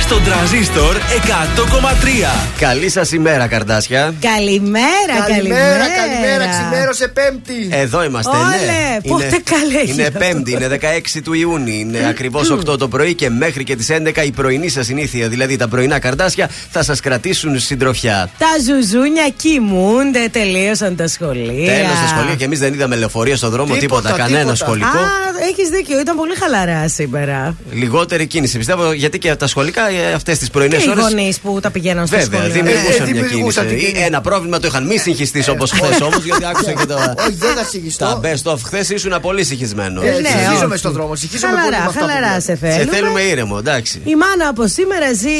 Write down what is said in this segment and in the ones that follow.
Στον τραζίστορ 100,3. Καλή σας ημέρα, Καρτάσια. Καλημέρα, Καλημέρα, καλημέρα, ξημέρωσε Πέμπτη. Εδώ είμαστε, Όλε, ναι. πότε Είναι- καλές Είναι Γιώργο. Πέμπτη, είναι 16 του Ιούνιου. Είναι ακριβώς 8 το πρωί και μέχρι και τις 11 η πρωινή σας συνήθεια, δηλαδή τα πρωινά Καρτάσια, θα σας κρατήσουν συντροφιά. Τα ζουζούνια κοιμούνται, τελείωσαν τα σχολεία. Τέλος στα σχολεία και εμείς δεν είδαμε λεωφορεία στον δρόμο, τίποτα, Τίποτα, κανένα τίποτα. σχολικό. Α, έχεις δίκιο, ήταν πολύ χαλαρά σήμερα. Λιγότερη κίνηση. Πιστεύω γιατί και τα σχολικά αυτές τις πρωινές Και οι ώρες. γονείς που τα πηγαίνουν στο Βέβαια, σχολείο. δημιουργούσαν Ε, ε, μια δημιουργούσαν κίνηση. την κίνηση. Ένα πρόβλημα το είχαν. Μη συγχυστείς όπως χθες όμως, γιατί άκουσα και το. Όχι, δεν θα Τα συγχυστώ. best of χθες ήσουν πολύ συγχυσμένος. Ε, ναι, Συγχύζομαι όχι. στον δρόμο. Συγχύζομαι πολύ με Χαλαρά, αυτά που χαλαρά λέω. σε Σε θέλουμε. θέλουμε ήρεμο, εντάξει. Η μάνα από σήμερα ζει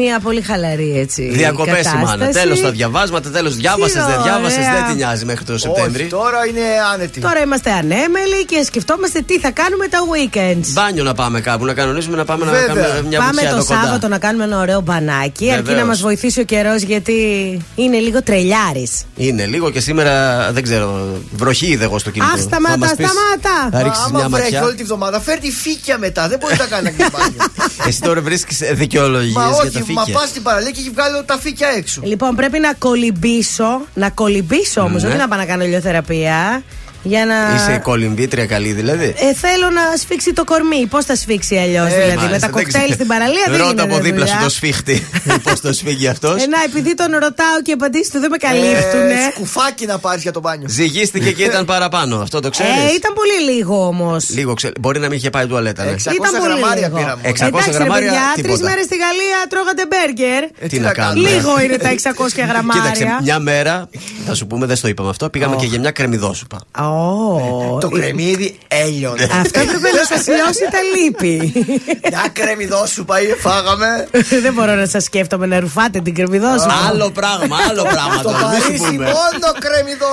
μια πολύ χαλαρή έτσι. Διακοπές η μάνα. κατάσταση. Τέλος τα διαβάσματα, τέλος διάβασες, δεν Τι διάβασες, ωραία. δεν τη νοιάζει μέχρι το Σεπτέμβρη. Όχι, τώρα είναι άνετη. Τώρα είμαστε ανέμελοι και σκεφτόμαστε τι θα κάνουμε τα weekends. Μπάνιο να πάμε κάπου, να κανονίσουμε να πάμε να Βέβαια. κάνουμε μια Πάμε βουτιά το εδώ κοντά. Σάββατο να κάνουμε ένα ωραίο μπανάκι. Αρκεί Βεβαίως. να μας βοηθήσει ο καιρός γιατί είναι λίγο τρελιάρης. Είναι λίγο και σήμερα δεν ξέρω. Βροχή είδε εγώ στο κινητό. Α, σταμάτα, Θα μας πεις- σταμάτα. Θα ρίξεις Άμα μια βρέχει ματιά. όλη τη βδομάδα, φέρ τη φύκια μετά. Δεν μπορεί να κάνει ένα μπάνιο. Εσύ τώρα βρίσκεις δικαιολογίες Μα για τα όχι, μα φύκια. πας στην παραλία και έχει βγάλει τα φύκια έξω. Λοιπόν, πρέπει να κολυμπήσω. Να κολυμπήσω όμως, Ναι. όχι να πάω να κάνω ηλιοθεραπεία. Για να. Είσαι κολυμβήτρια καλή δηλαδή. Ε, θέλω να σφίξει το κορμί. Πώς θα σφίξει αλλιώς, Ε, δηλαδή. Με Μάλιστα, τα δεν κοκτέιλ ξέρω. στην παραλία δεν Ρώτα γίνεται. από δίπλα σου δουλειά. το σφίχτη. Πώς το σφίγγει αυτός. Ε, να, επειδή τον ρωτάω και οι απαντήσει του δεν με καλύπτουνε. Ε, Σκουφάκι να πάρεις για το μπάνιο. Ζυγίστηκε και ήταν παραπάνω. Αυτό το ξέρεις; Ε, ήταν πολύ λίγο όμως. Λίγο ξέρει. Μπορεί να μην είχε πάει τουαλέτα. ναι. 600 Ήταν πολύ γραμμάρια λίγο. πήραμε. 600 Εντάξει, ρε γραμμάρια, παιδιά, τίποτα. τρεις μέρες στη Γαλλία τρώγατε μπέργκερ. Ε, Τι να κάνουμε; Λίγο είναι τα 600 Κοίταξε, γραμμάρια. μια μέρα, θα σου πούμε, δεν στο είπαμε αυτό, πήγαμε και για μια κρεμμυδόσουπα. Ω, Το κρεμμύδι έλειωνε. Αυτό έπρεπε να σας λιώσει τα λύπη. Μια κρεμμυδό σου πάει, φάγαμε. Δεν μπορώ να σας σκέφτομαι να ρουφάτε την κρεμμυδό σου. Άλλο πράγμα, άλλο πράγμα Στο τώρα. Μη σου Παρίσι πούμε. μόνο κρεμμυδό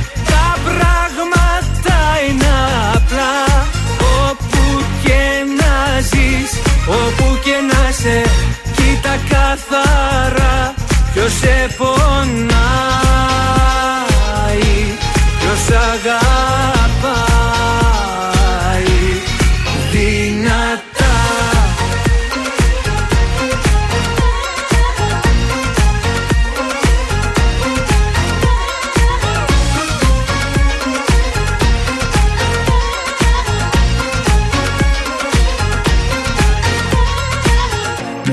Κοίτα καθαρά. Ποιος σε πονάει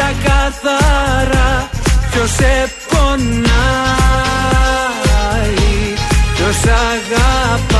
Κοίτα καθαρά. Ποιος σε πονάει Ποιος αγαπάει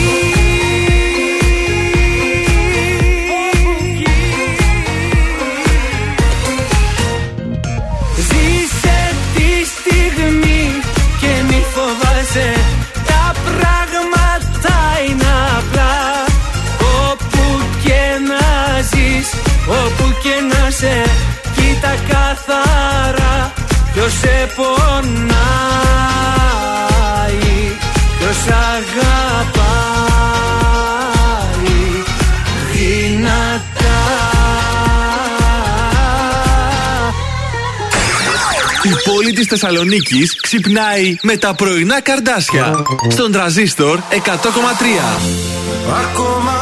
σε Κοίτα καθαρά ποιος σε πονάει Ποιος αγαπάει δυνατά Η πόλη της Θεσσαλονίκης ξυπνάει με τα πρωινά καρδάσια. Στον τραζίστορ 100,3. Ακόμα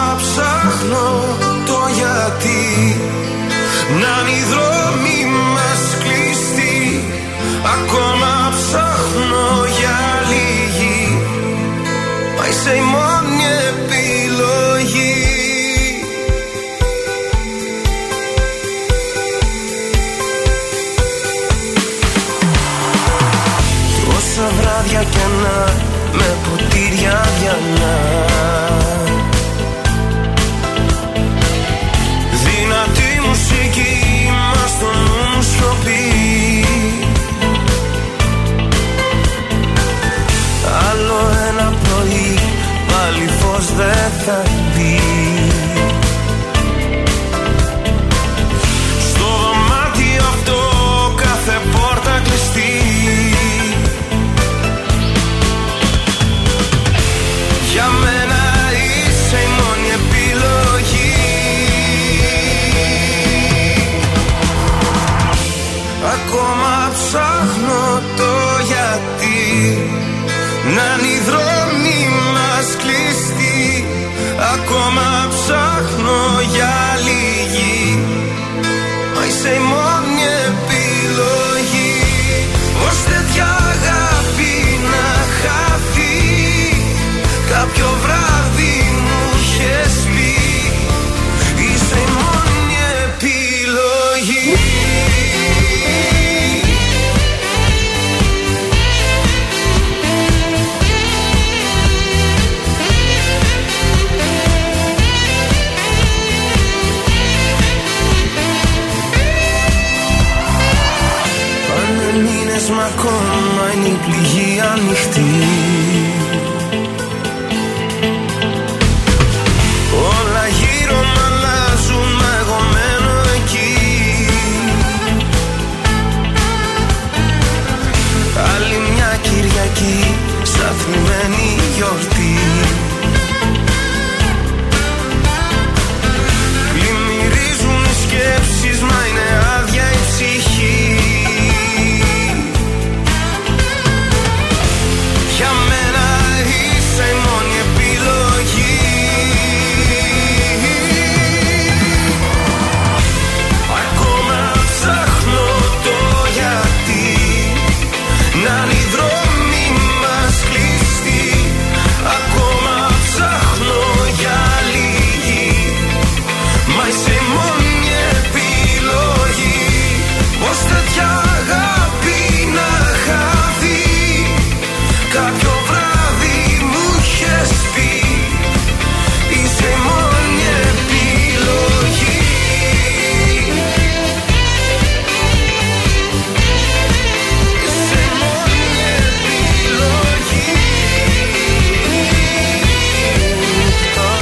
ακόμα είναι η πληγή ανοιχτή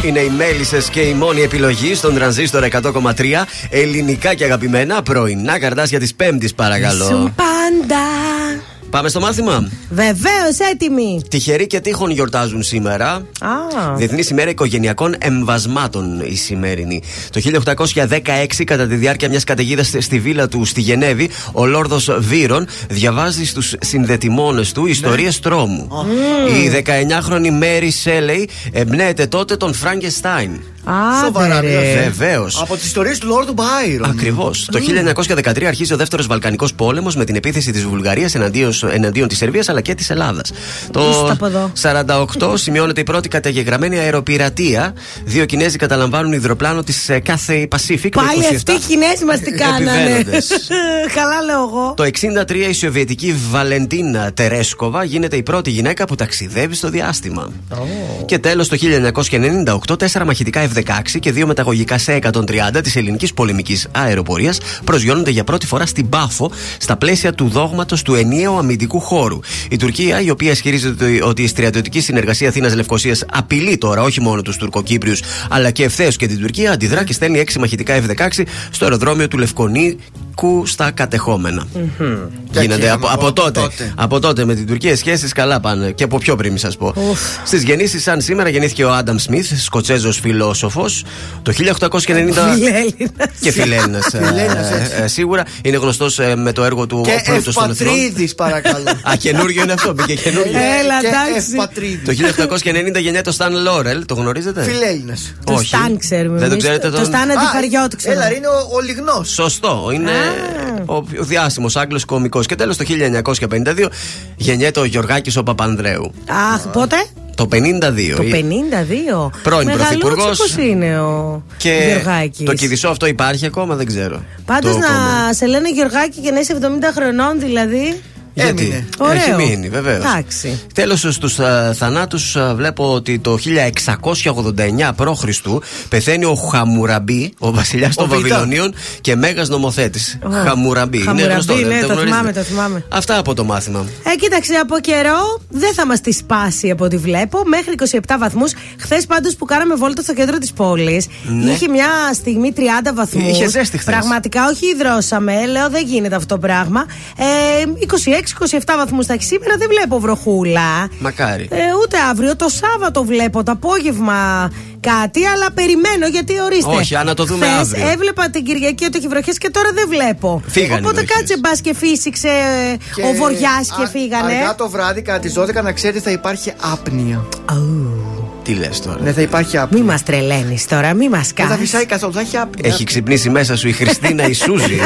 Είναι οι μέλισσες και η μόνη επιλογή στον τρανζίστορ 100,3 ελληνικά και αγαπημένα πρωινά καρτάσια της Πέμπτης, παρακαλώ. Σου πάντα. Πάμε στο μάθημα. Βεβαίως, έτοιμοι. Τυχεροί και τείχων γιορτάζουν σήμερα. Α, Διεθνή ημέρα οικογενειακών εμβασμάτων η σημερινή. Το 1816, κατά τη διάρκεια μιας καταιγίδας στη βίλα του στη Γενέβη, ο Λόρδος Βύρον διαβάζει στους συνδετημόνες του ιστορίες τρόμου. Η 19χρονη Μέρι Σέλεϊ εμπνέεται τότε τον Φράγκεστάιν. Α, Σοβαρά, ρε. δηλαδή. Βεβαίως. Από τις ιστορίες του Λόρδου Μπάιρον. Ακριβώς. Το 1913 αρχίζει ο δεύτερος Βαλκανικός πόλεμος με την επίθεση της Βουλγαρίας εναντίον, εναντίον της Σερβίας αλλά και της Ελλάδας. Είστε από εδώ. Το 48 σημειώνεται η πρώτη καταγεγραμμένη αεροπειρατεία. Δύο Κινέζοι καταλαμβάνουν υδροπλάνο της κάθε Pacific. με Πάλι 27 αυτοί οι Κινέζοι μας τι κάνανε. επιβαίνοντες. Καλά λέω εγώ. Το 63 η Σοβιετική Βαλεντίνα Τερέσκοβα γίνεται η πρώτη γυναίκα που ταξιδεύει στο διάστημα. Και τέλος το 1998 τέσσερα μαχητικά F-16 και δύο μεταγωγικά σε 130 της ελληνικής πολεμικής αεροπορίας προσγειώνονται για πρώτη φορά στην Πάφο στα πλαίσια του δόγματος του ενιαίου αμυντικού χώρου. Η Τουρκία, η οποία ισχυρίζεται ότι- ότι η στρατιωτική συνεργασία Αθήνα-Λευκοσία απειλεί τώρα όχι μόνο τους Τουρκοκύπριους αλλά και ευθέως και την Τουρκία, αντιδρά και στέλνει έξι μαχητικά F-16 στο αεροδρόμιο του Λευκονίκου στα κατεχόμενα. Και Γίνονται εκεί, από, από από τότε. τότε. Από τότε με την Τουρκία οι σχέσεις καλά πάνε. Και από πιο πριν, μη σας πω. Στις γεννήσεις, σαν σήμερα, γεννήθηκε ο Άνταμ Σμιθ, Σκοτσέζος φιλόσοφος. Το 1890. Φιλέλληνας. και φιλέλληνας. Φιλέλληνας, έτσι. σίγουρα. Είναι γνωστός με το έργο του Και Ο Πλούτος των Εθνών. Ευπατρίδη, παρακαλώ. Α, καινούριο είναι αυτό, μπήκε καινούριο. Έλα, Και εντάξει. Ευπατρίδης. Το 1890 γεννιέται ο Σταν Λόρελ, το γνωρίζετε; Φιλέλληνε. Το Όχι. Σταν ξέρουμε. Δεν το εμείς. ξέρετε Το τον. Σταν αντιφαριό του ξέρω. Έλα, είναι ο, ο λιγνός. Σωστό. Είναι ο, ο διάσημος Άγγλος κωμικό. Και τέλος το 1952 γεννιέται ο Γιωργάκης ο Παπανδρέου. Αχ, πότε; Το 52. Το Η- 52. Πρώην πρωθυπουργός. Πώ είναι ο Και Γεωργάκης. το κηδισό αυτό υπάρχει ακόμα, δεν ξέρω. Πάντως Το να κόμμα. σε λένε Γεωργάκη και να είσαι 70 χρονών δηλαδή. Γιατί; Έμεινε. Ωραίο. έχει μείνει, βεβαίως. Εντάξει. Τέλος, στους θανάτους βλέπω ότι το 1689 π.Χ. πεθαίνει ο Χαμουραμπί, ο βασιλιάς των Β. Βαβυλωνίων και μέγας νομοθέτης. Ω, Χαμουραμπί. Είναι Χαμουραμπί, γνωστό, δεν ναι, το γνωρίζετε; θυμάμαι, το θυμάμαι. Αυτά από το μάθημα. Ε, κοίταξε, από καιρό δεν θα μας τη σπάσει από ό,τι βλέπω. Μέχρι 27 βαθμούς. Χθες πάντως που κάναμε βόλτα στο κέντρο της πόλης, Ναι. είχε μια στιγμή 30 βαθμούς. Είχε ζέστη χθες. Πραγματικά, όχι υδρώσαμε. Λέω, δεν γίνεται αυτό το πράγμα. Ε, 26-27 βαθμούς θα έχεις σήμερα, δεν βλέπω βροχούλα. Μακάρι. Ε, ούτε αύριο, το Σάββατο βλέπω το απόγευμα κάτι, αλλά περιμένω γιατί ορίστε. Όχι, α, να το δούμε Χθες αύριο. Έβλεπα την Κυριακή ότι έχει βροχές και τώρα δεν βλέπω. Φύγανε οι Οπότε βροχές. κάτσε μπας και φύσηξε Και ο Βοριάς και α- φύγανε. Αργά το βράδυ, κατά τι 12, να ξέρετε θα υπάρχει άπνοια. Τι λες τώρα. Ναι, θα υπάρχει άπνοια. Μη μας τρελαίνεις τώρα, μη μας Δεν θα κάνεις. φυσάει καθόλου, θα έχει άπνοια. Έχει ξυπνήσει μέσα σου η Χριστίνα η Σούζη.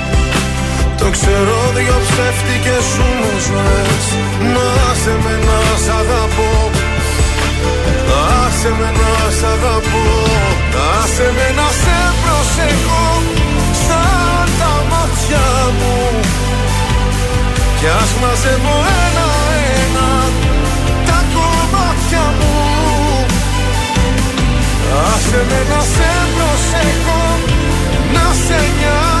Το ξέρω δυο ψεύτικες σου με ζωές Να σε με να σ' αγαπώ. Άσε με να σ' αγαπώ. Άσε με να σε προσεχώ Σαν τα μάτια μου. Κι ας μαζεύω ένα-ένα Τα κομμάτια μου. Άσε με να σε προσεχώ Να σε νοιάζομαι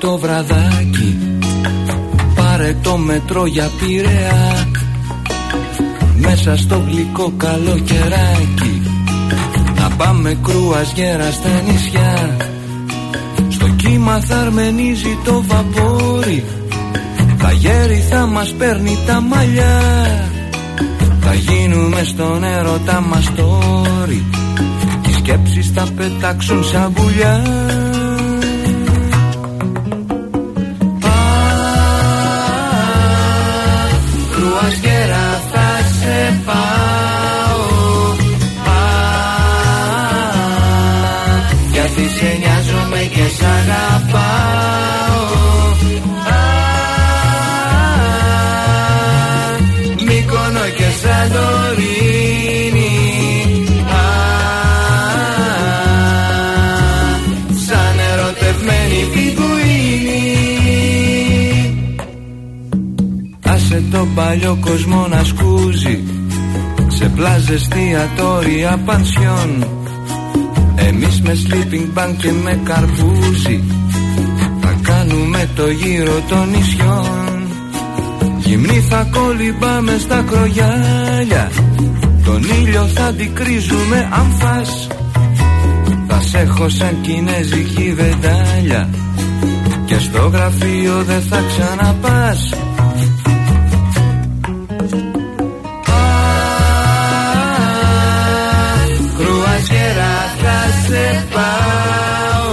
το βραδάκι. Πάρε το μετρό για πειραιά. Μέσα στο γλυκό καλοκαιράκι. Να πάμε κρουαζιέρα στα νησιά. Στο κύμα θα αρμενίζει το βαπόρι. Τα γέρι θα μας παίρνει τα μαλλιά. Θα γίνουμε στον έρωτα μας τόρι Οι σκέψεις θα πετάξουν σαν πουλιά αγαπάω. Α, Μύκονο και Σαντορίνη Α, Σαν ερωτευμένη πιγκουίνη Άσε τον παλιό κόσμο να σκούζει. Σε πλάζες εστιατόρια πανσιόν Εμείς με sleeping bag και με καρπούζι Θα κάνουμε το γύρο των νησιών. Γυμνή θα κολυμπάμε στα κρογιάλια Τον ήλιο θα αντικρίζουμε αν φας Θα σε έχω σαν κινέζικη βεντάλια Και στο γραφείο δεν θα ξαναπάς θα σε πάω.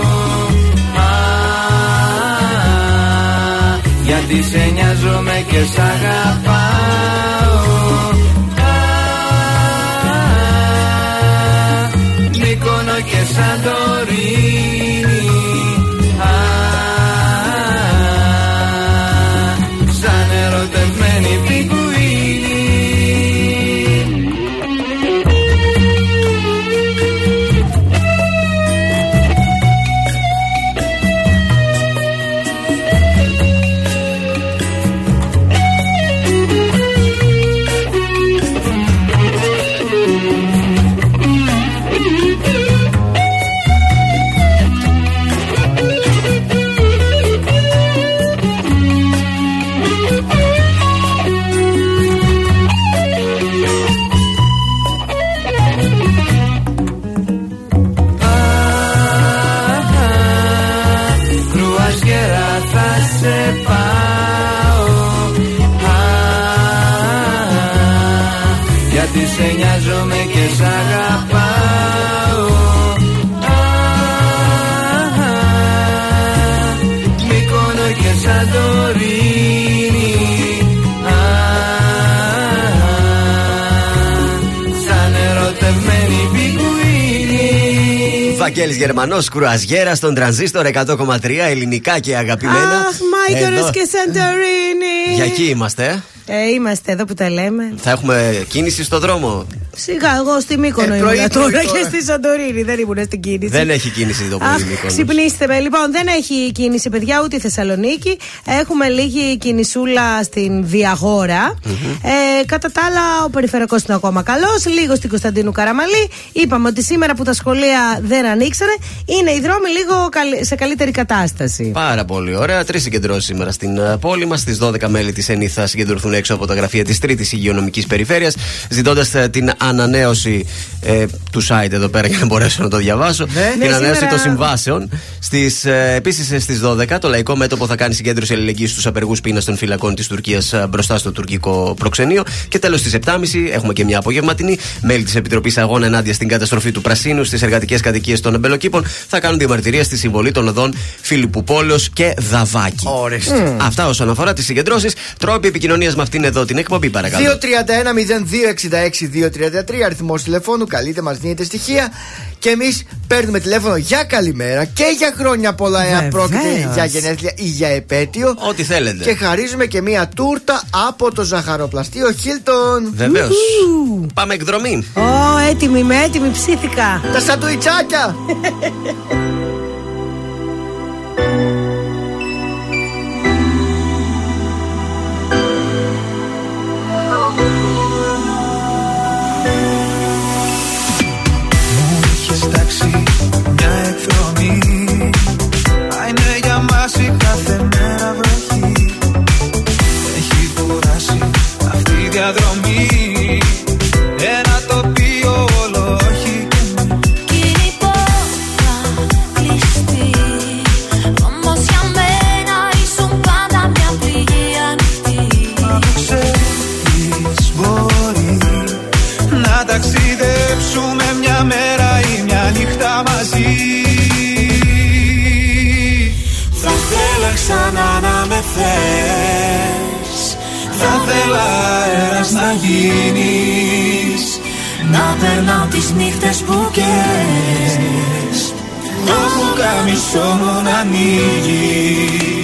Α, Γιατί σε νοιάζομαι και σ' αγαπάω Βαγγέλης Γερμανός, κρουαζιέρα στον τρανζίστορ 100,3 ελληνικά και αγαπημένα. Αχ, Μάικορος Εδώ. και Σαντορίνη. Για εκεί είμαστε. ε. Ε, είμαστε εδώ που τα λέμε. Θα έχουμε κίνηση στο δρόμο. Σιγά, εγώ στη Μύκονο Ε, ήμουν πρωί, τώρα πρωί, και τώρα. στη Σαντορίνη. Δεν ήμουν στην κίνηση. Δεν έχει κίνηση το Αχ, πρωί Μύκονος. ξυπνήστε με. Λοιπόν, δεν έχει κίνηση, παιδιά, ούτε η Θεσσαλονίκη. Έχουμε λίγη κινησούλα στην διαγορα Ε, κατά τα άλλα, ο περιφερειακός είναι ακόμα καλός. Λίγο στην Κωνσταντίνου Καραμαλή. Είπαμε ότι σήμερα που τα σχολεία δεν ανοίξανε, είναι οι δρόμοι λίγο καλ- σε καλύτερη κατάσταση. Πάρα πολύ ωραία. Τρεις συγκεντρώσεις σήμερα στην ε, πόλη μας. Στις 12 μέλη της ΕΝΗ θα συγκεντρωθούν έξω από τα γραφεία της Τρίτης Υγειονομικής Περιφέρειας, ζητώντας την ανανέωση ε, του site εδώ πέρα για να μπορέσω να το διαβάσω. Ναι. Την Ναι, ανανέωση σήμερα- των συμβάσεων. Στις, ε, Επίσης στις 12 το Λαϊκό Μέτωπο θα κάνει συγκέντρωση αλληλεγγύης στους απεργούς πείνας των φυλακών της Τουρκίας μπροστά στο τουρκικό προξενείο. Και τέλος στις 7.30 έχουμε και μια απογευματινή. Μέλη της Επιτροπής Αγώνα ενάντια στην καταστροφή του Πρασίνου στις εργατικές κατοικίες των Εμπελοκήπων θα κάνουν διαμαρτυρία στη συμβολή των οδών Φίλιππου Πόλεω και Δαβάκη. Ορίστε. Αυτά όσον αφορά τις συγκεντρώσεις. Τρόποι επικοινωνίας με αυτήν εδώ την εκπομπή, παρακαλώ. 231-0266-233 αριθμός τηλεφώνου. Καλείτε, μας δίνετε στοιχεία. Και εμείς παίρνουμε τηλέφωνο για καλημέρα και για χρόνια πολλά, εάν Βεβαίως. πρόκειται για γενέθλια ή για επέτειο. Ό,τι θέλετε. Και χαρίζουμε και μία τούρτα από το ζαχαροπλαστείο Χίλτον. Βεβαίως. Πάμε εκδρομή. Ω, έτοιμη, είμαι έτοιμη, ψήθηκα. Τα σαντουιτσάκια! είναι για μας η κάθε μέρα βροχή. Έχει κουράσει αυτή η διαδρομή γίνεις Να περνάω τις νύχτες που καίες Το πουκάμισό μου να ανοίγεις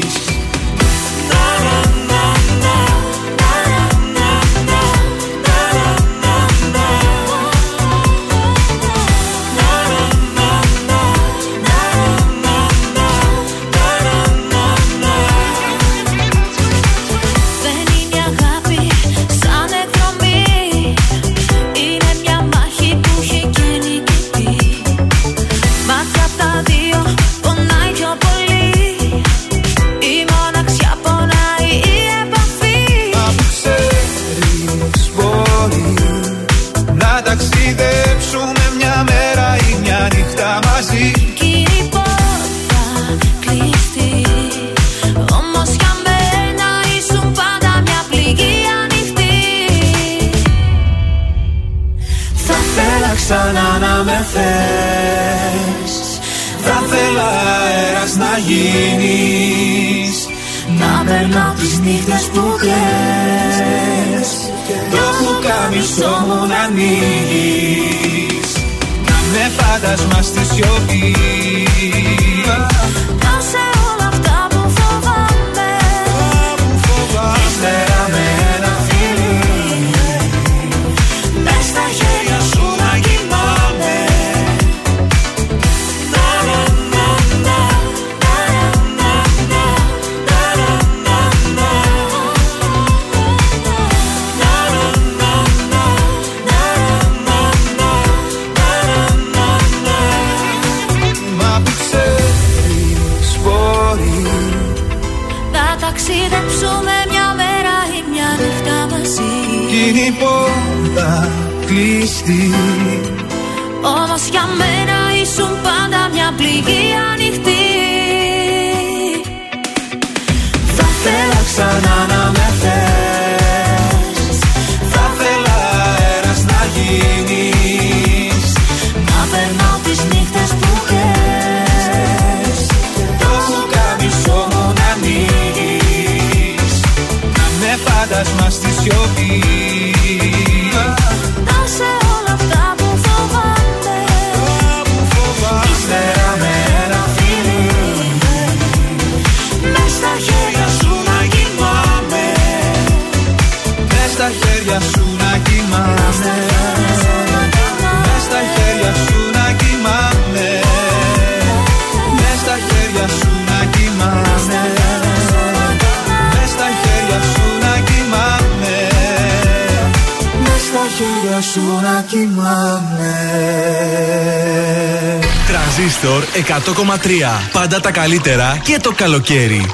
Πάντα τα καλύτερα και το καλοκαίρι.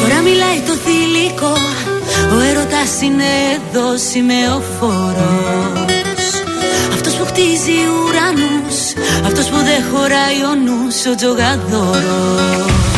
Τώρα μιλάει το θηλυκό. Είναι εδώ σημεοφόρος Αυτός που χτίζει ουρανούς Αυτός που δεν χωράει ο νους ο τζογαδόρος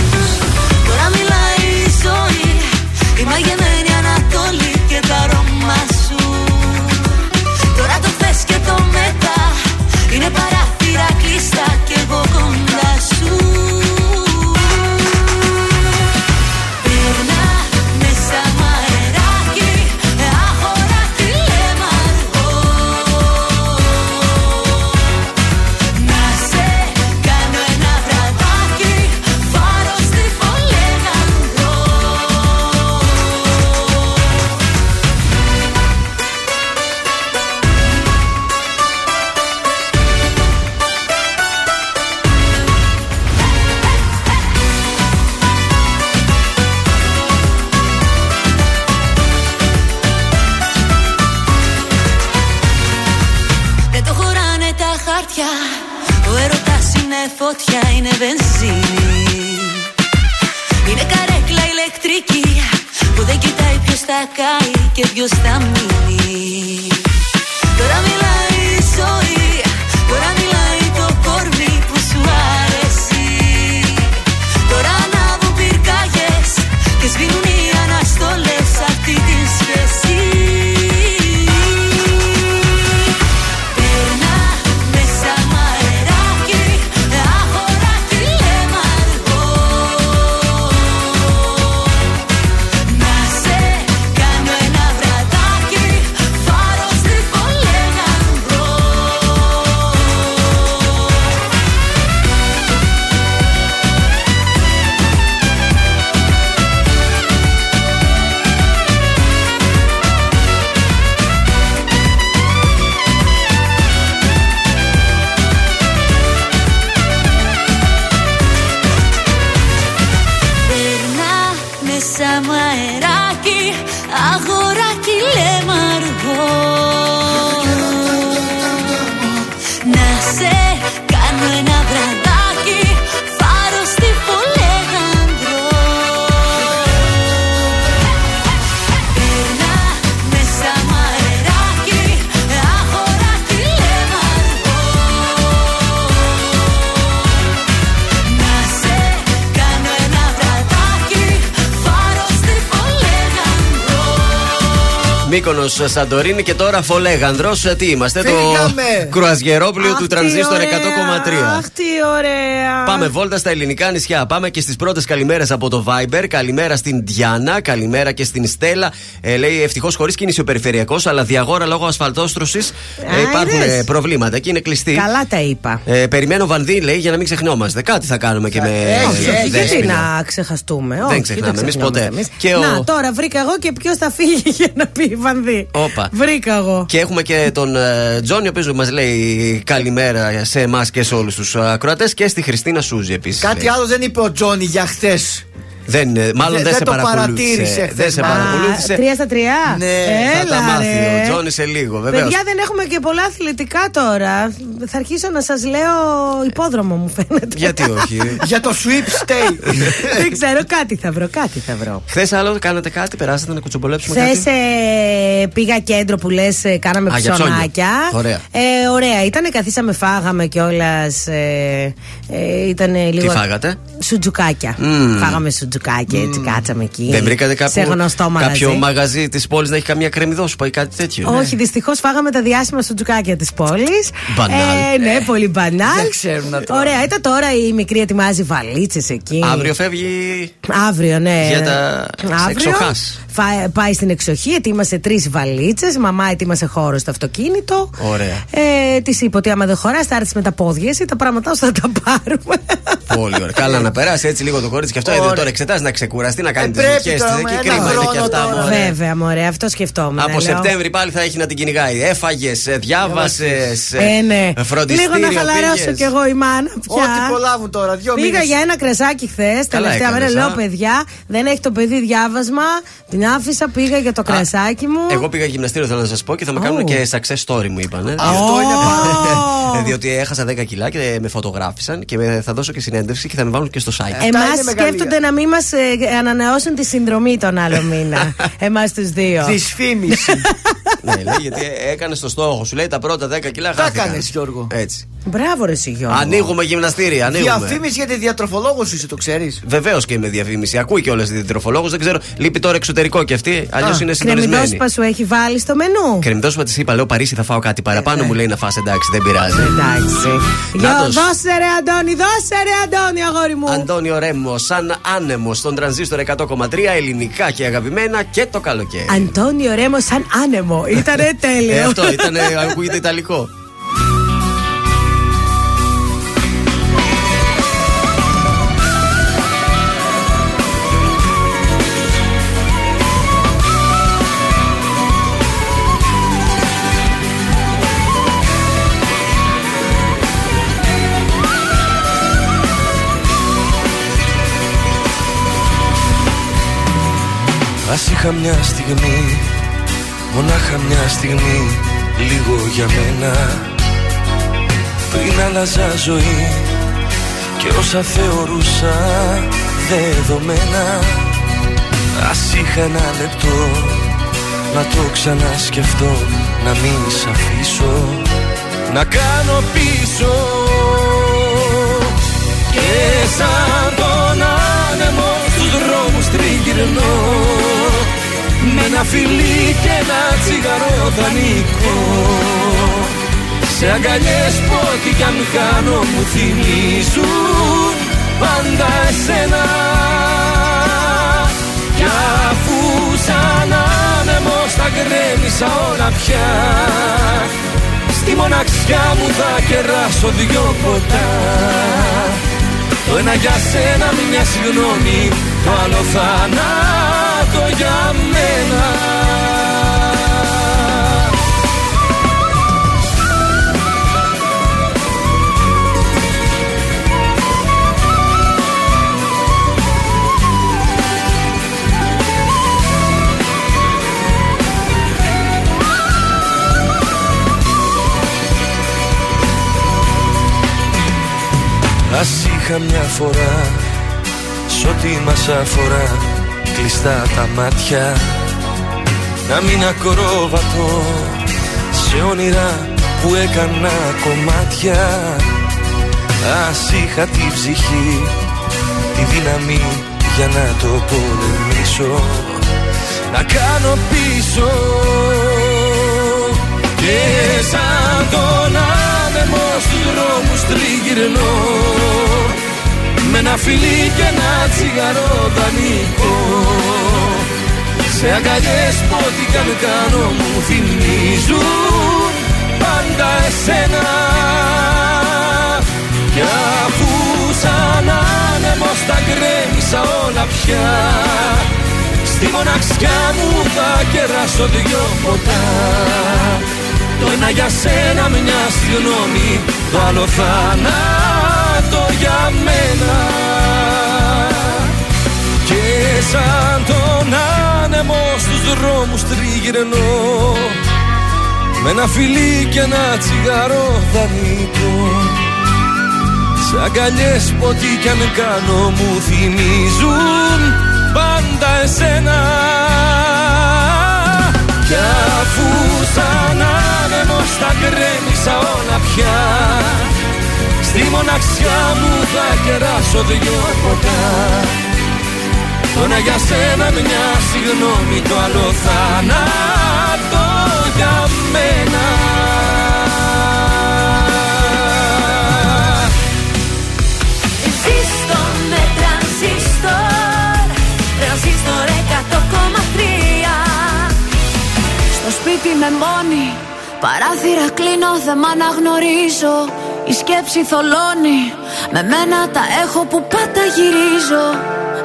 Σαντορίνη και τώρα Φολέγανδρος. Τι είμαστε, Φύγαμε. το κρουαζιερόπλιο Αχ, του τι τρανζίστορ 100,3. ωραία. Αχ, τι ωραία. Πάμε βόλτα στα ελληνικά νησιά. Πάμε και στις πρώτες καλημέρες από το Viber. Καλημέρα στην Διάνα, καλημέρα και στην Στέλλα. Ε, λέει ευτυχώς χωρίς κίνηση ο περιφερειακός, αλλά διαγόρα λόγω ασφαλτόστρωσης Α, υπάρχουν είδες. ε, προβλήματα και είναι κλειστή. Καλά τα είπα. Ε, περιμένω βανδύ, λέει, για να μην ξεχνιόμαστε. Κάτι θα κάνουμε και με. Έχει, ε, έχει. Γιατί δέσποινα. να ξεχαστούμε, Δεν όχι, ξεχνάμε, εμείς ξεχνιόμαστε ποτέ. εμείς. Και ο- Να, τώρα βρήκα εγώ και ποιος θα φύγει για να πει η Βανδύ. Όπα. Βρήκα εγώ. Και έχουμε και τον ε, Τζόνι, ο οποίος μας λέει καλημέρα σε εμάς και σε όλους τους ακροατές και στη Χριστίνα Σούζη επίσης. Κάτι άλλο δεν είπε ο Τζόνι για χθες. Δεν, ε, μάλλον Δεν- δεν, δεν σε το παρακολούθησε. παρατήρησε Δεν χθες. σε Α, παρακολούθησε. τρία στα τρία. Ναι, Θα Έλα, τα μάθει ρε. ο Τζόνι σε λίγο, βεβαίως. Παιδιά δεν έχουμε και πολλά αθλητικά τώρα. Θα αρχίσω να σας λέω υπόδρομο μου φαίνεται. Γιατί όχι; για το sweep stay. Δεν ξέρω, κάτι θα βρω, κάτι θα βρω. Χθε άλλο κάνατε κάτι, περάσατε να κουτσομπολέψουμε Χθε κάτι. ε, πήγα κέντρο που λες, κάναμε Α, για ψώνια. ψωνάκια. Ωραία. Ε, ωραία, ήταν, καθίσαμε, φάγαμε κιόλας. Ε, ε, ήταν λίγο. Τι φάγατε; Σουτζουκάκια. Μμμ. Φάγαμε σουτζουκάκια, έτσι κάτσαμε εκεί. Δεν βρήκατε κάποιο, σε γνωστό μαγαζί. κάποιο μαγαζί της πόλης να έχει καμία κρεμμυδόσουπα ή κάτι τέτοιο. Όχι, δυστυχώς φάγαμε τα διάσημα σουτζουκάκια της πόλης. Μπανάλ. Ε, ναι, πολύ μπανάλ. Δεν ξέρουν να τρώνε. Ωραία, ήταν τώρα η μικρή ετοιμάζει βαλίτσες εκεί. Αύριο φεύγει. Αύριο, ναι. Για τα εξοχάς. φα- πάει στην εξοχή, ετοίμασε τρεις βαλίτσες. Μαμά ετοίμασε χώρο στο αυτοκίνητο. Ωραία. Ε, της είπε ότι άμα δεν χωράς, θα έρθεις με τα πόδια εσύ, τα πράγματά σου θα τα πάρουμε. Πολύ ωραία. Καλά να περάσει έτσι λίγο το κορίτσι και αυτό. Ωραία. Είδε τώρα εξετάζει να ξεκουραστεί, να κάνει Ε, τις πρέπει δουλειέ της. τώρα, Εκεί με ένα κρίμα είναι και χρόνο αυτά. τώρα. μωρέ. Βέβαια, μωρέ, αυτό σκεφτόμουν. Από λέω. Σεπτέμβρη πάλι θα έχει να την κυνηγάει. Έφαγες, διάβασες. Ε, ναι. Φροντιστήριο. Λίγο να χαλαρώσω πήγες. κι εγώ η μάνα πια. Ό,τι προλάβουν τώρα. Δύο Πήγα μήνες. για ένα κρεσάκι χθες, τελευταία μέρα. έκανες, Λέω, α. παιδιά, δεν έχει το παιδί διάβασμα. Την την άφησα, πήγα για το κρασάκι μου. Εγώ πήγα γυμναστήριο, θέλω να σας πω, και θα με Ω. κάνουν και success story, μου είπαν. Αυτό είναι πάρα Ε, Διότι έχασα 10 κιλά και με φωτογράφησαν και με- θα δώσω και συνέντευξη και θα με βάλουν και στο site. Αυτά Εμά είναι μεγαλεία. σκέφτονται να μην μας ανανεώσουν τη συνδρομή τον άλλο μήνα. Εμάς τους δύο. Δυσφήμιση. ναι, λέει, γιατί έκανες το στόχο σου. Λέει τα πρώτα 10 κιλά Τα χάθηκαν. έκανες, Γιώργο. Έτσι. Μπράβο, ρε Σιγιώργο. Ανοίγουμε γυμναστήρια, ανοίγουμε. Διαφήμιση γιατί διατροφολόγος είσαι, το ξέρεις. Βεβαίως και είμαι διαφήμιση. Ακούει και όλε τι τροφολόγου. Δεν ξέρω, λείπει τώρα εξωτερικό και αυτή. Αλλιώς είναι συντονισμένη. Κρεμμυδόσπα σου έχει βάλει στο μενού; Κρεμμυδόσπα της είπα, λέω Παρίσι θα φάω κάτι παραπάνω. ναι. Μου λέει να φας εντάξει, δεν πειράζει. Εντάξει. Γεια, Νάτος. δώσε ρε Αντώνη, δώσε ρε Αντώνη, αγόρι μου. Αντώνιο Ρέμο, σαν άνεμο στον τρανζίστορ 100,3 ελληνικά και αγαπημένα και το καλοκαίρι. Αντώνιο Ρέμος σαν άνεμο. Ήτανε Ε, τέλειο. αυτό ήταν, ακούγεται ιταλικό. Ας είχα μια στιγμή, μονάχα μια στιγμή Λίγο για μένα. Πριν άλλαζα ζωή Και όσα θεωρούσα δεδομένα. Ας είχα ένα λεπτό Να το ξανασκεφτώ Να μην σ' αφήσω Να κάνω πίσω. Και σαν τον άνεμο Στους δρόμους τριγυρνώ. Με ένα φιλί και ένα τσιγαρό δανεικό. Σε αγκαλιές που ό,τι κι αν κάνω Μου θυμίζουν πάντα εσένα. Κι αφού σαν άνεμος τα γκρέμισα όλα πια Στη μοναξιά μου θα κεράσω δυο ποτά Το ένα για σένα μια συγγνώμη Το άλλο θάνατο για μένα. Ας είχα μια φορά Σ' ό,τι μας αφορά Κλειστά τα μάτια. Να μην ακρόβατο Σε όνειρα που έκανα κομμάτια. Ας είχα τη ψυχή Τη δύναμη για να το πολεμήσω. Να κάνω πίσω Και σαν τον άνεμο στους δρόμους τριγυρνώ. Με ένα φιλί και ένα τσιγαρό δανεικό. Σε αγκαλιές που ό,τι κι αν κάνω μου θυμίζουν πάντα εσένα. Κι αφού σαν άνεμος τα γκρέμισα όλα πια Στη μοναξιά μου θα κεράσω δυο ποτά. Το ένα για σένα μια συγγνώμη Το άλλο θάνατο για μένα. Και σαν τον άνεμο στους δρόμους τριγυρνώ. Με ένα φιλί και ένα τσιγαρό δανεικό σε αγκαλιές που ό,τι κι αν κάνω μου θυμίζουν πάντα εσένα. Κι αφού σαν άνεμος τα γκρέμισα όλα πια Στη μοναξιά μου θα κεράσω δυο ποτά. Το ένα για σένα μια συγγνώμη το άλλο θάνατο για μένα. Ζήστο με τρανζίστορ Τρανζίστορ 100,3 Στο σπίτι με μόνη Παράθυρα κλείνω, δεν μ' αναγνωρίζω η σκέψη θολώνει. Με μένα τα έχω που πάντα γυρίζω.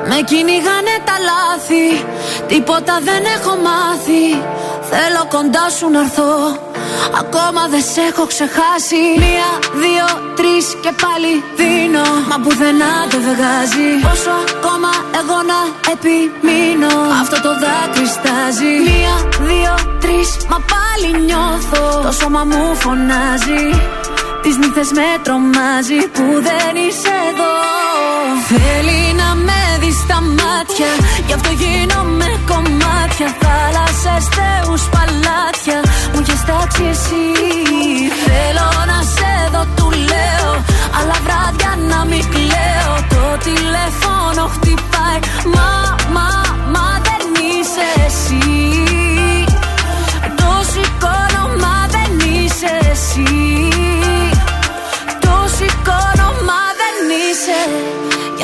Με κυνηγάνε τα λάθη. Τίποτα δεν έχω μάθει. Θέλω κοντά σου να έρθω. Ακόμα δεν σε έχω ξεχάσει. Μία, δύο, τρεις και πάλι δίνω. Μα πουθενά το βγάζει. Πόσο ακόμα εγώ να επιμείνω. Αυτό το δάκρυσταζει. Μία, δύο, τρεις μα πάλι νιώθω. Το σώμα μου φωνάζει. Τις νύχτες με τρομάζει που δεν είσαι εδώ. Θέλει να με δει στα μάτια Γι' αυτό γίνομαι κομμάτια. Θάλασσες, θεούς, παλάτια Μου έχεις τάξει εσύ. Θέλω να σε δω, του λέω Αλλά βράδια να μην κλαίω. Το τηλέφωνο χτυπάει Μα, μα, μα δεν είσαι εσύ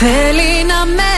Θέλει να με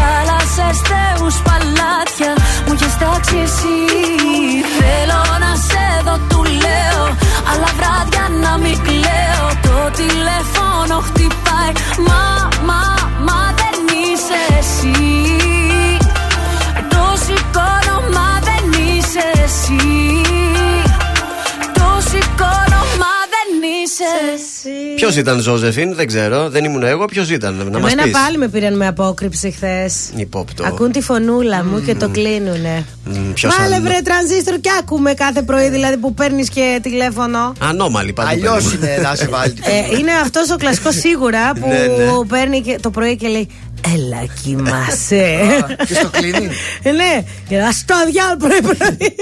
Ποιος ήταν Ζώζεφιν, δεν ξέρω. Δεν ήμουν εγώ. Ποιος ήταν, να μας Εμένα πεις; πάλι με πήραν με απόκρυψη χθες. Υπόπτω. Ακούν τη φωνούλα μου και το κλείνουνε. Μμ, ποιος Βάλε άλλο; βρε τρανζίστρο και άκουμε κάθε πρωί δηλαδή που παίρνεις και τηλέφωνο. Ανώμαλη πάντα. Αλλιώς παίρνουμε. είναι να σε βάλει. Ε, είναι αυτός ο κλασικός σίγουρα που Ναι, ναι. παίρνει και το πρωί και λέει Έλα κοιμάσαι. Και στο κλείνει. Ε, ναι, και να στο διάλογο πρωί-πρωί.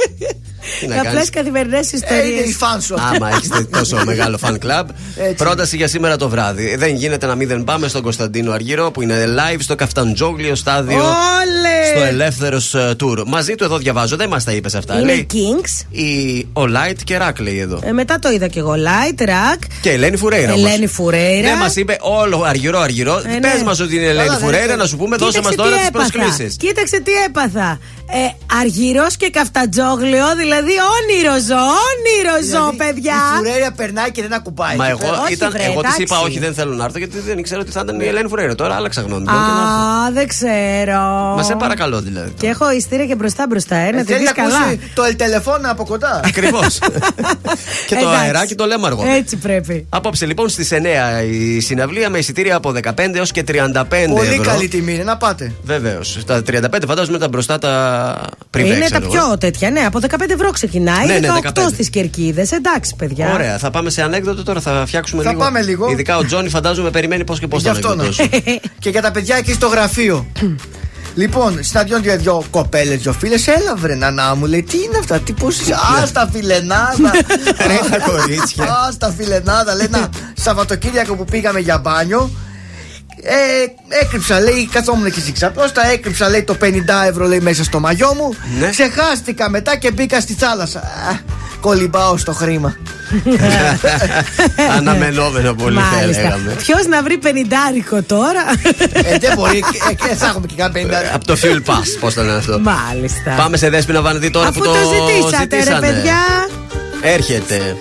Τι να Για απλέ κάνεις. καθημερινές Ε, είναι ιστορίες. η φαν σου. Άμα έχετε τόσο μεγάλο fan club. Έτσι. Πρόταση για σήμερα το βράδυ. Δεν γίνεται να μην δεν πάμε στον Κωνσταντίνο Αργυρό που είναι live στο Καφταντζόγλιο στάδιο. Όλε! Στο ελεύθερος tour. Μαζί του εδώ διαβάζω, δεν μας τα είπες αυτά. Είναι Λέει Kings. η ο Light και Ρακ λέει εδώ. Ε, μετά το είδα και εγώ. Light, Rack. Και Ελένη Φουρέιρα. όμως. Ελένη Φουρέιρα. Δεν μας είπε όλο αργυρό αργυρό. Ε, ναι. Πες μας ότι είναι Ελένη Καλά, δεν Φουρέιρα, είναι. να σου πούμε, δώσε μας Κοίταξε τώρα τι τις έπαθα. προσκλήσεις. Κοίταξε τι έπαθα. Ε, αργυρός και καφτατζόγλιο, δηλαδή όνειρο ζω, όνειρο ζω, Δηλαδή, παιδιά. Η φουρέρια περνάει και δεν ακουμπάει. Μα Και εγώ, όχι, ήταν, βρε, εγώ της είπα εντάξει. όχι, δεν θέλω να έρθω γιατί δεν ήξερα ότι θα ήταν η Ελένη Φουρέιρα. Τώρα άλλαξα γνώμη. Μπορεί και να έρθω. Α, δεν ξέρω. Μα σε παρακαλώ δηλαδή. Και έχω ιστήρια και μπροστά μπροστά, ε, να Ε, τη Θέλει δεις να καλά. ακούσει το ελτελεφώνα από κοντά. Ακριβώς. και το Εντάξει. αεράκι το λέμαργο. Έτσι πρέπει. Απόψε λοιπόν στις 9 η συναυλία με εισιτήρια από 15 έως και 35 Πολύ ευρώ. καλή τιμή είναι να πάτε. Βεβαίως. Τα 35 φαντάζομαι τα μπροστά τα πριν είναι τα πιο τέτοια, ναι, από 15 ευρώ ξεκινάει. Ναι, ναι, 18 15. στις κερκίδες. Εντάξει, παιδιά. Ωραία, θα πάμε σε ανέκδοτο τώρα, θα φτιάξουμε Θα λίγο. πάμε λίγο. Ειδικά ο Τζόνι φαντάζομαι περιμένει πώς και πώς Γι' θα αυτό να. ανεκδοτώσει. και για τα παιδιά εκεί στο γραφείο. Λοιπόν, συναντιόνται δυο κοπέλες, δυο φίλες. Έλα, βρε, νανά μου, λέει, τι είναι αυτά, τι πώς είσαι. Α, στα φιλενάδα. Ρε, τα κορίτσια. Α, στα φιλενάδα. Λέει, να, Σαββατοκύριακο που πήγαμε για μπάνιο. Ε, έκρυψα, λέει, καθόμουν εκεί στη ξαπλώστα. Έκρυψα, λέει, το 50 ευρώ, λέει, μέσα στο μαγιό μου. Ναι. Ξεχάστηκα μετά και μπήκα στη θάλασσα. Α, κολυμπάω στο χρήμα. Αναμενόμενο πολύ θα έλεγαμε. Ποιος να βρει πενιντάρικο τώρα; ε, δεν μπορεί, ε, ε, θα έχουμε και κάνει 50 Από το Fuel Pass, πώς το λένε αυτό. Μάλιστα. Πάμε σε δέσπινα Βανδί τώρα Αφού που το, το, ζητήσατε, ρε ζητήσανε. παιδιά. Έρχεται.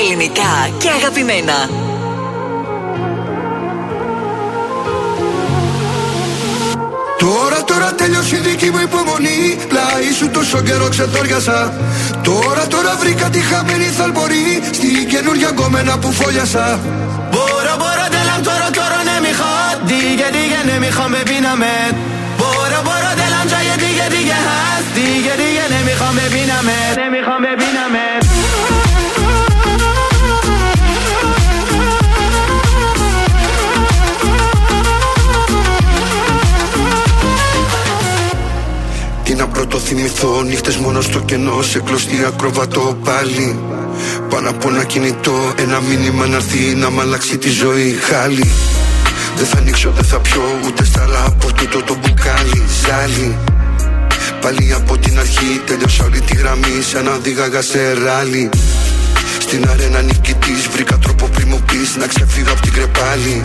Ελληνικά και αγαπημένα. Τώρα, τώρα τέλειωσε η δική μου υπομονή. Πλάι σου τόσο καιρό ξετόριασα. Τώρα, τώρα βρήκα τη χαμένη θαλπορή. Στην καινούργια κομμένα που φόλιασα. Μπορώ, μπορώ, τέλαμ τώρα, τώρα ναι, μη χατ. Δίγε, δίγε, ναι, μη χαμ, με Μπορώ, μπορώ, τέλαμ, τζαγε, δίγε, δίγε, χατ. Δίγε, δίγε, ναι, μη χαμ, με Ναι, μη με πρώτο θυμηθώ Νύχτες μόνο στο κενό Σε κλωστή ακροβατό πάλι. Πάνω από ένα κινητό Ένα μήνυμα να έρθει να μ' αλλάξει τη ζωή. Χάλι. Δεν θα ανοίξω, δεν θα πιω Ούτε στάλα από τούτο το μπουκάλι. Ζάλι. Πάλι από την αρχή Τέλειωσα όλη τη γραμμή Σαν να οδήγαγα σε ράλι. Στην αρένα νικητής Βρήκα τρόπο πριν μου πεις Να ξεφύγω από την κρεπάλη.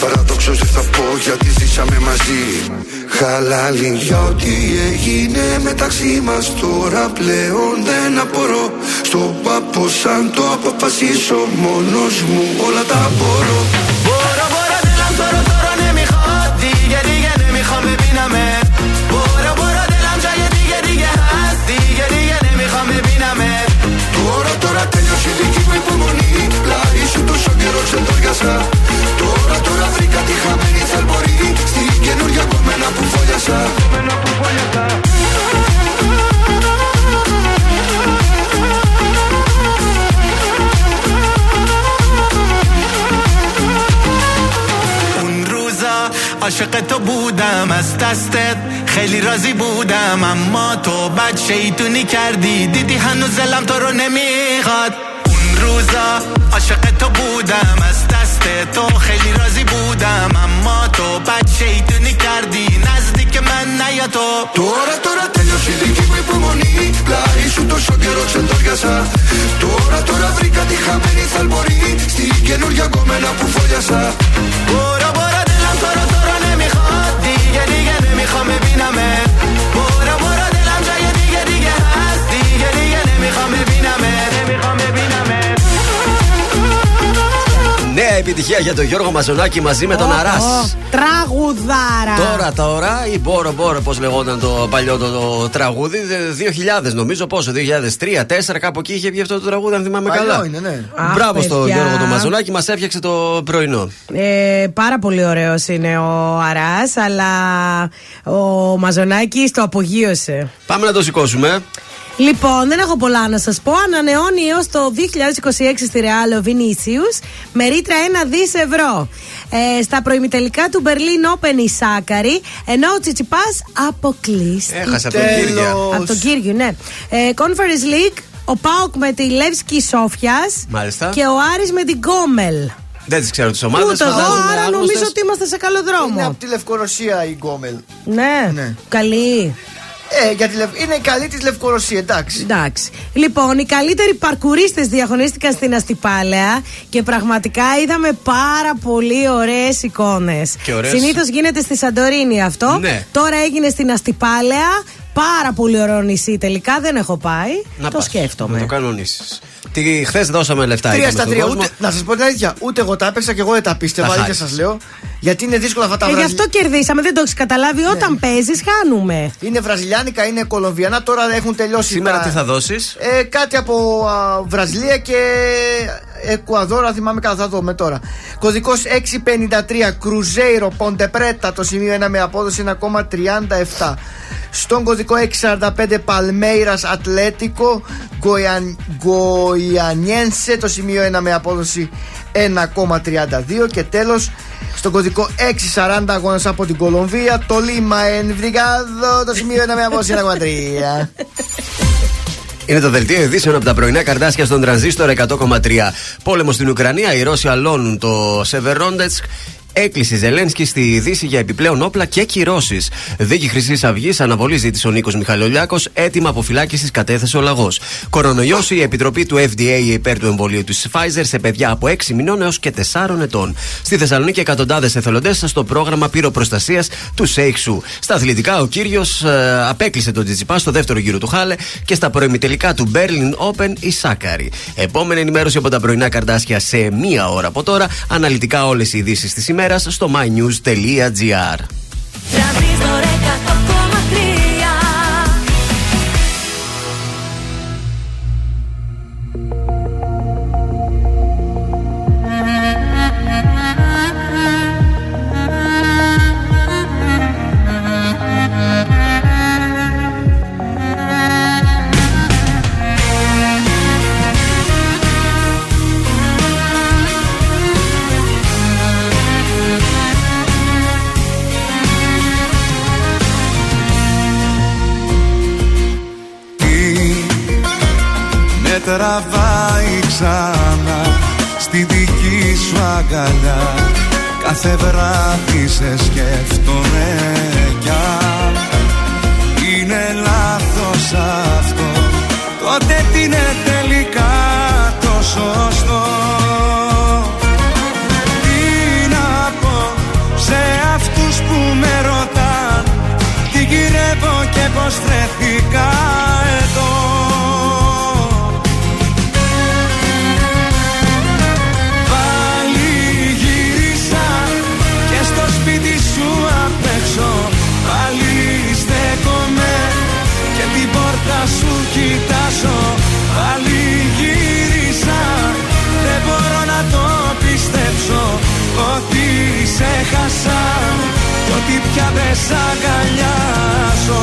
Παραδόξως δεν θα πω γιατί ζήσαμε μαζί Χαλάλη για ό,τι έγινε μεταξύ μας, τώρα πλέον δεν απορώ. Στο πάπο σαν το αποφασίσω μόνος μου όλα τα μπορώ. Μπορώ, μπορώ, δεν τώρα, τώρα, ναι, μη τι Γιατί, γιατί, μη πίναμε. Μπορώ, μπορώ, ναι, δεν γιατί, γιατί, γιατί, γιατί, γιατί, γιατί, μη πίναμε. τώρα τέλειωσε η δική μου υπομονή Πλάι σου τόσο καιρό ξεντόριασα Τώρα τώρα βρήκα τη χαμένη θαλπορή Στην καινούργια κομμένα που φόλιασα اون روزا عاشق تو بودم از دستت خیلی راضی بودم اما تو بد شیطونی کردی دیدی هنوز دلم تو رو نمیخواد اون روزا عاشق تو بودم از دست تو خیلی راضی بودم اما تو بد شیطونی کردی نزدیک من نیا تو Τώρα τώρα τέλειωσε η δική μου υπομονή Πλάι σου τόσο καιρό ξεντόριασα Τώρα τώρα βρήκα τη χαμένη θαλπορή Στην καινούργια κομμένα που φόλιασα برو برو دلم تو رو تو رو نمیخواد دیگه دیگه نمیخوام ببینمت Νέα επιτυχία για τον Γιώργο Μαζονάκη μαζί με τον Αράς. Τραγουδάρα. Τώρα, τώρα, η Μπόρο Μπόρο, πώς λεγόταν το παλιό το, το τραγούδι, δε- 2000 νομίζω, πόσο, 2003-2004, κάπου εκεί είχε βγει αυτό το τραγούδι, αν θυμάμαι Παλιό καλά. είναι, ναι. Αχ, Μπράβο στο παιδιά. Γιώργο το Μαζονάκη, μας έφτιαξε το πρωινό. Ε, πάρα πολύ ωραίος είναι ο Αράς, αλλά ο Μαζονάκης το απογείωσε. Πάμε να το σηκώσουμε. Λοιπόν, δεν έχω πολλά να σας πω. Ανανεώνει έως το 2026 στη Ρεάλ ο Βινίσιου με ρήτρα 1 δις ευρώ. Ε, στα προημιτελικά του Berlin Open η Σάκαρη, ενώ ο Τσιτσιπάς αποκλείστηκε. Έχασε από τον Τέλος. Κύρια. Από τον Κύριο, ναι. Ε, Conference League, ο Πάοκ με τη Λεύσκη Σόφιας Μάλιστα. και ο Άρης με την Γκόμελ. Δεν τις ξέρω τις ομάδες. Ούτε εγώ, άρα νομίζω ότι είμαστε σε καλό Είναι δρόμο. από τη Λευκορωσία η Γκόμελ. Ναι, Ναι. καλή. Ε, για τη Λευ- είναι η καλή της Λευκορωσία, εντάξει. Εντάξει. Λοιπόν, οι καλύτεροι παρκουρίστε διαγωνίστηκαν στην Αστυπάλαια και πραγματικά είδαμε πάρα πολύ ωραίες εικόνες. Και ωραίες. Συνήθως γίνεται στη Σαντορίνη αυτό. Ναι. Τώρα έγινε στην Αστυπάλαια. Πάρα πολύ ωραίο νησί τελικά. Δεν έχω πάει. Να το πας, σκέφτομαι. Να το κανονίσεις. Τι χθες δώσαμε λεφτά. Τρία είπαμε στα στον τρία. κόσμο. Ούτε, να σας πω την αλήθεια, ούτε εγώ τα έπαιξα και εγώ δεν τα πίστευα. Τα Αλήθεια χάρισες. σας λέω. Γιατί είναι δύσκολα αυτά τα Ε, γι' βραζιλ- αυτό κερδίσαμε, δεν το έχεις καταλάβει. Ναι. Όταν παίζεις, χάνουμε. Είναι βραζιλιάνικα, είναι κολομβιανά. Τώρα έχουν τελειώσει. Σήμερα τα- τι θα δώσεις; Ε, κάτι από α, Βραζιλία και Εκουαδόρα, θυμάμαι καλά, θα δούμε τώρα. Κωδικός 653 Κρουζέιρο Ποντεπρέτα, το σημείο 1 με απόδοση 1,37. Στον κωδικό 645 Παλμέιρας Ατλέτικο Γκοϊανιένσε, το σημείο 1 με απόδοση 1,32. Και τέλος, στον κωδικό 640 αγώνας από την Κολομβία, το Λίμα Ενβιγάδο, το σημείο 1 με απόδοση 1,3. Είναι το δελτίο ειδήσεων από τα πρωινά καρντάσια στον τρανζίστορ 100,3. Πόλεμο στην Ουκρανία, οι Ρώσοι αλώνουν το Σεβεροντονέτσκ. Έκκληση Ζελένσκι στη Δύση για επιπλέον όπλα και κυρώσεις. Δίκη Χρυσής Αυγής αναβολή ζήτησε ο Νίκος Μιχαλολιάκος. Έτοιμα αποφυλάκησης κατέθεσε ο λαγός. Κορονοϊό η Επιτροπή του FDA υπέρ του εμβολίου της Pfizer σε παιδιά από 6 μηνών έως και 4 ετών. Στη Θεσσαλονίκη εκατοντάδες εθελοντές στο πρόγραμμα πυροπροστασίας του Σέιξου. Στα αθλητικά ο κύριος ε, απέκλεισε τον Τζιτσιπά στο δεύτερο γύρο του Χάλε και στα προημιτελικά του Berlin Open η Σάκαρη. Επόμενη ενημέρωση από τα πρωινά καρτάσια σε μία ώρα από τώρα. Αναλυτικά όλες οι ειδήσεις τη ημέρα ημέρα στο mynews.gr. στη δική σου αγκαλιά. Κάθε βράδυ σε σκέφτομαι κι αν. Είναι λάθος αυτό. Τότε τι σ' αγκαλιάζω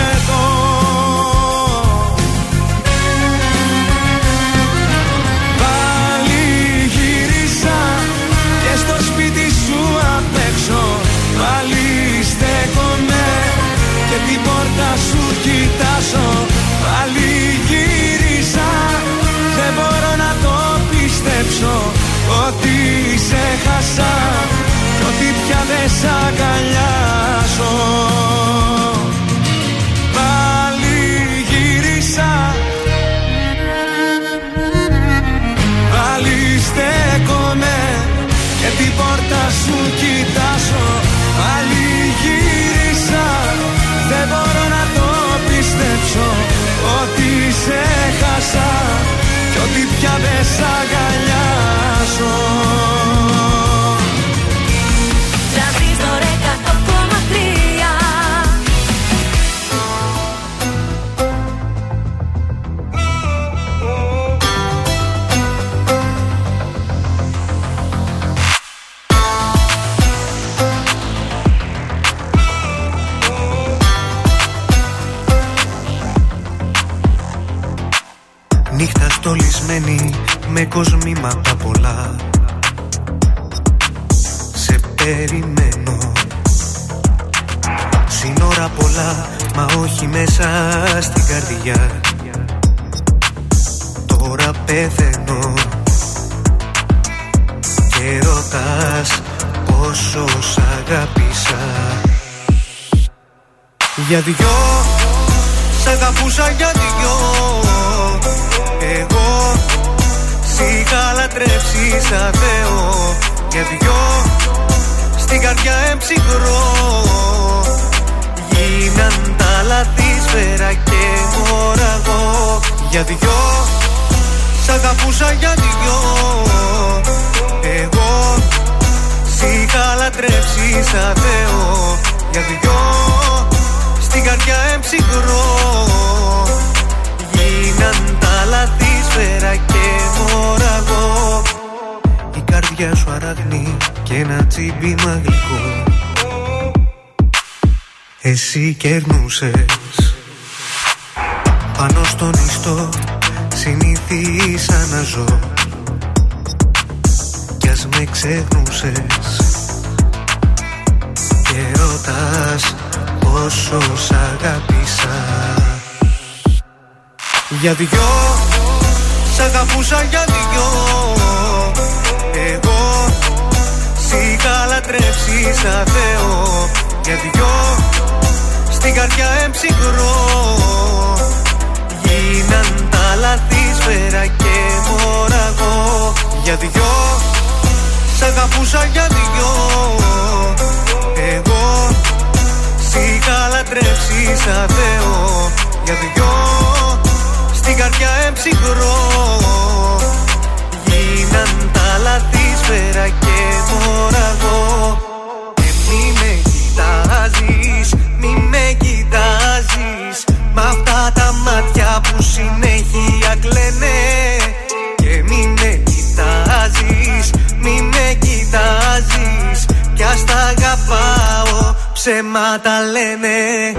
κοιτάζω Πάλι γύρισα. Δεν μπορώ να το πιστέψω Ότι σε χάσα κι ότι πια δεν σ' αγκαλιάζω Πάλι γύρισα. Πάλι στέκομαι και την πόρτα σου κοιτάζω ότι Για δυο Στην καρδιά εμψυχρό Γίναν τα λάθη σφαίρα και μωραγό Για δυο Σ' αγαπούσα για δυο. Εγώ Σ' είχα λατρέψει σαν Θεό. Για δυο Στην καρδιά εμψυχρό. Γίναν τα λάθη σφαίρα και μωραγό Η καρδιά σου αραγνή και ένα τσίμπημα γλυκό εσύ κερνούσες. Πάνω στον ιστό συνήθισα να ζω. Κι ας με ξεχνούσες. Και ρωτάς πόσο σ' αγάπησα Για δυο Σ' αγαπούσα για δυο. Εγώ Σ' είχα λατρέψει σαν Θεό. Για δυο Στην καρδιά εμψυχρό. Γίναν τα λάθη σφαίρα και μωραγό Για δυο Σ' αγαπούσα για δυο. Εγώ Σ' είχα λατρέψει σαν Θεό. Για δυο Στην καρδιά εμψυχρό. Γίναν τα λάθη σφαίρα και μωραγό Και μη με κοιτάζεις, μη με κοιτάζεις Μ' αυτά τα μάτια που συνέχεια κλαίνε Και μη με κοιτάζεις, μη με κοιτάζεις Κι ας τα αγαπάω, ψέματα λένε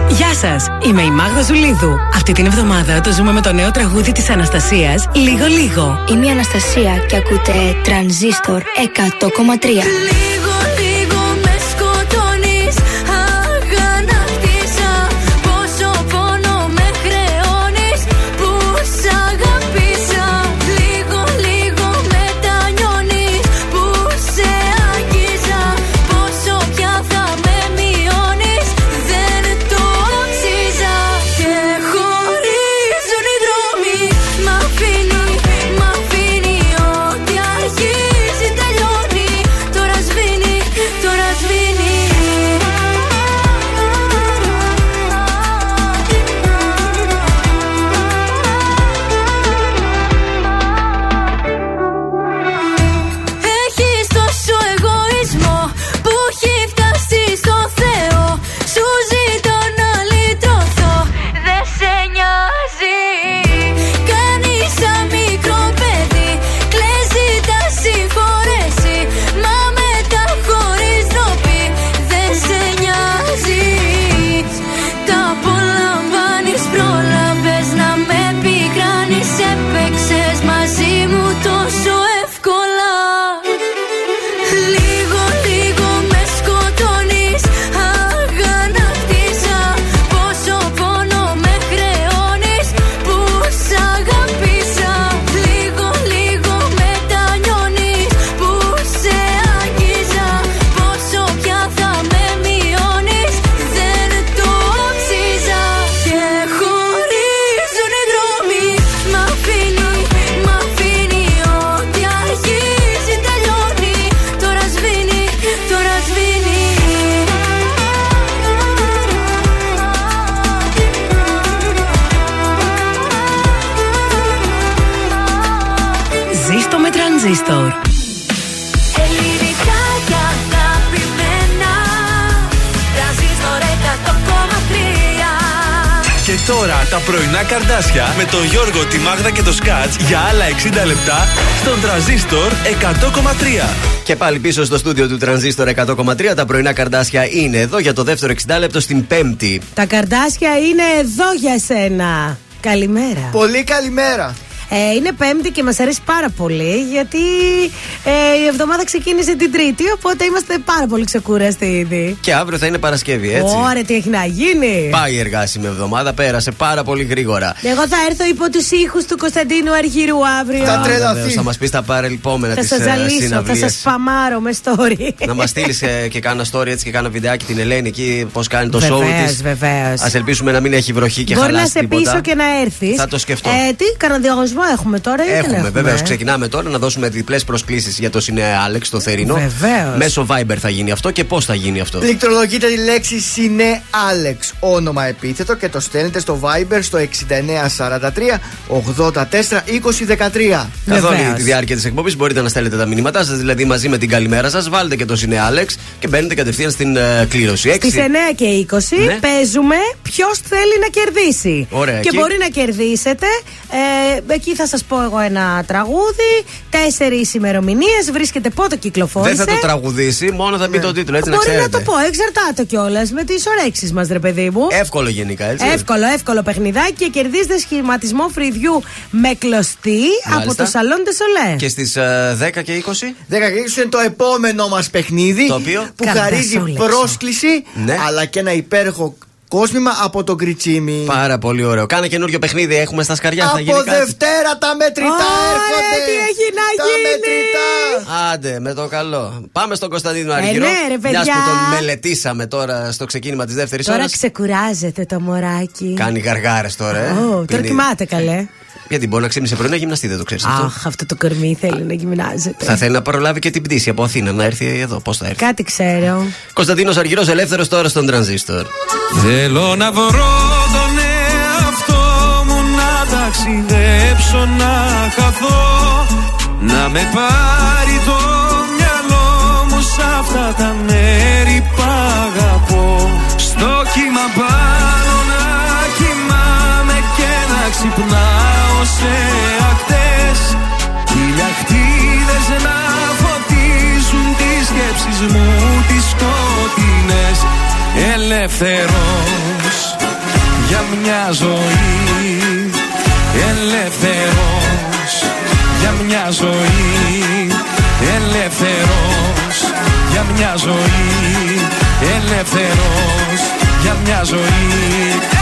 Γεια σας, είμαι η Μάγδα Ζουλίδου. Αυτή την εβδομάδα το ζούμε με το νέο τραγούδι της Αναστασίας Λίγο Λίγο. Είμαι η Αναστασία και ακούτε Τρανζίστορ 100,3. Λίγο, πρωινά καρδάσια με τον Γιώργο, τη Μάγδα και το Σκάτς για άλλα 60 λεπτά στον τραζίστορ 100,3. Και πάλι πίσω στο στούντιο του Τρανζίστορ 100,3 τα πρωινά καρδάσια είναι εδώ για το δεύτερο 60 λεπτό στην Πέμπτη. Τα καρδάσια είναι εδώ για σένα. Καλημέρα. Πολύ καλημέρα. Ε, είναι Πέμπτη και μας αρέσει πάρα πολύ γιατί ε, η εβδομάδα ξεκίνησε την Τρίτη. Οπότε είμαστε πάρα πολύ ξεκούραστοι ήδη. Και αύριο θα είναι Παρασκευή, έτσι. Ωραία, τι έχει να γίνει. Πάει η εργάσιμη εβδομάδα, πέρασε πάρα πολύ γρήγορα. Εγώ θα έρθω υπό τους ήχους του Κωνσταντίνου Αργυρού αύριο. Α, βεβαίως, Θα μας πεις τα παρελπόμενα Θα της σας ζαλίσω, θα συναυλία. σας παμάρω με story. Να μας στείλεις και κάνα story έτσι και κάνα βιντεάκι την Ελένη εκεί, πώς κάνει το show Βεβαίως, της. βεβαίως. Α ελπίσουμε να μην έχει βροχή και Μπορεί να χαλάσει σε τίποτα. πείσω και να έρθεις. Θα το σκεφτώ. Ε, τι, κανένα διαγωνισμό σχηματισμό έχουμε τώρα ή δεν Έχουμε, έχουμε; βεβαίως. Ξεκινάμε τώρα να δώσουμε διπλές προσκλήσεις για το Σινέ Άλεξ, το θερινό. Βεβαίως. Μέσω Viber θα γίνει αυτό και πώς θα γίνει αυτό; Πληκτρολογείτε τη λέξη Σινέ Άλεξ, όνομα επίθετο και το στέλνετε στο Viber στο 6943 84 20 13. Καθ' όλη τη διάρκεια της εκπομπής μπορείτε να στέλνετε τα μηνύματά σας, δηλαδή μαζί με την καλημέρα σας. Βάλτε και το Σινέ Άλεξ και μπαίνετε κατευθείαν στην ε, κλήρωση. Στις 9 και 20 Ναι. παίζουμε ποιος θέλει να κερδίσει. Ωραία, και εκεί. μπορεί να κερδίσετε. Ε, εκεί θα σας πω εγώ ένα τραγούδι. Τέσσερις ημερομηνίες. Βρίσκεται πότε κυκλοφόρησε. Δεν θα το τραγουδήσει, μόνο θα πει το τίτλο, έτσι να Μπορεί να ξέρετε. το πω, εξαρτάται κιόλας με τις ωρέξεις μας, ρε παιδί μου. Εύκολο γενικά, έτσι. Εύκολο, εύκολο παιχνιδάκι και κερδίζετε σχηματισμό φρυδιού με κλωστή από Μάλιστα. το Σαλόν Τεσολέ. Και στις 10 και 20. 10 και 20 είναι το επόμενο μας παιχνίδι Το οποίο; που Καρδασό, χαρίζει λέξω. πρόσκληση Ναι. αλλά και ένα υπέροχο κόσμημα από τον Κριτσίμι. Πάρα πολύ ωραίο. Κάνε καινούριο παιχνίδι, έχουμε στα σκαριά. θα Από γίνει κάτι. Δευτέρα τα μετρητά Ωραία, έρχονται. τι έχει να τα γίνει. μετρητά. Άντε, με το καλό. Πάμε στον Κωνσταντίνο Ε, Αργυρό. ναι, ρε, παιδιά. Μιας που τον μελετήσαμε τώρα στο ξεκίνημα της δεύτερης Τώρα ώρας. ξεκουράζεται το μωράκι. Κάνει γαργάρες τώρα, ε. Ω, τώρα Πίνει- κοιμάται καλέ. Γιατί μπορεί να ξύπνησε πρωί να γυμναστεί, δεν το ξέρεις αυτό. Αχ, αυτό το κορμί θέλει να γυμνάζεται. Θα θέλει να προλάβει και την πτήση από Αθήνα να έρθει εδώ. Πώς θα έρθει; Κάτι ξέρω. Κωνσταντίνος Αργυρός ελεύθερος τώρα στον τρανζίστορ. Θέλω να βρω τον εαυτό μου να ταξιδέψω να χαθώ Να με πάρει το μυαλό μου σ' αυτά τα μέρη που αγαπώ Στο κύμα πάνω να κοιμάμαι και να ξυπνάω σε ακτές. Χιλιακτίδες να φωτίζουν τις σκέψεις μου τις σκοτεινές. Ελεύθερος για μια ζωή. Ελεύθερος για μια ζωή. Ελεύθερος για μια ζωή. Ελεύθερος για μια ζωή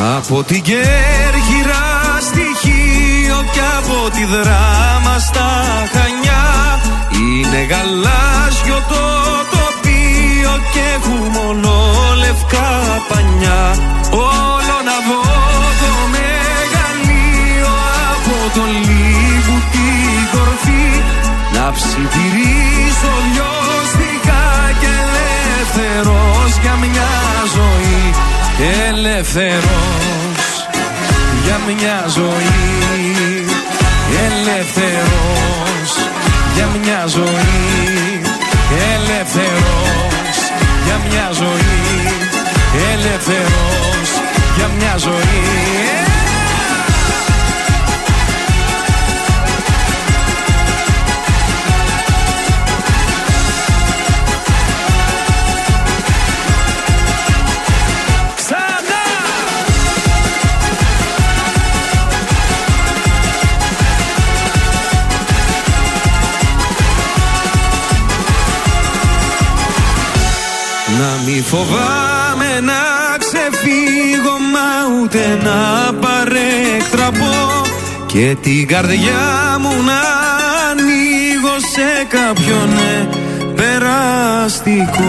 Από την Κέρκυρα στοιχείο και από τη δράμα στα Χανιά. Είναι γαλάζιο το τοπίο και έχουμε μόνο λευκά πανιά. Όλο να δω το μεγαλείο από το λίγου την κορφή. Να ψιθυρίσω λιώστηκα και ελεύθερος για μια ζωή. Ελεύθερος για μια ζωή. Ελεύθερος για μια ζωή. Ελεύθερος για μια ζωή. Ελεύθερος για μια ζωή Να μη φοβάμαι να ξεφύγω μα ούτε να παρέκτραπω και την καρδιά μου να ανοίγω σε κάποιον ε, περαστικό.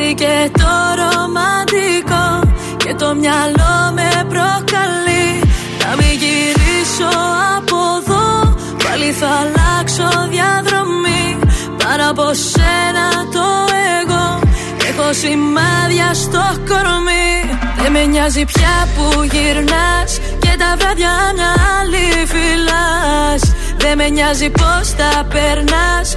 Χάθηκε το ρομαντικό Και το μυαλό με προκαλεί. Να μην γυρίσω από εδώ Πάλι θα αλλάξω διαδρομή. Πάνω από σένα το εγώ Έχω σημάδια στο κορμί. Δεν με νοιάζει πια που γυρνάς Και τα βράδια μια άλλη φυλάς Δεν με νοιάζει πως τα περνάς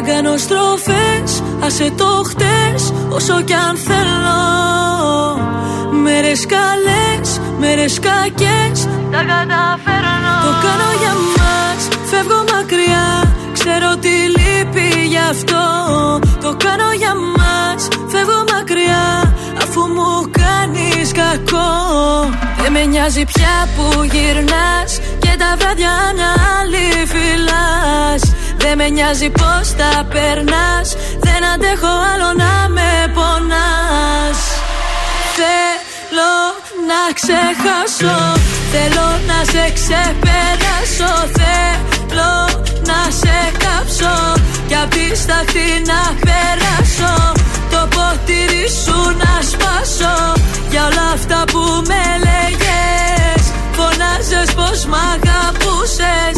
Δεν κάνω στροφές, άσε το χτες Όσο κι αν θέλω. Μέρες καλές, μέρες κακές Τα καταφέρνω. Το κάνω για μας, φεύγω μακριά Ξέρω τι λείπει γι' αυτό. Το κάνω για μας, φεύγω μακριά Αφού μου κάνεις κακό. Δεν με νοιάζει πια που γυρνάς Και τα βράδια μια άλλη φυλάς δεν με νοιάζει πως τα περνάς. Δεν αντέχω άλλο να με πονάς. Θέλω να ξεχάσω. Θέλω να σε ξεπεράσω. Θέλω να σε κάψω. Κι απ' τη σταθή να περάσω. Το ποτήρι σου να σπάσω. Για όλα αυτά που με λέγες Φωνάζες πως μ' αγαπούσες. Και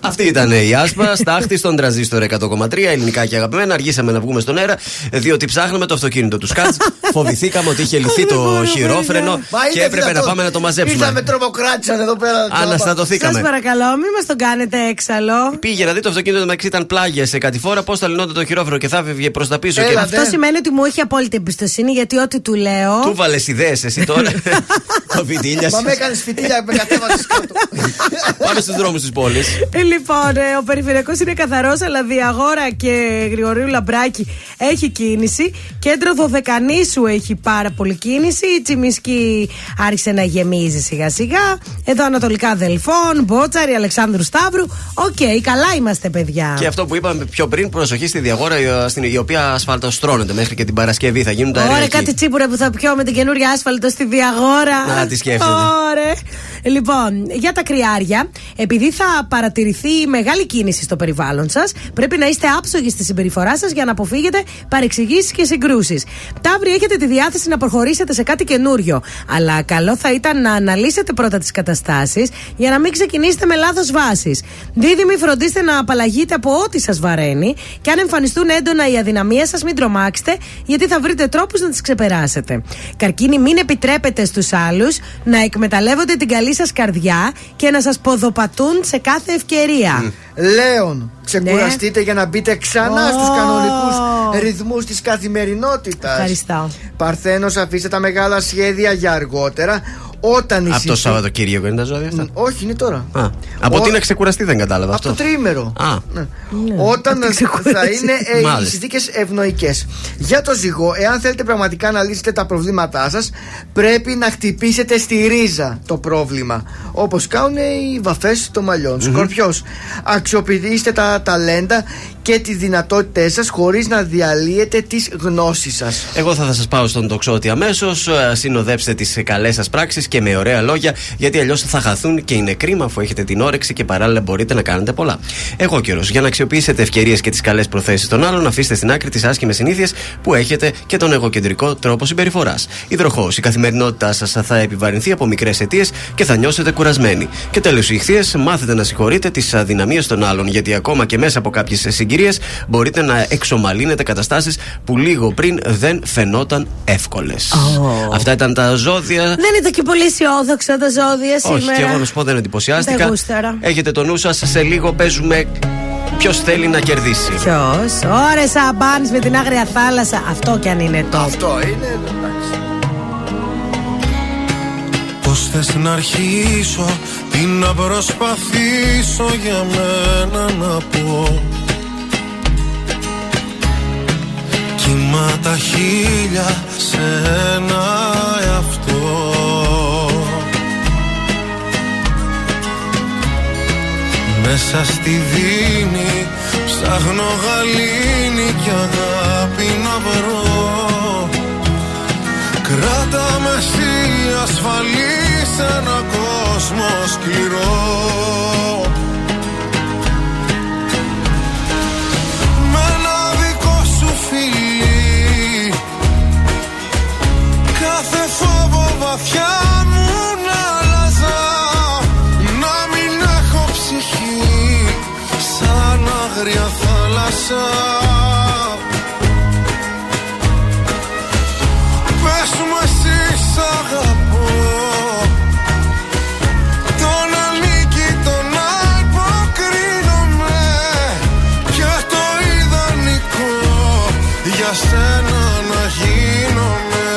Αυτή ήταν η Άσπα, στάχτη στον τραζίστορ 100,3 ελληνικά και αγαπημένα. Αργήσαμε να βγούμε στον αέρα, διότι ψάχναμε το αυτοκίνητο του Σκάτς. Φοβηθήκαμε ότι είχε λυθεί το χειρόφρενο Μα και είναι έπρεπε να δυνατόν. πάμε να το μαζέψουμε. Ήρθαμε τρομοκράτησαν εδώ πέρα. Αναστατωθήκαμε. Σας παρακαλώ, μην μας τον κάνετε έξαλλο. Πήγε να δει το αυτοκίνητο μεταξύ ήταν πλάγια σε κάτι φορά, πώς θα λυνόταν το χειρόφρενο και θα έφευγε προς τα πίσω. και... Αυτό σημαίνει ότι μου έχει απόλυτη εμπιστοσύνη γιατί ό,τι του λέω. Του βάλες ιδέες εσύ τώρα. Το φιτίλια Μα με έκανες φιτίλια, με κατέβασες κάτω. Πάμε στους δρόμους της πόλης. Ε, Λοιπόν, ε, ο περιφερειακός είναι καθαρός, αλλά Διαγόρα και Γρηγορίου Λαμπράκη έχει κίνηση. Κέντρο Δωδεκανήσου έχει πάρα πολύ κίνηση. Η Τσιμισκή άρχισε να γεμίζει σιγά σιγά. Εδώ Ανατολικά Δελφών, Μπότσαρη, Αλεξάνδρου Σταύρου. Οκ, καλά είμαστε, παιδιά. Και αυτό που είπαμε πιο πριν, προσοχή στη διαγόρα η- στην- η οποία ασφαλτοστρώνεται μέχρι και την Παρασκευή. Θα γίνουν τα έργα. Ωραία, εκεί. κάτι τσίπουρα που θα πιω με την καινούργια άσφαλτο στη Διαγόρα. Να, τι σκέφτεται. Ωραία. Λοιπόν, για τα κρυάρια, επειδή θα παρατηρηθεί μεγάλη κίνηση στο περιβάλλον σας, πρέπει να είστε άψογοι στη συμπεριφορά σας για να αποφύγετε παρεξηγήσεις και συγκρούσεις. Ταύροι, έχετε τη διάθεση να προχωρήσετε σε κάτι καινούριο. Αλλά καλό θα ήταν να αναλύσετε πρώτα τις καταστάσεις για να μην ξεκινήσετε με λάθος βάσεις. Δίδυμοι, φροντίστε να απαλλαγείτε από ό,τι σας βαραίνει και αν εμφανιστούν έντονα οι αδυναμίες σας, μην τρομάξετε, γιατί θα βρείτε τρόπους να τις ξεπεράσετε. Καρκίνοι, μην επιτρέπετε στους άλλους να εκμεταλλεύονται την καλή σας καρδιά και να σας ποδοπατούν σε κάθε ευκαιρία. Λέων, ξεκουραστείτε για να μπείτε ξανά Ω. στους κανονικούς ρυθμούς της καθημερινότητας. Ευχαριστώ. Παρθένος αφήστε τα μεγάλα σχέδια για αργότερα. Όταν η Από το συνθήκη- Σαββατοκύριακο είναι τα ζώδια αυτά; Όχι, είναι τώρα. Α, από Ο- τι να ξεκουραστεί δεν κατάλαβα Από αυτό. το τρίμερο. Α, Όταν από τη θα ξεκούραση. είναι ε, οι Μάλιστα. συνθήκες ευνοϊκές. Για το ζυγό, εάν θέλετε πραγματικά να λύσετε τα προβλήματά σας, πρέπει να χτυπήσετε στη ρίζα το πρόβλημα. Όπως κάνουν οι βαφές των μαλλιών. Σκορπιός, αξιοποιήστε τα ταλέντα και τις δυνατότητές σας χωρίς να διαλύετε τις γνώσεις σας. Εγώ θα, θα σας πάω στον τοξότη αμέσως. Συνοδέψτε τις καλές σας πράξεις και με ωραία λόγια, γιατί αλλιώς θα χαθούν και είναι κρίμα αφού έχετε την όρεξη και παράλληλα μπορείτε να κάνετε πολλά. Εγώ καιρός. Για να αξιοποιήσετε ευκαιρίες και τις καλές προθέσεις των άλλων, αφήστε στην άκρη τις άσχημες συνήθειες που έχετε και τον εγωκεντρικό τρόπο συμπεριφοράς. Υδροχός. Η καθημερινότητά σας θα επιβαρυνθεί από μικρές αιτίες και θα νιώσετε κουρασμένοι. Και τέλος, οι ηχθείες, μάθετε να συγχωρείτε τις αδυναμίες των άλλων, γιατί ακόμα και μέσα από κάποιες συγκυρίες μπορείτε να εξομαλύνετε καταστάσεις που λίγο πριν δεν φαινόταν εύκολες. Αυτά ήταν τα ζώδια. Δεν ήταν και πολύ αισιόδοξα τα ζώδια σήμερα. Όχι, και εγώ να σου πω δεν εντυπωσιάστηκα. Δεν γούσταρα. Έχετε το νου σας, σε λίγο παίζουμε ποιος θέλει να κερδίσει. Ποιος, ώρε αμπάνι με την άγρια θάλασσα. Αυτό κι αν είναι το. Αυτό είναι. εντάξει. Πώς θες να αρχίσω Τι να προσπαθήσω για μένα να πω Κύμα τα χίλια σε ένα Μέσα στη δίνη ψάχνω γαλήνη και αγάπη να βρω. Κράτα με εσύ ασφαλή σε ένα κόσμο σκληρό. Με ένα δικό σου φιλί. Κάθε φόβο βαθιά μου άγρια θάλασσα. Πες μου εσύ σ' αγαπώ. Τον ανήκει τον αποκρίνομαι. Και το ιδανικό για σένα να γίνομαι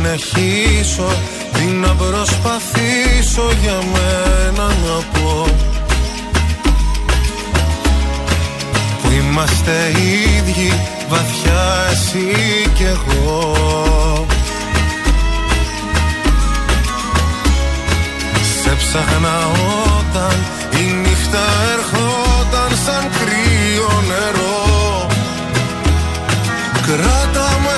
συνεχίσω Τι να προσπαθήσω για μένα να πω. Που είμαστε ίδιοι βαθιά εσύ κι εγώ. Σε ψάχνα όταν η νύχτα ερχόταν σαν κρύο νερό. Κράτα με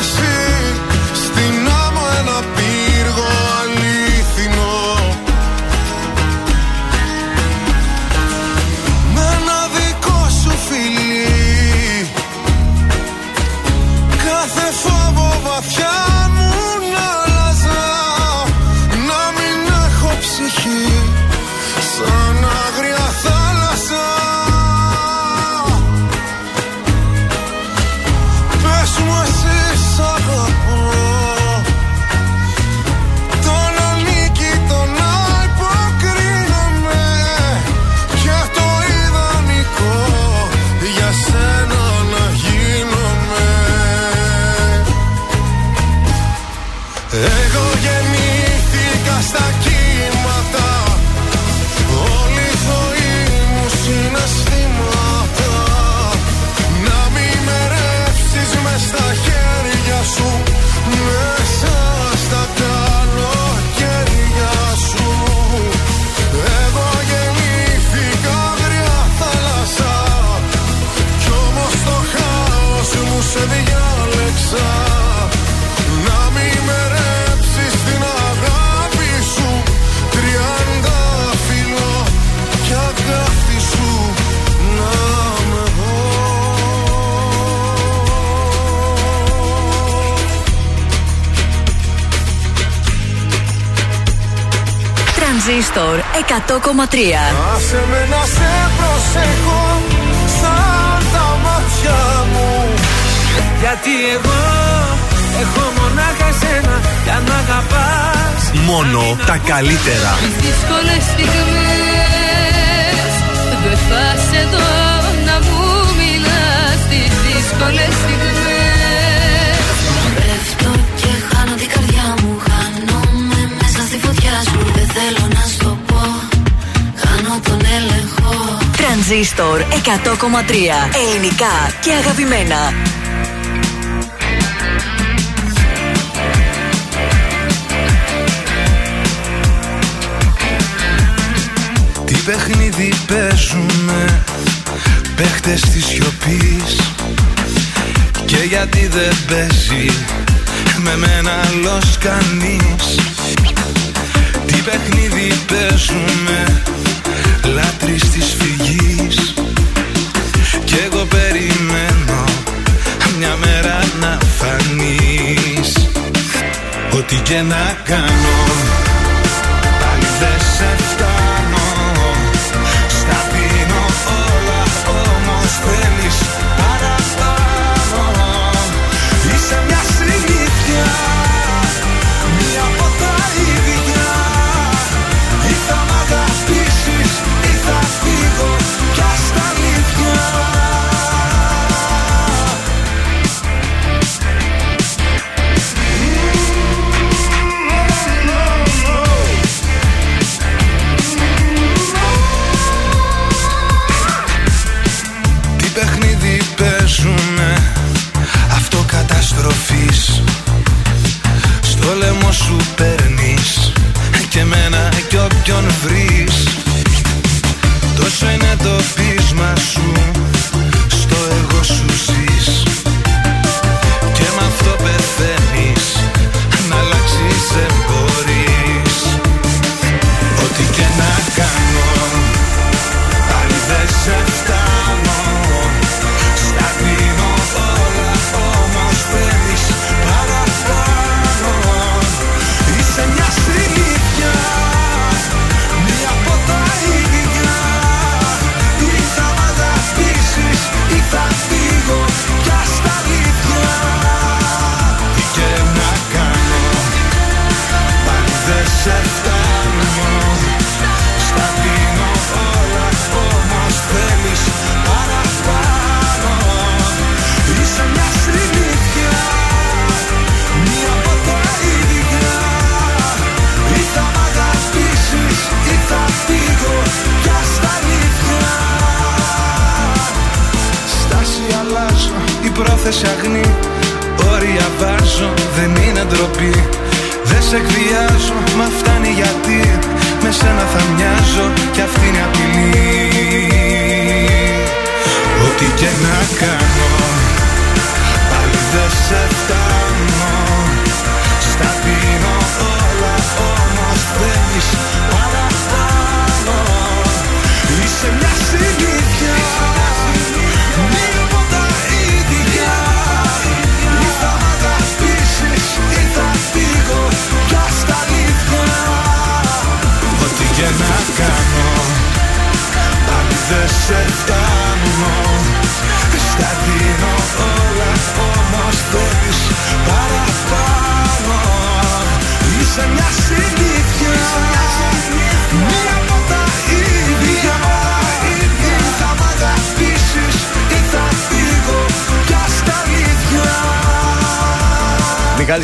Τρανζίστορ 100,3. Άσε με να σε προσέχω σαν τα μάτια μου Γιατί εγώ έχω μονάχα εσένα για να αγαπάς Μόνο τα καλύτερα. Τις δύσκολες στιγμές Δεν θα σε δω να μου μιλάς Τις δύσκολες στιγμές Πέφτω και χάνω την καρδιά μου Χάνομαι μέσα στη φωτιά σου Δεν θέλω να τον έλεγχο Τρανζίστορ 100,3. Ελληνικά και αγαπημένα. Τι παιχνίδι παίζουμε Παίχτες της σιωπής; Και γιατί δεν παίζει Με μένα άλλος κανείς; Τι παιχνίδι παίζουμε Λάτρης της φυγής. Κι εγώ περιμένω Μια μέρα να φανείς. Ό,τι και να κάνω Πάλι δεν σε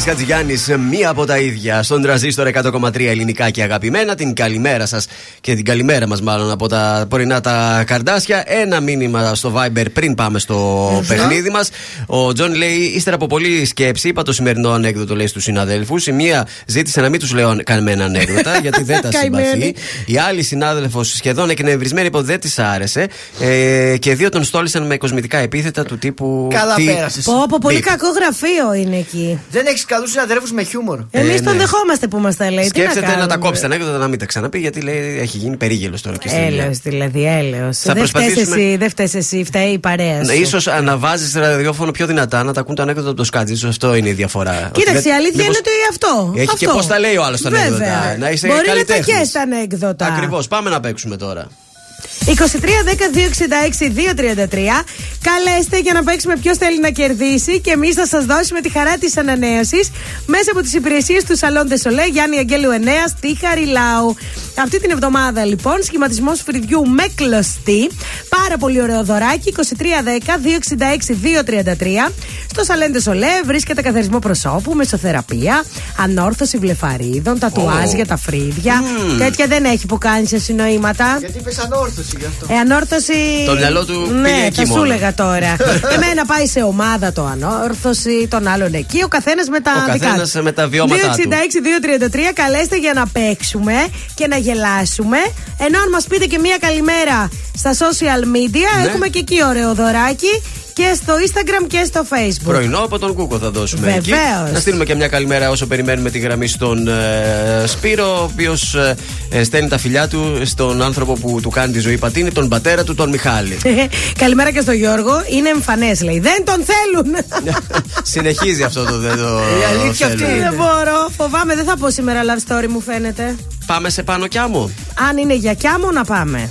Μιχάλης Χατζηγιάννης, μία από τα ίδια στον τρανζίστορ 100,3 ελληνικά και αγαπημένα. Την καλημέρα σας και την καλημέρα μας μάλλον από τα πρωινά τα καρδάσια. Ένα μήνυμα στο Viber πριν πάμε στο παιχνίδι μας. Ο Τζον λέει, ύστερα από πολλή σκέψη, είπα το σημερινό ανέκδοτο λέει στους συναδέλφους. Η μία ζήτησε να μην τους λέω κανένα ανέκδοτα γιατί δεν τα συμπαθεί. Καημένη. Η άλλη συνάδελφος σχεδόν εκνευρισμένη είπε ότι δεν της άρεσε. Ε, και δύο τον στόλισαν με κοσμητικά επίθετα του τύπου. Καλά τι- πέρασες. Πω, πω, πολύ Μπιπ. κακό γραφείο είναι εκεί. Δεν έχεις καλούς συναδέλφους με χιούμορ. Εμείς Ε, τον ναι. δεχόμαστε που μα τα λέει. Τι Σκέφτεται να, τα κάνουμε; κόψεις τα ανέκδοτα να μην τα ξαναπεί γιατί λέει έχει γίνει περίγελος τώρα και στην Έλεος δηλαδή, έλεος. Θα Δεν φταίεις προσπαθήσουμε- εσύ, δεν φταίεις εσύ, φταίει η παρέα σου. Ναι, ίσως αναβάζεις ραδιόφωνο πιο δυνατά να τα ακούν το ανέκδοτο από το σκάτζι. Ίσως αυτό είναι η διαφορά. Κοίταξε, Ότι η δεν- αλήθεια μήπως- είναι ότι αυτό. Έχει και αυτό. πώς τα λέει ο άλλος τα Βέβαια. ανέκδοτα. Να είσαι Μπορεί να τα καλλιτέχνης. καίει τα ανέκδοτα. Ακριβώς. Πάμε να παίξουμε τώρα. 23, 10, 266, 233. Καλέστε για να παίξουμε ποιος θέλει να κερδίσει και εμείς θα σας δώσουμε τη χαρά της ανανέωσης μέσα από τις υπηρεσίες του Σαλόν Δεσολέ Γιάννη Αγγέλου 9 στη Χαριλάου. Αυτή την εβδομάδα λοιπόν σχηματισμός φρυδιού με κλωστή. Πάρα πολύ ωραίο δωράκι. 23, 10, 266, 233. Στο Σαλόν Δεσολέ βρίσκεται καθαρισμό προσώπου, μεσοθεραπεία, ανόρθωση βλεφαρίδων, τατουάζ Ω. για τα φρύδια. Μμμ. Τέτοια δεν έχει που κάνει σε συνοήματα. Γιατί είπε ανόρθωση γι' αυτό. Ε, ανόρθωση. Το μυαλό του πήγε Ναι, εκεί θα σου μόνο. έλεγα τώρα. Εμένα πάει σε ομάδα το ανόρθωση, τον άλλον εκεί. Ο καθένας με τα Ο δικά καθένας του. με τα βιώματά του. 266-233, καλέστε για να παίξουμε και να γελάσουμε. Ενώ αν μας πείτε και μία καλημέρα στα social media, Ναι. έχουμε και εκεί ωραίο δωράκι. Και στο Instagram και στο Facebook. Πρωινό από τον Κούκο θα δώσουμε εκεί. Βεβαίως. Να στείλουμε και μια καλημέρα όσο περιμένουμε τη γραμμή στον ε, Σπύρο, ο οποίος ε, στέλνει τα φιλιά του στον άνθρωπο που του κάνει τη ζωή πατίνη, τον πατέρα του, τον Μιχάλη. Καλημέρα και στο Γιώργο. Είναι εμφανές, λέει. Δεν τον θέλουν. Συνεχίζει αυτό το δεν το. θέλει. Δεν μπορώ. Φοβάμαι, δεν θα πω σήμερα love story, μου φαίνεται. Πάμε σε πάνω κι άμμο. Αν είναι για κιάμο, να πάμε.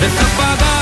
φωνάζεις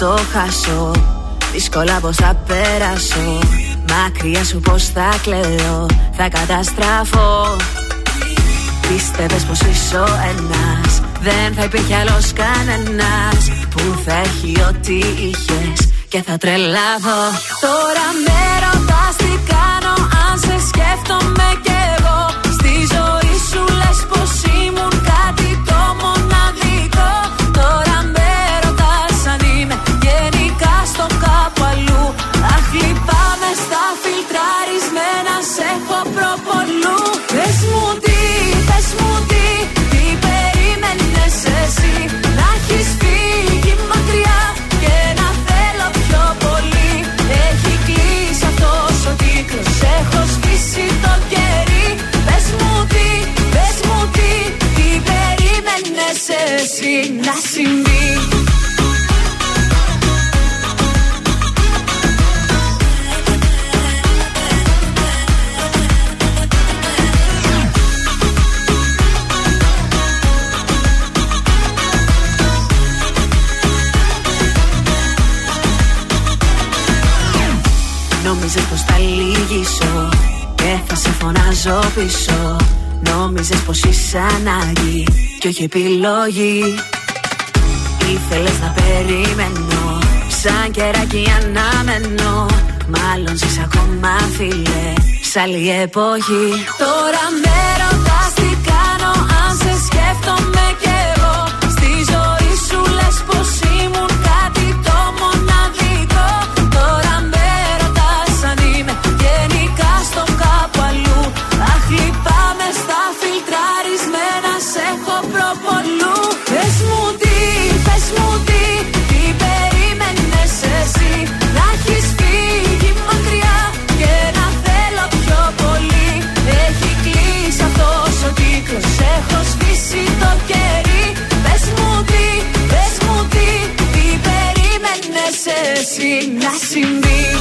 το χάσω. Δύσκολα πως θα περάσω. Μακριά σου πως θα κλαίω. Θα καταστραφώ. Πίστευες πως είσαι ο ένας. Δεν θα υπήρχε άλλος κανένας Που θα έχει ό,τι είχες. Και θα τρελαθώ. Τώρα με να συμβεί. Νόμιζες πως θα λυγίσω και θα σε φωνάζω πίσω Νόμιζες πως είσαι ανάγκη και όχι επιλογή Ήθελες να περιμένω σαν κεράκι αναμένω. Μάλλον ζεις ακόμα φίλε σ' άλλη εποχή. Τώρα με εσύ να συμβείς.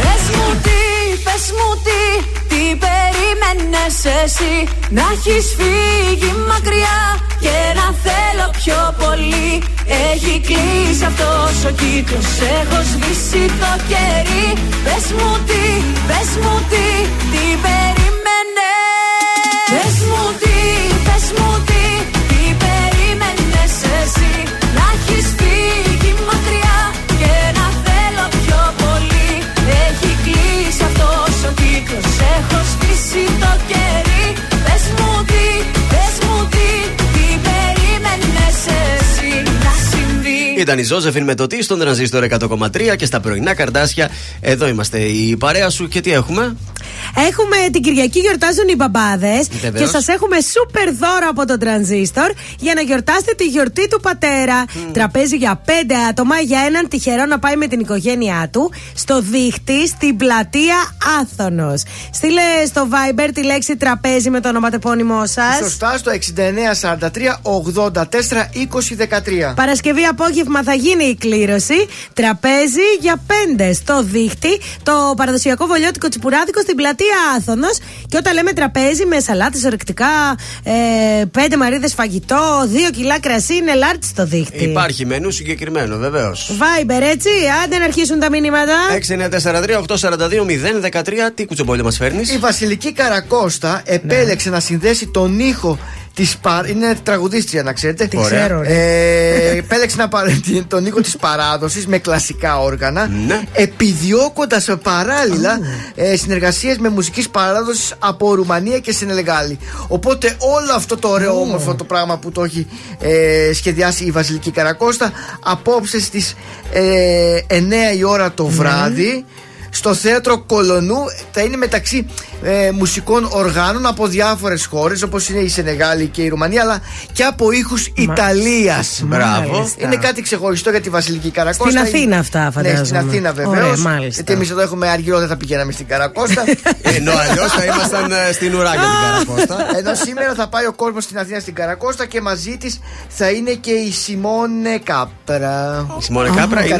Πες μου τι, πες μου τι, τι περίμενες εσύ. Να έχεις φύγει μακριά και να θέλω πιο πολύ. Έχει κλείσει αυτός ο κύκλος, έχω σβήσει το κερί. Πες μου τι, πες μου τι, τι περίμενες Πες μου τι, πες μου τι, τι περίμενες εσύ Να έχεις φύγει μακριά και να θέλω πιο πολύ Έχει κλείσει αυτός ο κύκλος, έχω σβήσει το κερί Πες μου τι, πες μου τι, τι περίμενες εσύ να συμβεί Ήταν η Ζώζεφιν με το τι στον τρανζίστορ 100,3 και στα πρωινά καρδάσια. Εδώ είμαστε η παρέα σου και τι έχουμε; Έχουμε την Κυριακή γιορτάζουν οι μπαμπάδες Βεβαίως. και σας έχουμε σούπερ δώρο από τον Τρανζίστορ για να γιορτάσετε τη γιορτή του πατέρα. Τραπέζι για πέντε άτομα για έναν τυχερό να πάει με την οικογένειά του στο δίχτυ στην πλατεία Άθωνος. Στείλε στο Viber τη λέξη τραπέζι με το ονοματεπώνυμό σας. Σωστά στο 6943 84 20 13. Παρασκευή απόγευμα θα γίνει η κλήρωση. Τραπέζι για πέντε στο δίχτυ. Το παραδοσιακό βολιώτικο τσιπουράδικο στην πλατεία Άθωνο. Και όταν λέμε τραπέζι με σαλάτε ορεκτικά, ε, πέντε μαρίδες φαγητό, δύο κιλά κρασί, είναι λάρτ στο δίχτυ. Υπάρχει μενού συγκεκριμένο, βεβαίως. Viber, έτσι. Άντε να αρχίσουν τα μηνύματα. 6943-842-013. Τι κουτσομπόλιο μας φέρνεις; Η Βασιλική Καρακώστα επέλεξε να συνδέσει τον ήχο της παρ... Είναι τραγουδίστρια, να ξέρετε. Τι Ωραία. ξέρω, ρε. Ε, επέλεξε να πάρει τον ήχο της παράδοσης με κλασικά όργανα. Ναι. Επιδιώκοντας παράλληλα ε, συνεργασίες με μουσικής παράδοσης από Ρουμανία και Σενεγάλη. Οπότε όλο αυτό το ωραίο όμορφο το πράγμα που το έχει ε, σχεδιάσει η Βασιλική Καρακώστα απόψες στις ε, 9 η ώρα το βράδυ στο θέατρο Κολονού θα είναι μεταξύ ε, μουσικών οργάνων από διάφορες χώρες όπως είναι η Σενεγάλη και η Ρουμανία, αλλά και από ήχους Ιταλίας. Μπράβο. Μάλιστα. Είναι κάτι ξεχωριστό για τη Βασιλική Καρακώστα. Στην Είναι- Αθήνα αυτά, Ναι, φαντάζομαι. στην Αθήνα Ωραία, βεβαίως. μάλιστα. Γιατί εμείς εδώ έχουμε αργυρό, δεν θα πηγαίναμε στην Καρακώστα. Ενώ αλλιώς θα ήμασταν ε, στην ουρά για την Καρακώστα. Ενώ σήμερα θα πάει ο κόσμος στην Αθήνα στην Καρακώστα και μαζί της θα είναι και η Σιμώνε Κάπρα. Η Σιμώνε Κάπρα είναι;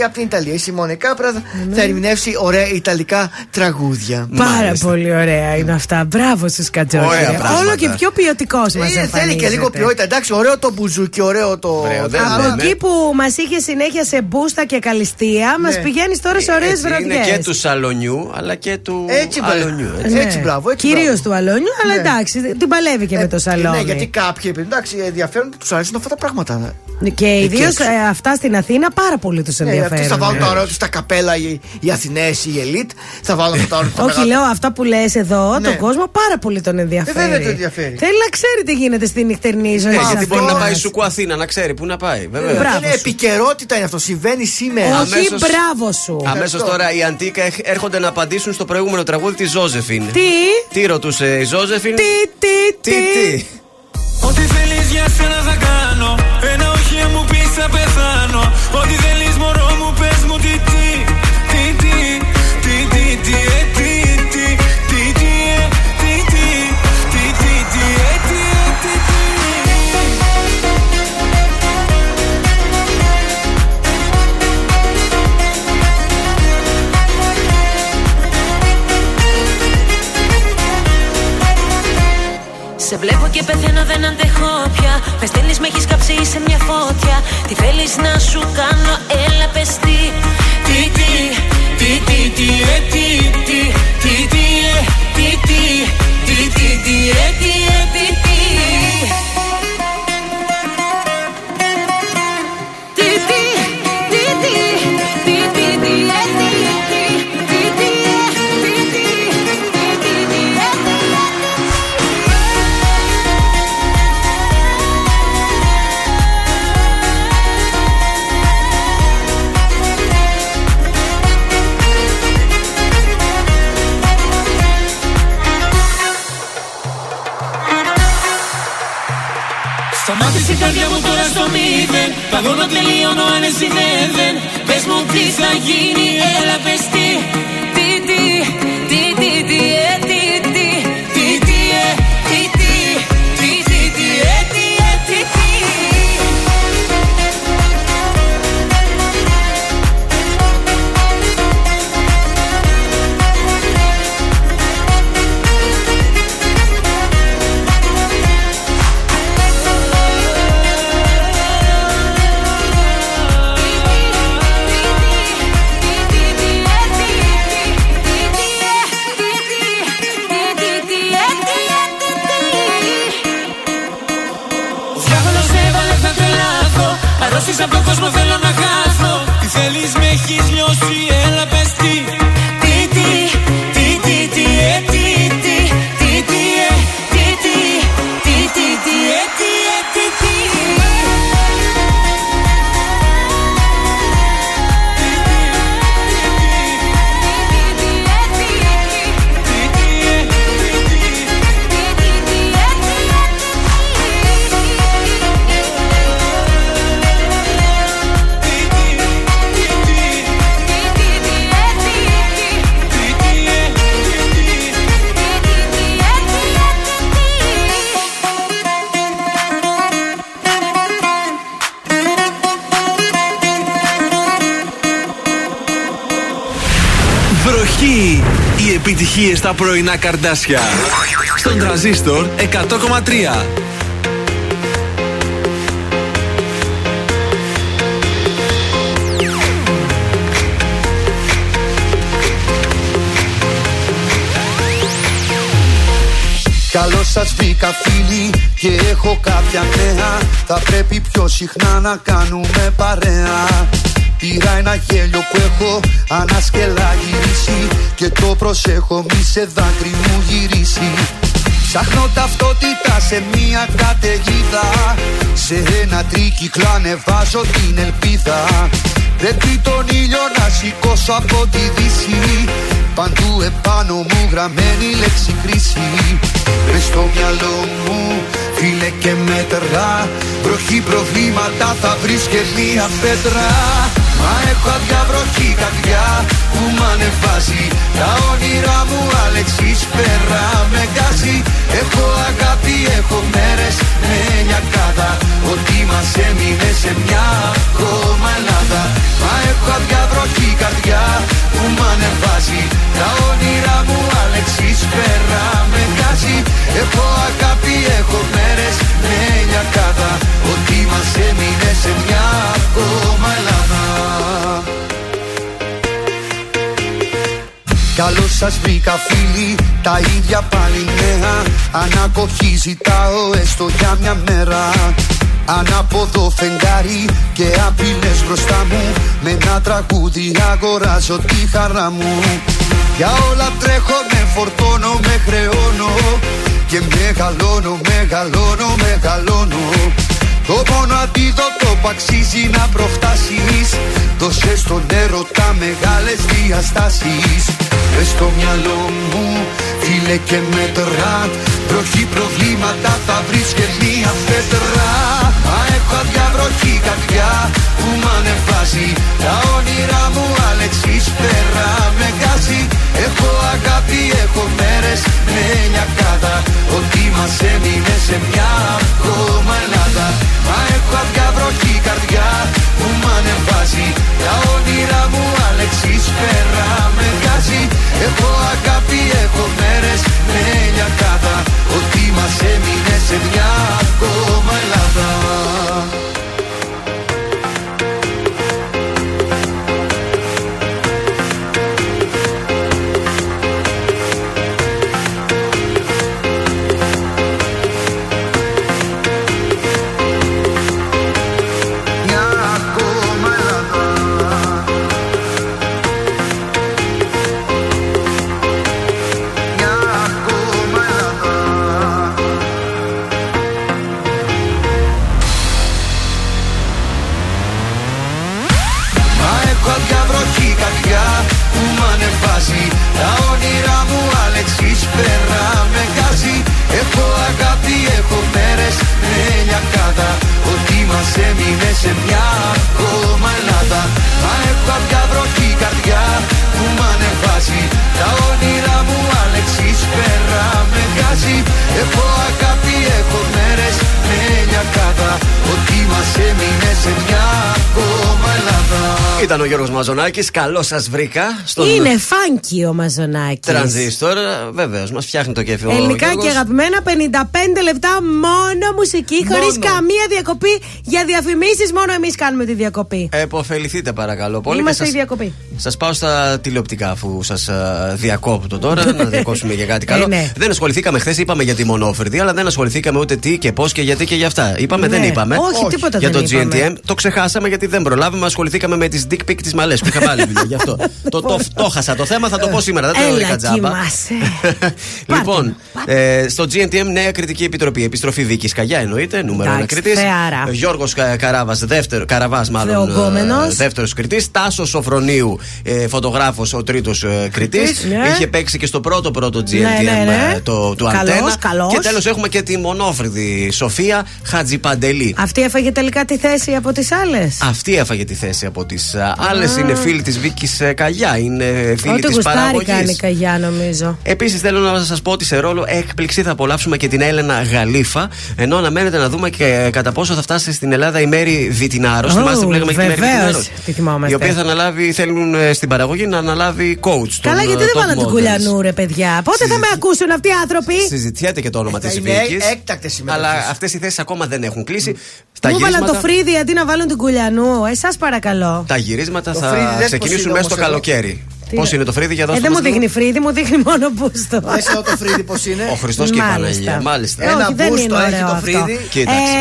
Ε, από την Ιταλία. Η Σιμώνε Κάπρα θα- θα ερμηνεύσει ωραία Ιταλικά τραγούδια. Πάρα Μάλιστα. Πολύ ωραία είναι αυτά. Μπράβο στους κατζόκι. Ωραία πράγματα. Όλο και πιο ποιοτικός μας Ε, θέλει και λίγο ποιότητα. Εντάξει, ωραίο το μπουζούκι, ωραίο το. Ωραίο, δεν Από λέμε. εκεί που μας είχε συνέχεια σε μπούστα και καλυστία, μας Ναι. πηγαίνεις τώρα σε ωραίες Έτσι, Είναι βραδιέ. και του σαλονιού αλλά και του Έτσι, μπράβο. αλονιού. Ναι. Έτσι, μπράβο, έτσι, Κυρίως μπράβο. του αλόνιου, αλλά Ναι. εντάξει, την παλεύει και με το σαλόνι. Ναι, γιατί κάποιοι επειδή, εντάξει, ενδιαφέρον τους αρέσουν αυτά τα πράγματα. Και ιδίως έξω. αυτά στην Αθήνα πάρα πολύ τους Ναι, αυτοί ενδιαφέρουν. θα βάλουν τα ωραία του στα καπέλα οι, οι Αθηναίε, οι ελίτ. Θα βάλουν αυτά τα ωραία τα Όχι, μεγάλα- λέω αυτά που λες εδώ, Ναι. τον κόσμο πάρα πολύ τον ενδιαφέρει. Ε, βέβαια τον ενδιαφέρει. Θέλει να ξέρει τι γίνεται στη νυχτερινή ζωή. Ναι, της γιατί μπορεί να Αθήνας. πάει σου Αθήνα, να ξέρει πού να πάει. Βέβαια. Μπράβο Είναι σου. επικαιρότητα είναι αυτό. Συμβαίνει σήμερα. Όχι, Αμέσως- μπράβο σου. Αμέσως τώρα οι Αντίκα έχ- έρχονται να απαντήσουν στο προηγούμενο τραγούδι της Ζώζεφιν. Τι, Τι ρωτούσε η Ζώζεφιν; τι, τι, Τι, τι; Ό,τι θέλεις για σένα θα κάνω Ένα όχι αν μου πεις θα πεθάνω Ό,τι θέλεις σένα δεν αντέχω πια. Με στέλνει, με έχει κάψει σε μια φωτιά. Τι θέλει να σου κάνω, έλα πε τι. Τι, τι, τι, τι, τι, ε, τι, τι, τι, τι, ε, τι, τι, τι, τι, τι, ε, τι, ε, τι, τι. Πρωινά καρδάσια. Στον τραζίστορ 100,3. Καλώς σας βρήκα φίλοι και έχω κάποια νέα. Θα πρέπει πιο συχνά να κάνουμε παρέα. Πήρα ένα γέλιο που έχω ανασκελά γυρίσει Και το προσέχω μη σε δάκρυ μου γυρίσει. Ψάχνω ταυτότητα σε μια καταιγίδα. Σε ένα τρίκυκλο ανεβάζω την ελπίδα. Πρέπει τον ήλιο να σηκώσω από τη δύση. Παντού επάνω μου γραμμένη λέξη κρίση Μες στο μυαλό μου φίλε και μέτρα. Βροχή προβλήματα θα βρεις και μία πέτρα Μα έχω αδιαβροχή καρδιά που μ' ανεβάζει. Τα όνειρά μου Αλεξής πέρα με γκάζει. Έχω αγάπη, έχω μέρες με νιακάδα. Ό,τι μας έμεινε σε μια ακόμα Ελλάδα. Μα έχω αδιαβροχή καρδιά που μ' ανεβάζει. Τα όνειρά μου Αλεξής πέρα με γκάζει. Έχω αγάπη, έχω μέρες με νιακάδα Ό,τι μας έμεινε σε μια ακόμα Ελλάδα Καλώ σας βρήκα φίλοι, τα ίδια πάλι νέα. Ανακοχή ζητάω έστω για μια μέρα. Ανάποδο φεγγάρι και απειλές μπροστά μου. Με ένα τραγούδι αγοράζω τη χαρά μου. Για όλα τρέχω, με φορτώνω, με χρεώνω. Και μεγαλώνω, μεγαλώνω, μεγαλώνω. Το μόνο αντίδοτο που αξίζει να προφτάσεις. Δώσε στον έρωτα μεγάλες διαστάσεις. Μες στο μυαλό μου φίλε και μέτρα Βροχή προβλήματα θα βρεις και μία πέτρα Μα έχω αδιαβροχή καρδιά που μ' ανεβάζει. Τα όνειρά μου Αλεξής πέρα με γκάζει. Έχω αγάπη, έχω μέρες με νιακάδα Ότι μας έμεινε σε μια ακόμα Ελλάδα Μα έχω αδιαβροχή καρδιά που μ' ανεβάζει. Τα όνειρά μου Αλεξής πέρα με γκάζει Έχω αγάπη, έχω μέρες με νιακάδα Ότι μας έμεινε σε μια βαριά βροχή καρδιά που μ' ανεβάζει. Τα όνειρά μου Αλέξης πέρα με γάζει. Έχω αγάπη, έχω μέρες με λιακάδα. Ότι μας έμεινε σε μια ακόμα Ελλάδα. Μα έχω βαριά βροχή καρδιά που μ' ανεβάζει. Τα όνειρά μου Αλέξης πέρα με γάζει. Έχω αγάπη, έχω μέρες με λιακάδα. Ότι μας έμεινε σε μια ακόμα Ελλάδα. Ήταν ο Γιώργος Μαζονάκης. Καλώς σας βρήκα. Στον Είναι φάνκι ο Μαζονάκης. τρανζίστορ. Βεβαίως, μας φτιάχνει το κέφι ο Ελληνικά Γιώργος. και αγαπημένα 55 λεπτά μόνο μουσική χωρίς καμία διακοπή για διαφημίσεις. Μόνο εμείς κάνουμε τη διακοπή. Εποφεληθείτε παρακαλώ πολύ. Είμαστε και η σας- διακοπή. Σας πάω στα τηλεοπτικά αφού σας διακόπτω τώρα. να διακόψουμε για κάτι καλό. Ε, ναι. Δεν ασχοληθήκαμε χθες, είπαμε για τη μονόφερδη, αλλά δεν ασχοληθήκαμε ούτε τι και πώς και γιατί και για αυτά. Είπαμε, Ναι. δεν είπαμε. Όχι, Όχι. τίποτα για δεν το είπαμε. GNTM. Το ξεχάσαμε γιατί δεν προλάβαμε. Ασχοληθήκαμε με τις dick pic της Μαλές που είχα βάλει δουλειά γι' αυτό. το, το, το χάσα το θέμα, θα το πω σήμερα. Δεν το Έλα, βρήκα τζάμπα. κοιμάσαι. λοιπόν, ε, στο GNTM Νέα Κριτική Επιτροπή. Επιστροφή Βίκης Καγιά εννοείται, νούμερο ένα Εντάξει, κριτής. θεάρα. Γιώργος Καράβας, δεύτερο, Καραβάς, μάλλον. Θεογκόμενος. δεύτερος κριτής. Τάσος Σοφρονίου, ε, φωτογράφος, ο τρίτος ε, κριτής. Ναι. Είχε παίξει και στο πρώτο πρώτο GNTM Ναι, ναι, ναι. ε, το, του Καλός, Αντένα. καλός. Και τέλος έχουμε και τη μονόφρυδη Σοφία Χατζιπαντελή. Αυτή έφαγε τελικά τη θέση από τις άλλες. Αυτή έφαγε τη θέση από τις άλλες. Είναι φίλη της Βίκης Καγιά. Είναι φίλη Ό,τι της γουστάρει παραγωγής. κάνει καγιά, νομίζω. Επίσης, θέλω να σας πω ότι σε ρόλο έκπληξη θα απολαύσουμε και την Έλενα Γαλήφα. Ενώ αναμένεται να δούμε και κατά πόσο θα φτάσει στην Ελλάδα η Μέρη Βιτινάρο. Ω, Θυμάστε που λέγαμε και τη Μέρη βεβαίως. Βιτινάρο. Τη θυμόμαστε. Η οποία θα αναλάβει, θέλουν ε, στην παραγωγή να αναλάβει coach. Καλά, των, γιατί ε, δεν top βάλαν την models. κουλιανού, ρε παιδιά. Πότε θα με ακούσουν αυτοί οι άνθρωποι; Συζητιέται και το όνομα της είναι Βίκης. έκτακτες συμμετοχές. Αλλά αυτές οι θέσεις ακόμα δεν έχουν κλείσει. Στα Μου βάλαν το γυρίσματα, φρύδι αντί να βάλουν την κουλιανού. Εσάς παρακαλώ. Τα γυρίσματα Το θα φρύδι δες πώς ξεκινήσουν είναι μέσα στο όμως εδώ. καλοκαίρι. Τι Πώς είναι; είναι το φρύδι για Ε, δώστε δεν μου μας λίγο. δείχνει φρύδι, μου δείχνει μόνο μπούστο. Δες εδώ το φρύδι πως είναι. Ο Χριστός και η Μάλιστα. Παναγία. Μάλιστα. Ε, Ένα όχι, δεν μπούστο είναι έχει ωραίο το αυτό. φρύδι. Κοίταξε.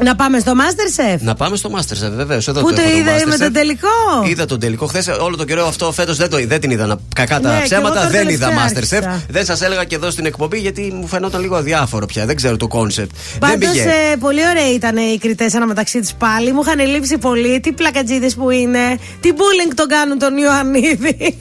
Ε, να πάμε στο Masterchef; Να πάμε στο Masterchef, βεβαίως. Εδώ Πού το το έχω είδε με Masterchef. τον τελικό; Είδα τον τελικό χθες. Όλο τον καιρό αυτό φέτος δεν, το- δεν την είδα. να- Κακά τα Ναι, και ψέματα. εγώ τώρα Δεν είδα τελευταία Masterchef. άρχισα. Δεν σας έλεγα και εδώ στην εκπομπή γιατί μου φαινόταν λίγο αδιάφορο πια. Δεν ξέρω το κόνσεπτ. Δεν Πάντως πήγε. πολύ ωραία ήταν οι κριτές αναμεταξύ τους πάλι. Μου είχαν λείψει πολύ. Τι πλακατζίδες που είναι. Τι bullying τον κάνουν τον Ιωαννίδη.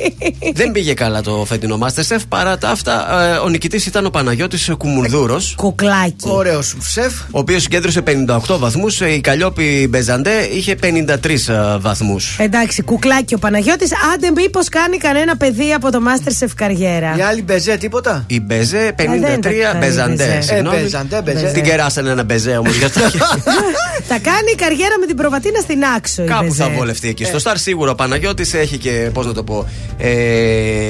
Δεν πήγε καλά το φετινό Masterchef. Παρά τα αυτά, ε, ο νικητής ήταν ο Παναγιώτης Κουμουνδούρος. Κουκλάκι. Ωραίος σεφ. Ο οποίος συγκέντρωσε 58 βαθμούς. Η Καλλιόπη Μπεζαντέ είχε 53 βαθμούς. Εντάξει, κουκλάκι ο Παναγιώτης. Άντε, μήπως κάνει κανένα παιδί από το Masterchef καριέρα. Η άλλη μπεζέ τίποτα; Η Μπεζέ 53 Ε, δεν τα κάνει Μπεζαντέ. Μπεζέ. Συγγνώμη. Ε, Μπεζαντέ, Μπεζέ. Την κεράσανε ένα Μπεζέ όμως γι' αυτό. Θα κάνει καριέρα με την προβατίνα στην άξο. η Κάπου Μπεζέ. θα βολευτεί εκεί. Στο Star σίγουρα ο Παναγιώτης έχει και, πώς να το πω, ε,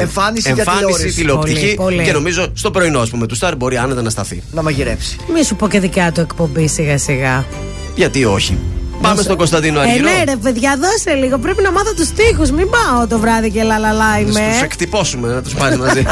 Εμφάνιση για τηλεόραση. τηλεοπτική. Πολύ, πολύ. Και νομίζω στο πρωινό, ας πούμε, του Star μπορεί άνετα να σταθεί. Να μαγειρέψει. Μη σου πω και δικιά του εκπομπή σιγά σιγά. Γιατί όχι; Πάμε στον Κωνσταντίνο Ε, Αργυρό. ναι, ρε παιδιά, δώσε λίγο. Πρέπει να μάθω τους τοίχου. Μην πάω το βράδυ και λαλαλά είμαι. Να τους εκτυπώσουμε, να τους πάρει μαζί.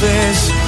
κατάλαβες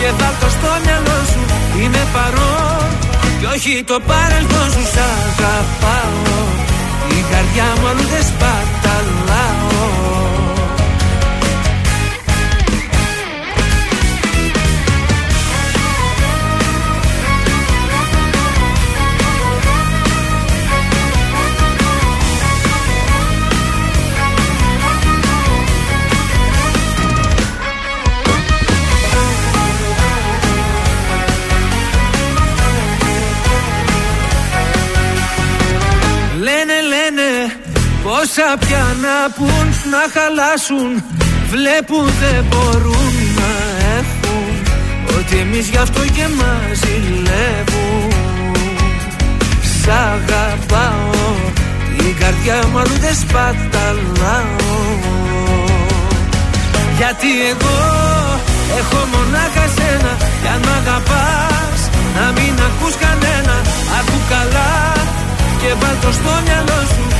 και βάλ' το στο μυαλό σου. Είμαι παρόν και όχι το παρελθόν σου. Σ' αγαπάω. Η καρδιά μου αλλού δεν σπαταλάω πόσα πια να πουν να χαλάσουν Βλέπουν δεν μπορούν να έχουν. Ότι εμείς γι' αυτό και μας ζηλεύουν Σ' αγαπάω Η καρδιά μου αλλού δεν σπαταλάω. Γιατί εγώ έχω μονάχα σένα Κι αν μ' αγαπάς να μην ακούς κανένα. Ακού καλά και βάλ' το στο μυαλό σου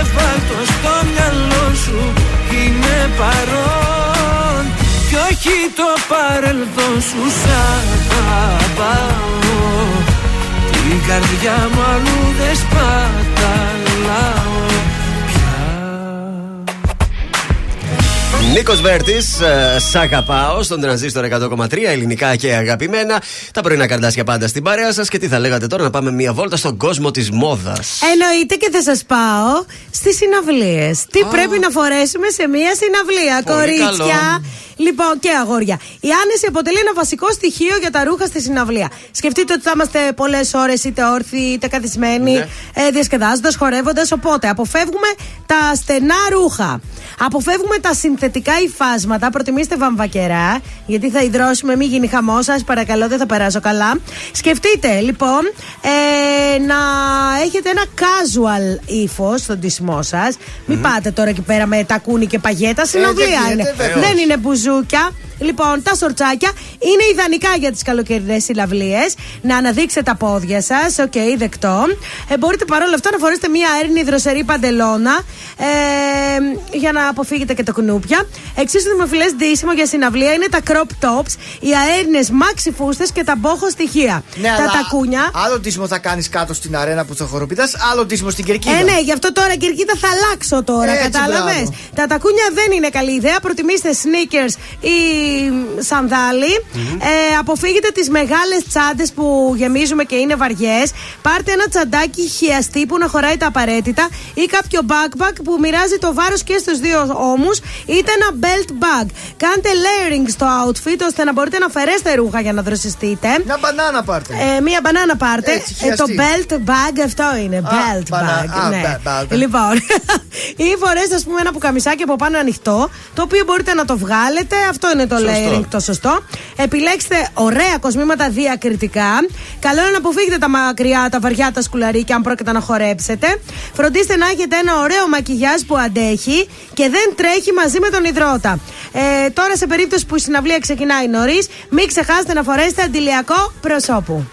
Έβαλ στο μυαλό σου Είναι παρόν. Κι όχι το παρελθόν σου Σ' αγαπάω. Την καρδιά μου αλλού δεν σπαταλάω. Νίκος Βέρτης, σ' αγαπάω στον τρανζίστορ 100,3 ελληνικά και αγαπημένα. Τα πρωινά καρδάσια πάντα στην παρέα σας. Και τι θα λέγατε τώρα να πάμε μία βόλτα στον κόσμο της μόδας. Εννοείται και θα σας πάω στις συναυλίες. Τι πρέπει να φορέσουμε σε μία συναυλία, Πολύ κορίτσια; καλό. Λοιπόν, και αγόρια. Η άνεση αποτελεί ένα βασικό στοιχείο για τα ρούχα στη συναυλία. Σκεφτείτε ότι θα είμαστε πολλές ώρες είτε όρθιοι είτε καθισμένοι, Ναι. ε, διασκεδάζοντας, χορεύοντας. Οπότε αποφεύγουμε τα στενά ρούχα. Αποφεύγουμε τα συνθετικά υφάσματα. Προτιμήστε βαμβακερά, γιατί θα υδρώσουμε, μην γίνει χαμό σας. Παρακαλώ, δεν θα περάσω καλά. Σκεφτείτε λοιπόν ε, να έχετε ένα casual ύφος στον ντύσιμό σας. Μην πάτε τώρα εκεί πέρα με τακούνι και παγιέτα. Συναυλία γίνεται, είναι. βεβαίως. Δεν είναι μπουζούκια. Λοιπόν, τα σορτσάκια είναι ιδανικά για τις καλοκαιρινές συναυλίες. Να αναδείξετε τα πόδια σας. Οκ, δεκτό. Ε, μπορείτε παρόλα αυτά να φορέσετε μία αέρινη δροσερή παντελώνα ε, για να αποφύγετε και τα κουνούπια. Εξίσου δημοφιλές ντύσιμο για συναυλία είναι τα crop tops, οι αέρινε μάξι φούστες και τα μπόχο στοιχεία. Ναι, τα αλλά τακούνια. Άλλο τίσιμο θα κάνεις κάτω στην αρένα που θα χοροπηδά, άλλο τίσιμο στην κερκίδα. Ε, ναι, γι' αυτό τώρα Κυρκίδα θα αλλάξω τώρα, Έτσι, κατάλαβες; μπράβο. Τα τακούνια δεν είναι καλή ιδέα. Προτιμήστε sneakers ή σανδάλι. Ε, αποφύγετε τις μεγάλες τσάντες που γεμίζουμε και είναι βαριές. Πάρτε ένα τσαντάκι χιαστή που να χωράει τα απαραίτητα ή κάποιο backpack που μοιράζει το βάρος και στους δύο ώμους, είτε ένα belt bag. Κάντε layering στο outfit ώστε να μπορείτε να αφαιρέσετε ρούχα για να δροσιστείτε. Μια μπανάνα πάρτε. Ε, μία μπανάνα πάρτε. Έτσι, Ε, το χιαστή. belt bag αυτό είναι. belt μπανα- bag. α, ναι. μπε- belt. Λοιπόν. ή φορέστε, ας πούμε, ένα πουκαμισάκι από πάνω ανοιχτό, το οποίο μπορείτε να το βγάλετε. Αυτό είναι το Σωστό. layering το σωστό. Επιλέξτε ωραία κοσμήματα διακριτικά. Καλό είναι να αποφύγετε τα μακριά, τα βαριά τα σκουλαρίκια, αν πρόκειται να χορέψετε. Φροντίστε να έχετε ένα ωραίο μακιγιάζ που αντέχει και δεν τρέχει μαζί με τον υδρότα. Ε, τώρα, σε περίπτωση που η συναυλία ξεκινάει νωρίς, μην ξεχάσετε να φορέσετε αντιλιακό προσώπου.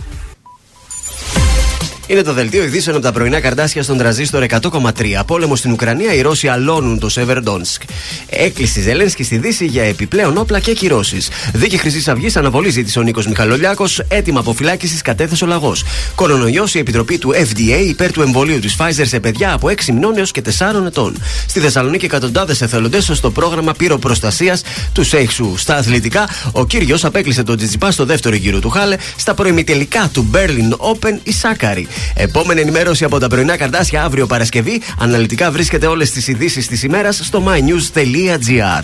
Είναι το δελτίο ειδήσεων από τα πρωινά καρτάσια στον τραζίστορ 100,3. Πόλεμο στην Ουκρανία, οι Ρώσοι αλώνουν το Σεβερντόνσκ. Έκκληση Ζελένσκι στη Δύση για επιπλέον όπλα και κυρώσεις. Δίκη Χρυσής Αυγής αναβολή ζήτησε ο Νίκος Μιχαλολιάκος. Έτοιμα αποφυλάκησης κατέθεσε ο λαγός. Κορονοϊός, η επιτροπή του FDA υπέρ του εμβολίου της Pfizer σε παιδιά από 6 μηνών έως και 4 ετών. Στη Θεσσαλονίκη, εκατοντάδες εθελοντές στο πρόγραμμα πυροπροστασίας του Σέιξου. Στα αθλητικά, ο κύριος απέκλεισε τον Τζιτζιπά στο δεύτερο γύρο του Χάλε. Στα προημιτελικά του Berlin Open η Σάκαρη. Επόμενη ενημέρωση από τα πρωινά καρτάσια αύριο Παρασκευή. Αναλυτικά βρίσκεται όλες τις ειδήσεις της ημέρας στο mynews.gr.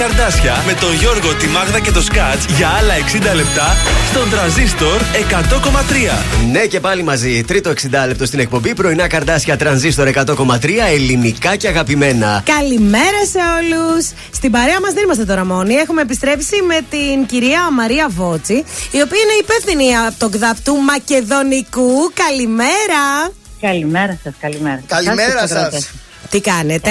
καρδάσια με τον Γιώργο, τη Μάγδα και το Σκάτς για άλλα 60 λεπτά στον τραζίστορ 100,3. Ναι, και πάλι μαζί. Τρίτο 60 λεπτό στην εκπομπή. Πρωινά καρδάσια τρανζίστορ 100,3. Ελληνικά και αγαπημένα. Καλημέρα σε όλους. Στην παρέα μας δεν είμαστε τώρα μόνοι. Έχουμε επιστρέψει με την κυρία Μαρία Βότσι, η οποία είναι υπεύθυνη από τον ΚΔΑΠ του Μακεδονικού. Καλημέρα. Καλημέρα σας, καλημέρα. Καλημέρα Σας, σας. ακροατές. Τι κάνετε;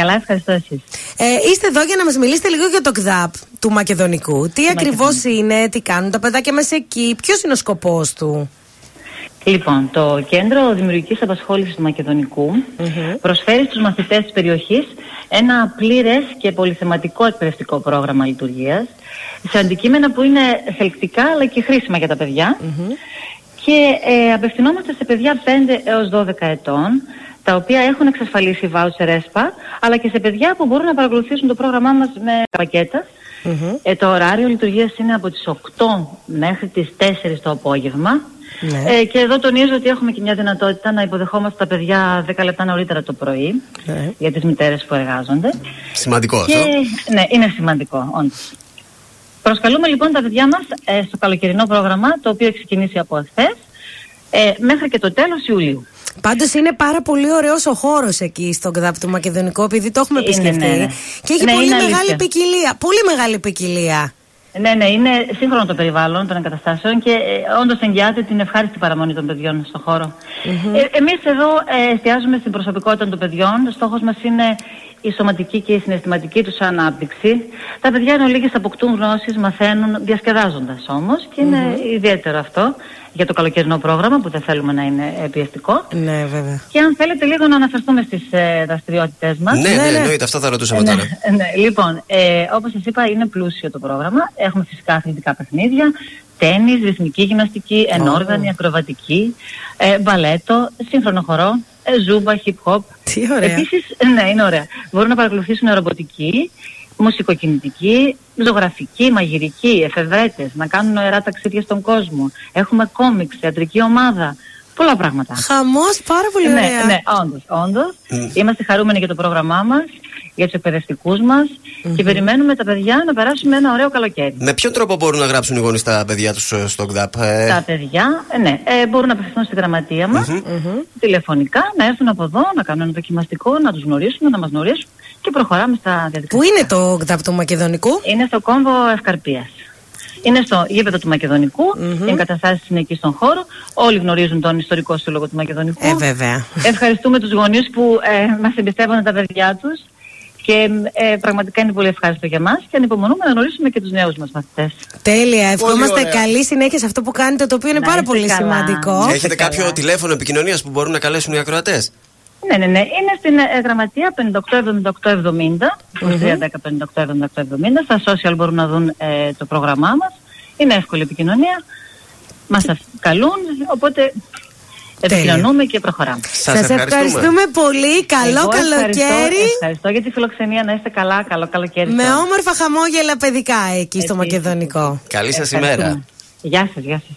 Καλά, ευχαριστώ εσείς. Ε, είστε εδώ για να μας μιλήσετε λίγο για το ΚΔΑΠ του Μακεδονικού. Τι ακριβώς είναι, τι κάνουν τα παιδάκια μας εκεί, ποιος είναι ο σκοπός του; Λοιπόν, το Κέντρο Δημιουργικής Απασχόλησης του μακεδονικου προσφέρει στους μαθητές της περιοχής ένα πλήρες και πολυθεματικό εκπαιδευτικό πρόγραμμα λειτουργίας σε αντικείμενα που είναι θελκτικά αλλά και χρήσιμα για τα παιδιά. Και ε, απευθυνόμαστε σε παιδιά 5 έως 12 ετών, τα οποία έχουν εξασφαλίσει βάουτσερ ΕΣΠΑ, αλλά και σε παιδιά που μπορούν να παρακολουθήσουν το πρόγραμμά μας με πακέτα. Ε, το ωράριο λειτουργίας είναι από τις 8 μέχρι τις 4 το απόγευμα. Ναι. Ε, και εδώ τονίζω ότι έχουμε και μια δυνατότητα να υποδεχόμαστε τα παιδιά 10 λεπτά νωρίτερα το πρωί Ναι. για τις μητέρες που εργάζονται. Σημαντικό Και, αυτό. ναι, είναι σημαντικό, όντως. Προσκαλούμε λοιπόν τα παιδιά μας ε, στο καλοκαιρινό πρόγραμμα, το οποίο έχει ξεκινήσει από εχθές, ε, μέχρι και το τέλος Ιουλίου. Πάντως είναι πάρα πολύ ωραίος ο χώρος εκεί στον ΚΔΑΠ του Μακεδονικού, επειδή το έχουμε Είναι, επισκεφτεί. ναι, ναι. Και έχει Ναι, πολύ είναι μεγάλη αλήθεια. ποικιλία. Πολύ μεγάλη ποικιλία. Ναι, ναι, είναι σύγχρονο το περιβάλλον των εγκαταστάσεων και ε, όντως εγγυάται την ευχάριστη παραμονή των παιδιών στον χώρο. Ε, Εμείς εδώ ε, εστιάζουμε στην προσωπικότητα των παιδιών. Στόχος μας είναι η σωματική και η συναισθηματική τους ανάπτυξη. Τα παιδιά εν ολίγης αποκτούν γνώσεις, μαθαίνουν διασκεδάζοντας όμως και είναι ιδιαίτερο αυτό για το καλοκαιρινό πρόγραμμα που δεν θέλουμε να είναι ε, πιεστικό. Ναι, βέβαια. Και αν θέλετε λίγο να αναφερθούμε στις ε, δραστηριότητες μας. Ναι, ναι, εννοείται, αυτό θα ρωτούσαμε Ναι, τώρα. ναι, λοιπόν, ε, όπως σας είπα είναι πλούσιο το πρόγραμμα. Έχουμε φυσικά αθλητικά παιχνίδια, τέννις, ρυθμική γυμναστική, ενόργανη, ακροβατική, ε, μπαλέτο, σύγχρονο χορό, ε, ζούμπα, hip hop. Τι ωραία. Επίσης, ναι, είναι ωραία. Μπορούν να παρακολουθήσουν ρομποτική, μουσικοκινητική, ζωγραφική, μαγειρική, εφευρέτες, να κάνουν νοερά ταξίδια στον κόσμο. Έχουμε κόμιξ, θεατρική ομάδα, πολλά πράγματα. Χαμός, πάρα πολύ Ναι, ωραία. ναι, όντως, όντως. Είμαστε χαρούμενοι για το πρόγραμμά μας, για τους εκπαιδευτικούς μας και περιμένουμε τα παιδιά να περάσουμε ένα ωραίο καλοκαίρι. Με ποιον τρόπο μπορούν να γράψουν οι γονείς τα παιδιά τους στο ΚΔΑΠ, ε; Τα παιδιά, ε, ναι, ε, μπορούν να απευθυνθούν στη γραμματεία μας, τηλεφωνικά, να έρθουν από εδώ, να κάνουν ένα δοκιμαστικό, να τους γνωρίσουμε, να μας γνωρίσουν και προχωράμε στα διαδικασία. Πού είναι το ΚΔΑΠ του Μακεδονικού; Είναι στο κόμβο Ευκαρπίας. Είναι στο γήπεδο του μακεδονικου οι εγκαταστάσεις είναι εκεί στον χώρο. Όλοι γνωρίζουν τον ιστορικό σύλλογο του Μακεδονικού. Ε, βέβαια. Ευχαριστούμε τους γονείς που ε, μας εμπιστεύονται τα παιδιά τους και ε, πραγματικά είναι πολύ ευχάριστο για μας και ανυπομονούμε να γνωρίσουμε και τους νέους μας μαθητές. Τέλεια. Ευχόμαστε ωραία. καλή συνέχεια σε αυτό που κάνετε, το οποίο είναι Να πάρα είστε πολύ καλά. σημαντικό. Έχετε κάποιο τηλέφωνο επικοινωνίας που μπορούν να καλέσουν οι ακροατές; Ναι, ναι, ναι. Είναι στην ε, γραμματεία 587870, 2310 Στα social μπορούν να δουν ε, το πρόγραμμά μας. Είναι εύκολη επικοινωνία. Μας αυ- καλούν, οπότε επικοινωνούμε και προχωράμε. Σας ευχαριστούμε πολύ. Καλό Εγώ ευχαριστώ- καλοκαίρι. Ευχαριστώ για τη φιλοξενία. Να είστε καλά. Καλό καλοκαίρι. Με σε όλους. όμορφα χαμόγελα παιδικά εκεί στο Μακεδονικό. Καλή σας Ευχαριστούμε. ημέρα. Γεια σας, γεια σας.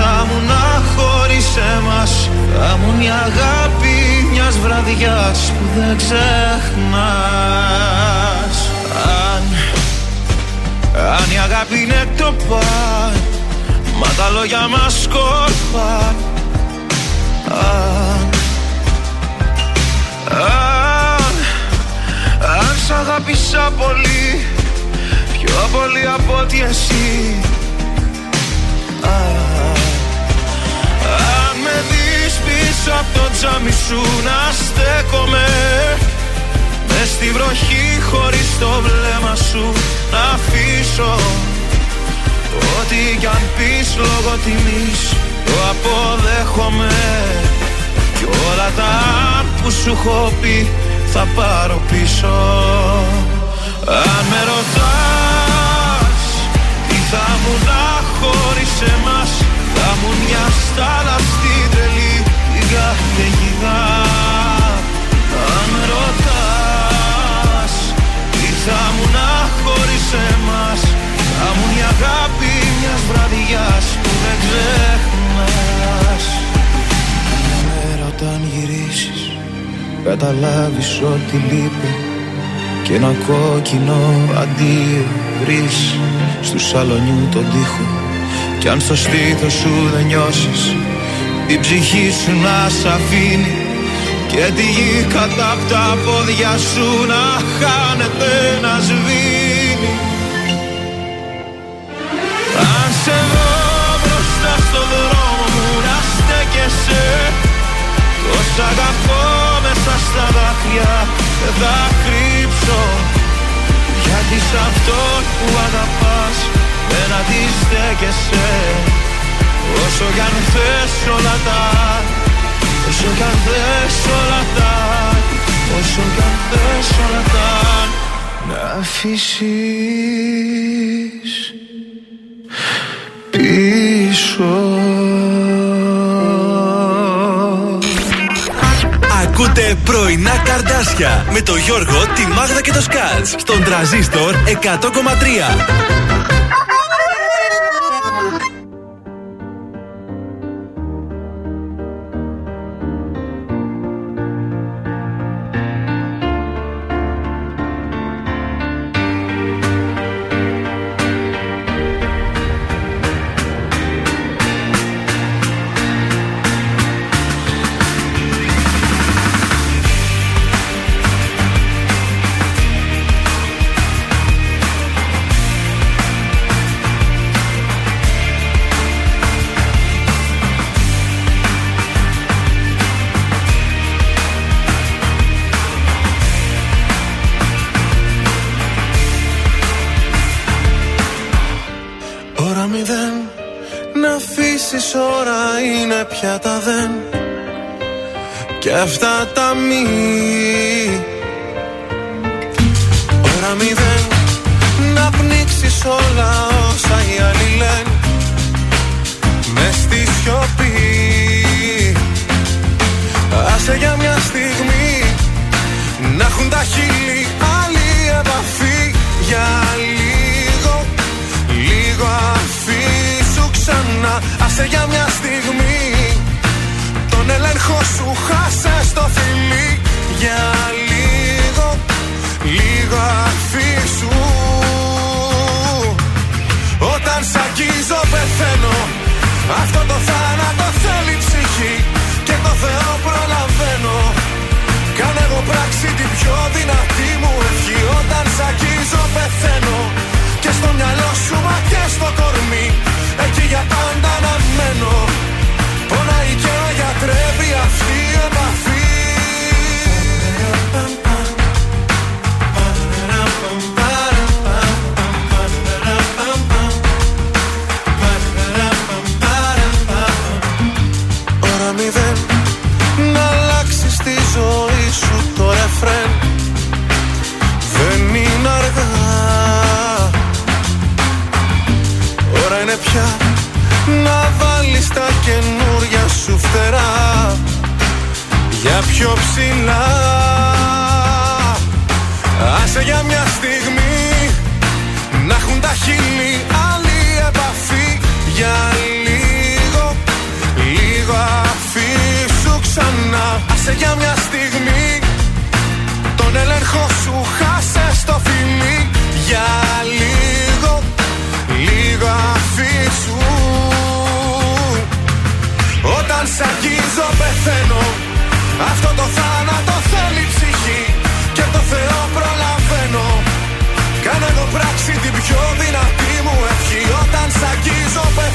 θα μου να χωρίς εμάς Θα μου η αγάπη μιας βραδιάς που δεν ξεχνάς. Αν, αν η αγάπη είναι το παν Μα τα λόγια μας σκόρπαν Αν, Αν, αν σ' αγάπησα πολύ Πιο πολύ από ότι εσύ. Αν, αν πίσω από το τζάμι σου να στέκομαι. Μες στη βροχή χωρίς το βλέμμα σου να αφήσω. Ό,τι κι αν πεις λόγω τιμής το αποδέχομαι. Κι όλα τα που σου έχω πει θα πάρω πίσω. Αν με ρωτάς τι θα μου να χωρίς εμάς Θα μου μια στάλα στην τρελή την καταιγίδα Αν με ρωτάς τι θα μου να χωρίς εμάς; Θα μου η αγάπη μιας βραδιάς που δεν ξεχνάς. Μέρα όταν γυρίσεις καταλάβεις ότι λείπει και ένα κόκκινο αντίο βρεις. Στου σαλονιού τον τοίχο κι αν στο στήθος σου δεν νιώσεις η ψυχή σου να σ' αφήνει και τη γη κατά απ' τα πόδια σου να χάνεται να σβήνει. Αν σε δω μπροστά στο δρόμο μου να στέκεσαι. Τόσα αγαπώ μέσα στα δάκρυα δεν θα κρύψω. Γιατί σ' αυτόν που αγαπάς δεν αντιστέκεσαι Όσο κι αν θες όλα τα Όσο κι αν θες όλα τα Όσο κι αν θες όλα τα Να αφήσεις πίσω Ακούτε πρωινά καρδάσια με το Γιώργο, τη Μάγδα και το Σκάτς στον τραζίστορ 100,3.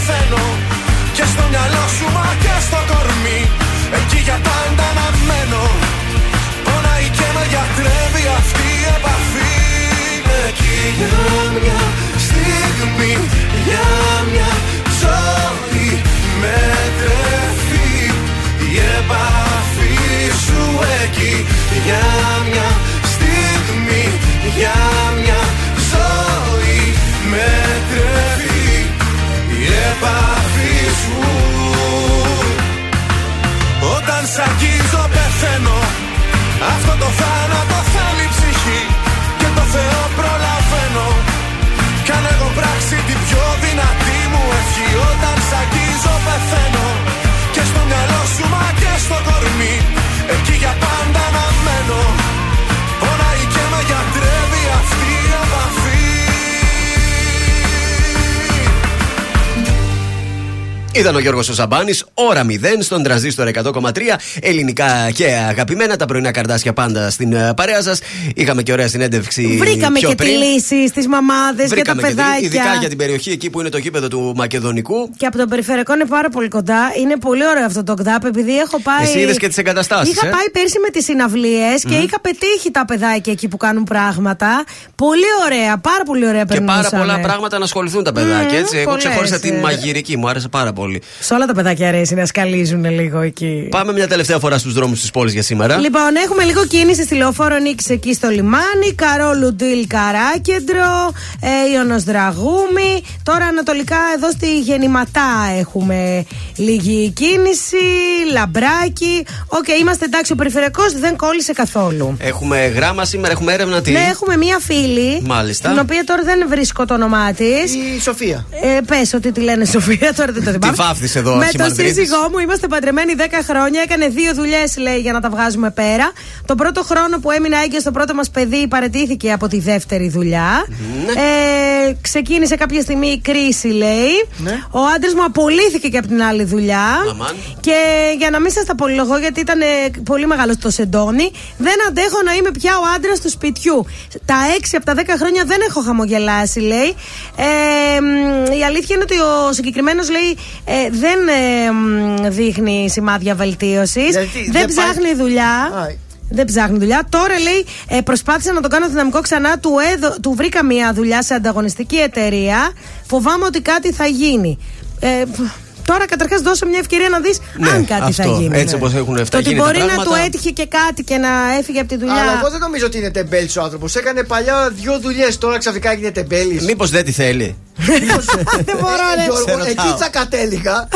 πεθαίνω. Και στο μυαλό σου μα και στο κορμί. Εκεί για πάντα να μένω. Πονάει και με γιατρεύει αυτή η επαφή. Εκεί για μια στιγμή Για μια ζωή με τρέφει Η επαφή σου εκεί. Για μια στιγμή Για μια επαφή σου Όταν σ' αγγίζω πεθαίνω. Αυτό το θάνατο θέλει ψυχή Και το Θεό προλαβαίνω. Κι αν την πιο δυνατή μου ευχή Όταν σ' πεθαίνω. Και στο μυαλό σου μα και στο κορμί Εκεί για πάντα να μένω Ήταν ο Γιώργος Σαμπάνης, ώρα 0 στον τραζίστορ 100,3. Ελληνικά και αγαπημένα. Τα πρωινά καρδάσια πάντα στην ε, παρέα σας. Είχαμε και ωραία συνέντευξη. Βρήκαμε πιο και πριν. τη λύση στι μαμάδες και τα Βρήκαμε και τη- παιδάκια. Ειδικά για την περιοχή εκεί που είναι το γήπεδο του Μακεδονικού. Και από τον περιφερειακό είναι πάρα πολύ κοντά. Είναι πολύ ωραίο αυτό το ΚΔΑΠ επειδή έχω πάει. Εσύ είδες και τις εγκαταστάσεις, Είχα ε; πάει πέρσι με τις συναυλίες και Μμμ. είχα πετύχει τα παιδάκια εκεί που κάνουν πράγματα. Πολύ ωραία, πάρα πολύ ωραία Και πάρα περνούσαμε. πολλά πράγματα να ασχοληθούν τα παιδάκια. Μμμ, έτσι. Εγώ πολλές, ξεχώρισα την ε. μαγειρική, μου άρεσε πάρα πολύ. Σε όλα τα παιδάκια αρέσει να σκαλίζουν λίγο εκεί. Πάμε μια τελευταία φορά στους δρόμους της πόλης για σήμερα. Λοιπόν, έχουμε λίγο κίνηση στη λεωφόρο Νίκης εκεί στο λιμάνι. Καρόλου Ντηλ Καράκεντρο, ε, Ιωνος Δραγούμη. Τώρα ανατολικά εδώ στη Γεννηματά έχουμε λίγη κίνηση. Λαμπράκι. Οκ, είμαστε εντάξει. Ο περιφερειακός δεν κόλλησε καθόλου. Έχουμε γράμμα σήμερα, έχουμε έρευνα τι; Ναι, έχουμε μία φίλη. Μάλιστα. Την οποία τώρα δεν βρίσκω το όνομά της. Η Σοφία. Ε, Πες ότι τη λένε Σοφία, τώρα δεν το θυμάμαι. Βάφτισε εδώ, Με τον Αρχιμανδρίτης. σύζυγό μου είμαστε παντρεμένοι 10 χρόνια. Έκανε δύο δουλειές, λέει, για να τα βγάζουμε πέρα. Το πρώτο χρόνο που έμεινα έγκυο στο πρώτο μας παιδί παρετήθηκε από τη δεύτερη δουλειά. Ε, ξεκίνησε κάποια στιγμή η κρίση, λέει. Ο άντρας μου απολύθηκε και από την άλλη δουλειά. Αμάν. Και για να μην σας τα πολυλογώ, γιατί ήταν ε, πολύ μεγάλος το σεντόνι, δεν αντέχω να είμαι πια ο άντρας του σπιτιού. Τα 6 από τα 10 χρόνια δεν έχω χαμογελάσει, λέει. Ε, μ, η αλήθεια είναι ότι ο συγκεκριμένος λέει ε, δεν ε, μ, δείχνει σημάδια βελτίωσης. Γιατί Δεν δεν ψάχνει δουλειά. Δεν ψάχνει δουλειά. Τώρα λέει, ε, προσπάθησα να τον κάνω δυναμικό ξανά. Του, έδω, του βρήκα μια δουλειά σε ανταγωνιστική εταιρεία. Φοβάμαι ότι κάτι θα γίνει. Ε, τώρα καταρχάς δώσε μια ευκαιρία να δεις Ναι, αν κάτι αυτό. θα γίνει. Έτσι όπως έχουν Το αυτά ότι γίνει τα μπορεί να πράγματα. του έτυχε και κάτι και να έφυγε από τη δουλειά. Αλλά εγώ δεν νομίζω ότι είναι τεμπέλης ο άνθρωπος. Έκανε παλιά δύο δουλειές, τώρα ξαφνικά έγινε τεμπέλης. Μήπως δεν τη θέλει. Δεν μπορώ, ρε. Γιώργο, Σε ρωτάω. εκεί θα κατέληγα.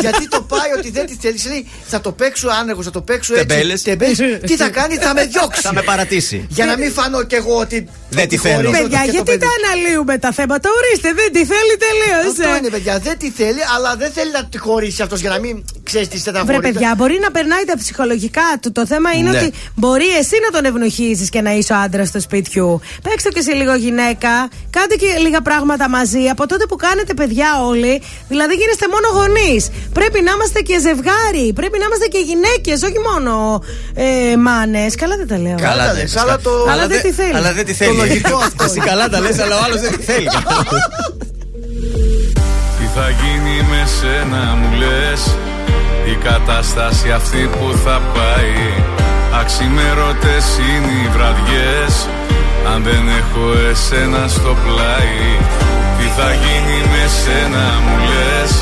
γιατί το πάει ότι δεν της θέλεις. Λέει θα το παίξω άνεργο, θα το παίξω έτσι. Τεμπέλες. Τεμπέλες. Τι θα κάνει, θα με διώξει. Θα με παρατήσει. Για να μην φανώ κι εγώ ότι. Δεν τη ότι θέλω. χωρίζω Παιδιά, και το γιατί παιδί. τα αναλύουμε τα θέματα; Ορίστε, δεν τη θέλει τελείως. Αυτό είναι, παιδιά. Δεν τη θέλει, αλλά δεν θέλει να τη χωρίσει αυτός για να μην ξέρεις τι Βρε στεναχωρεί. παιδιά, μπορεί να περνάει τα ψυχολογικά του. Το θέμα είναι Ναι. ότι μπορεί εσύ να τον ευνοχήσει και να είσαι ο άντρας του σπιτιού. Παίξτε και σε λίγο γυναίκα. Κάντε και λίγα πράγματα μαζί. Από τότε που κάνετε παιδιά όλοι, δηλαδή γίνεστε μόνο γονείς. Πρέπει να είμαστε και ζευγάρι. Πρέπει να είμαστε και γυναίκες, όχι μόνο ε, μάνες. Καλά δεν τα λέω. Καλά τα δεν λες, πες. αλλά το- Αλλά δεν τη θέλει. Αλλά δεν τη θέλει. λογικό αυτό Εσύ είναι. καλά τα λες, αλλά ο άλλος δεν τη θέλει. Τι θα γίνει με σένα μου λες; Η κατάσταση αυτή που θα πάει Αξιμέρωτες είναι οι βραδιές Αν δεν έχω εσένα στο πλάι Τι θα γίνει με σένα μου λες.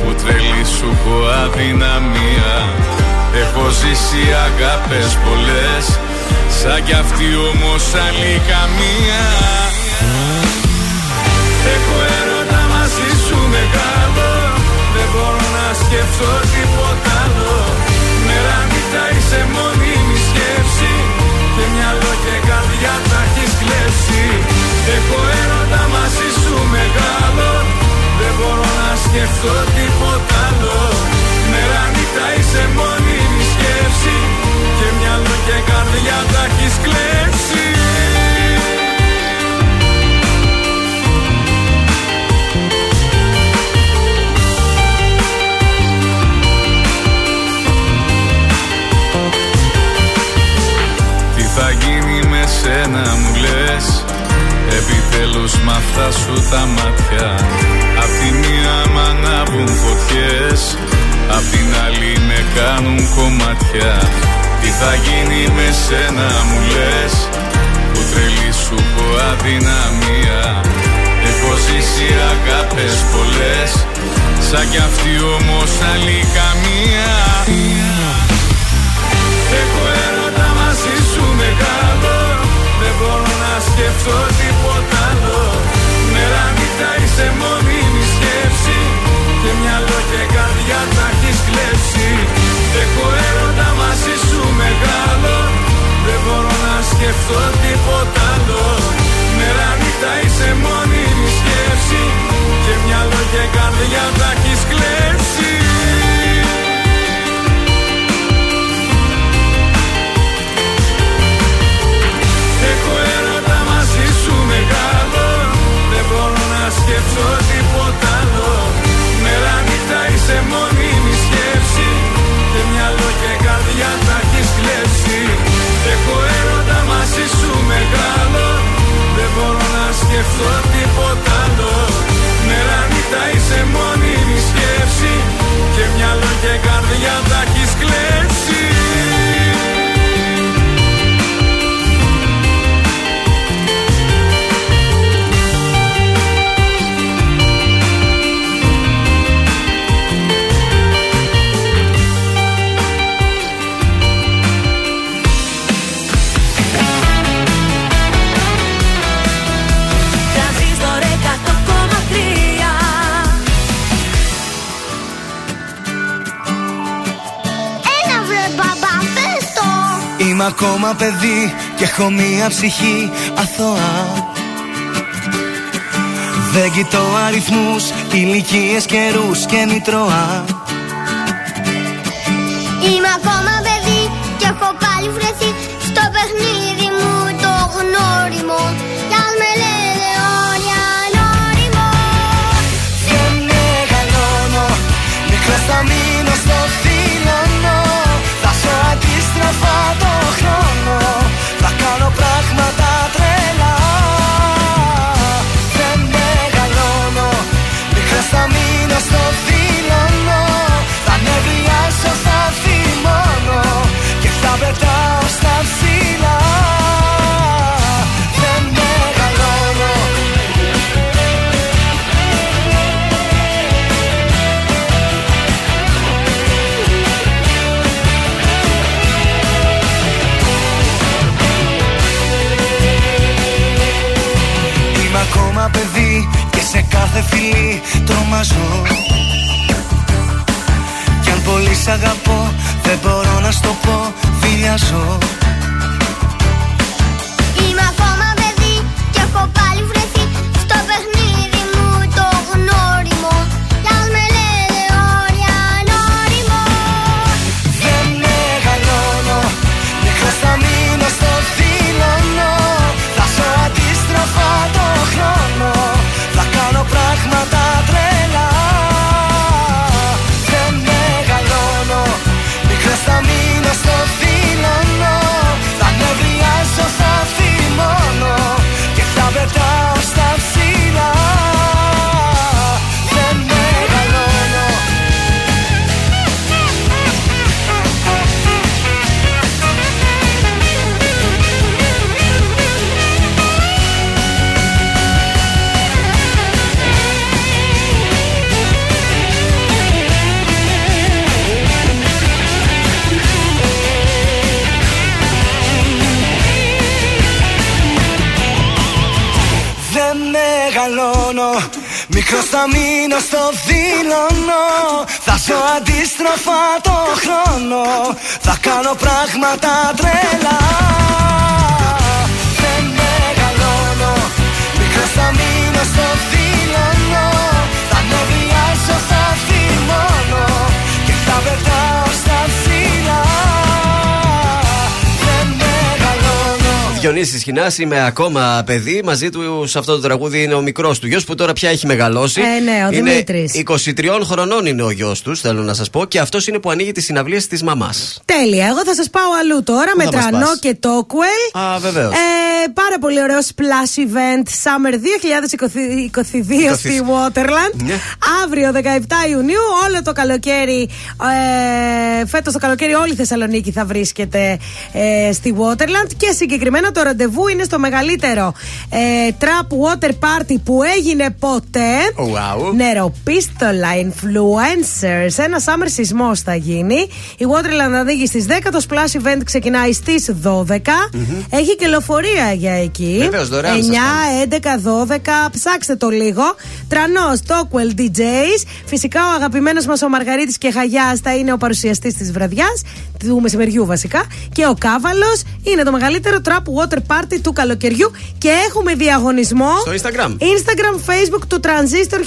Που τρελή σου έχω αδυναμία. Έχω ζήσει αγάπες πολλές. Σαν κι αυτή όμως άλλη καμία. Έχω έρωτα μαζί σου μεγάλο Δεν μπορώ να σκεφτώ τίποτα άλλο. Μέρα νύχτα είσαι μόνιμη σκέψη. Και μυαλό και καρδιά τα έχεις κλέψει. Έχω έρωτα μαζί σου μεγάλο. Δεν μπορώ να σκεφτώ τίποτα άλλο. Μέρα νύχτα είσαι μόνιμη σκέψη. Και μυαλό και καρδιά τα έχεις κλέψει έχω μία ψυχή αθώα Δεν κοιτώ αριθμούς, ηλικίες, καιρούς και μητρώα Είμαι ακόμα παιδί και έχω πάλι βρεθεί στο παιχνίδι μου το γνώριμο. Κάθε φιλή τρομάζω. Κι αν πολύ σ' αγαπώ δεν μπορώ να στο πω φιλιάζω Μικρός θα μείνω στο δίλωνο; Θα ζω αντίστροφα το χρόνο. Θα κάνω πράγματα τρελά Διονύσης Χινά, είμαι ακόμα παιδί. Μαζί του σε αυτό το τραγούδι είναι ο μικρός του γιος που τώρα πια έχει μεγαλώσει. Ε, ναι, ο είναι Δημήτρης. 23 χρονών είναι ο γιος τους, θέλω να σας πω. Και αυτός είναι που ανοίγει τις συναυλίες της μαμάς. Τέλεια. Εγώ θα σας πάω αλλού τώρα με θα μας Τρανό πας; και Τόκουελ. Α, βεβαίως. Ε, πάρα πολύ ωραίο splash event Summer 2022 στη Waterland. Ναι. Αύριο 17 Ιουνίου, όλο το καλοκαίρι, ε, φέτος το καλοκαίρι, όλη η Θεσσαλονίκη θα βρίσκεται ε, στη Waterland. Και συγκεκριμένα το ραντεβού είναι στο μεγαλύτερο ε, trap water party που έγινε ποτέ. Wow. Νεροπίστολα, influencers. Ένα summer σεισμός θα γίνει. Η Waterland ανοίγει στις 10. Το splash event ξεκινάει στις 12. Έχει και λεωφορεία για εκεί. Βεβαίως, δωρεάν 9, σας 11, 12. Ψάξτε το λίγο. Τρανός, Stockwell DJs. Φυσικά ο αγαπημένος μας ο Μαργαρίτης και Χαγιάς θα είναι ο παρουσιαστής της βραδιάς. Του μεσημεριού βασικά. Και ο Κάβαλος είναι το μεγαλύτερο trap water party του καλοκαιριού. Και έχουμε διαγωνισμό. Στο Instagram. Instagram, Facebook του Transistor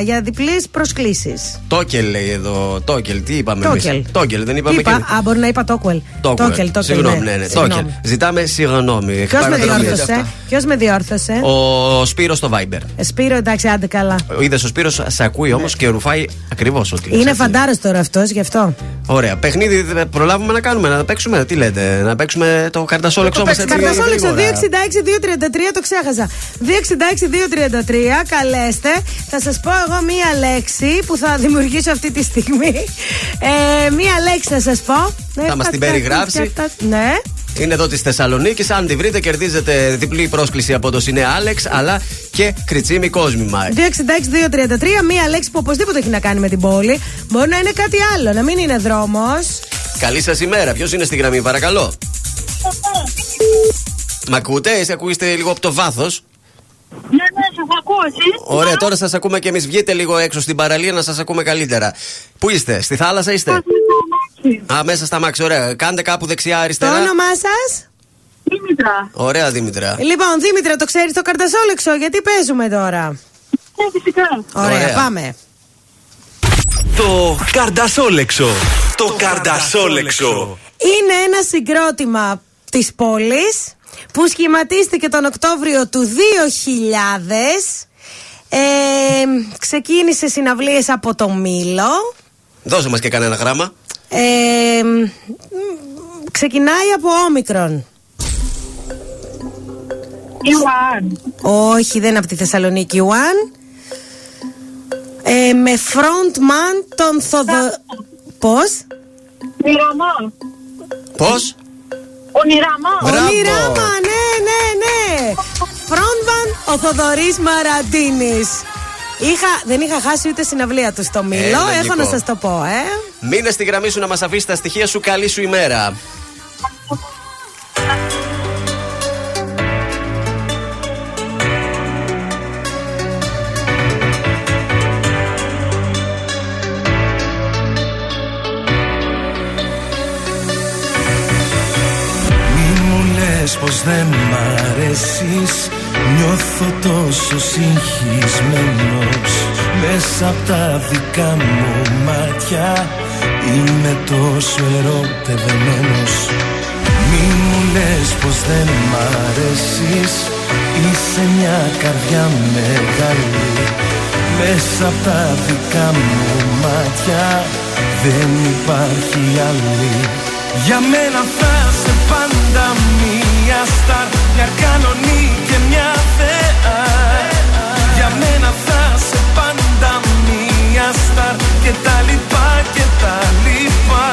1003 για διπλέ προσκλήσεις. Τόκελ λέει εδώ. Τόκελ, τι είπαμε Τόκελ. εμείς; Τόκελ, δεν είπαμε Είπα, και. α, μπορεί να είπα Τόκουελ. Τόκελ. Συγγνώμη, ναι, ναι. Συγγνώμη. Τόκελ. Ζητάμε συγγνώμη. Ποιος με Παρακαλώ. διόρθωσε; Ποιος με διόρθωσε; Ο Σπύρος στο Viber. Ε, Σπύρο, εντάξει, άντε καλά. Είδες ο Σπύρος σε ακούει όμως και ρουφάει ακριβώς ό,τι λες, Είναι έτσι. φαντάρος τώρα αυτός, γι' αυτό. Ωραία. Παιχνίδι δεν προλάβουμε να κάνουμε, να παίξουμε. Τι λέτε, να παίξουμε το καρτασόλεξ όμω έτσι. Καρτασόλεξο 266-233, γρήγορα. το ξέχασα. 266-233, καλέστε. Θα σας πω εγώ μία λέξη που θα δημιουργήσω αυτή τη στιγμή. Ε, μία λέξη θα σας πω. Θα μας την περιγράψει. Ναι. Είναι εδώ της Θεσσαλονίκης. Αν τη βρείτε, κερδίζετε διπλή πρόσκληση από το Σινέ Άλεξ αλλά και κριτσίμι κόσμημα. 266-233, μία λέξη που οπωσδήποτε έχει να κάνει με την πόλη. Μπορεί να είναι κάτι άλλο, να μην είναι δρόμος. Καλή σας ημέρα. Ποιος είναι στη γραμμή, παρακαλώ; Μ' ακούτε, εσείς ακούστε λίγο από το βάθος. Ναι, ναι, σας ακούω εσείς. Ωραία, τώρα σας ακούμε και εμείς. Βγείτε λίγο έξω στην παραλία να σας ακούμε καλύτερα. Πού είστε, στη θάλασσα είστε; Στο Σμιθανάκι αμάξι. Α, μέσα στα μάξι, ωραία. Κάντε κάπου Το δεξιά-αριστερά. όνομά σας; Δήμητρα. Ωραία, Δήμητρα. Λοιπόν, Δήμητρα, το ξέρεις το καρτασόλεξο, γιατί παίζουμε τώρα; Ναι, φυσικά. Ωραία, Ωραία. πάμε. Το καρδασόλεξο. Το καρδασόλεξο. Είναι ένα συγκρότημα της πόλης που σχηματίστηκε τον Οκτώβριο του 2000. Ε, ξεκίνησε συναυλίες από το Μήλο. Δώσε μας και κανένα γράμμα. Ε, μ, ξεκινάει από όμικρον. Ιωάν. Όχι, δεν είναι από τη Θεσσαλονίκη. One. Ε, με frontman τον Θοδο... Πώς; Μοιραμά. Πώς; Ονειραμά. Μπράβο. Ονειράμα, ναι, ναι, ναι. Frontman ο Θοδωρής Μαραντίνης. Είχα, δεν είχα χάσει ούτε συναυλία του στο Μήλο. Ε, Έχω λογικό. να σας το πω, ε. Μείνε στη γραμμή σου να μας αφήσεις τα στοιχεία σου. Καλή σου ημέρα. Δεν μ' αρέσεις. Νιώθω τόσο συγχυσμένος. Μέσα απ' τα δικά μου μάτια Είμαι τόσο ερωτευμένος. Μη μου λες πως δεν μ' αρέσεις. Είσαι μια καρδιά μεγάλη. Μέσα απ' τα δικά μου μάτια Δεν υπάρχει άλλη. Για μένα θα σε πάντα μία στάρ Μια κανονή και μια θεά. Για μένα θα σε πάντα μία στάρ Και τα λοιπά και τα λοιπά.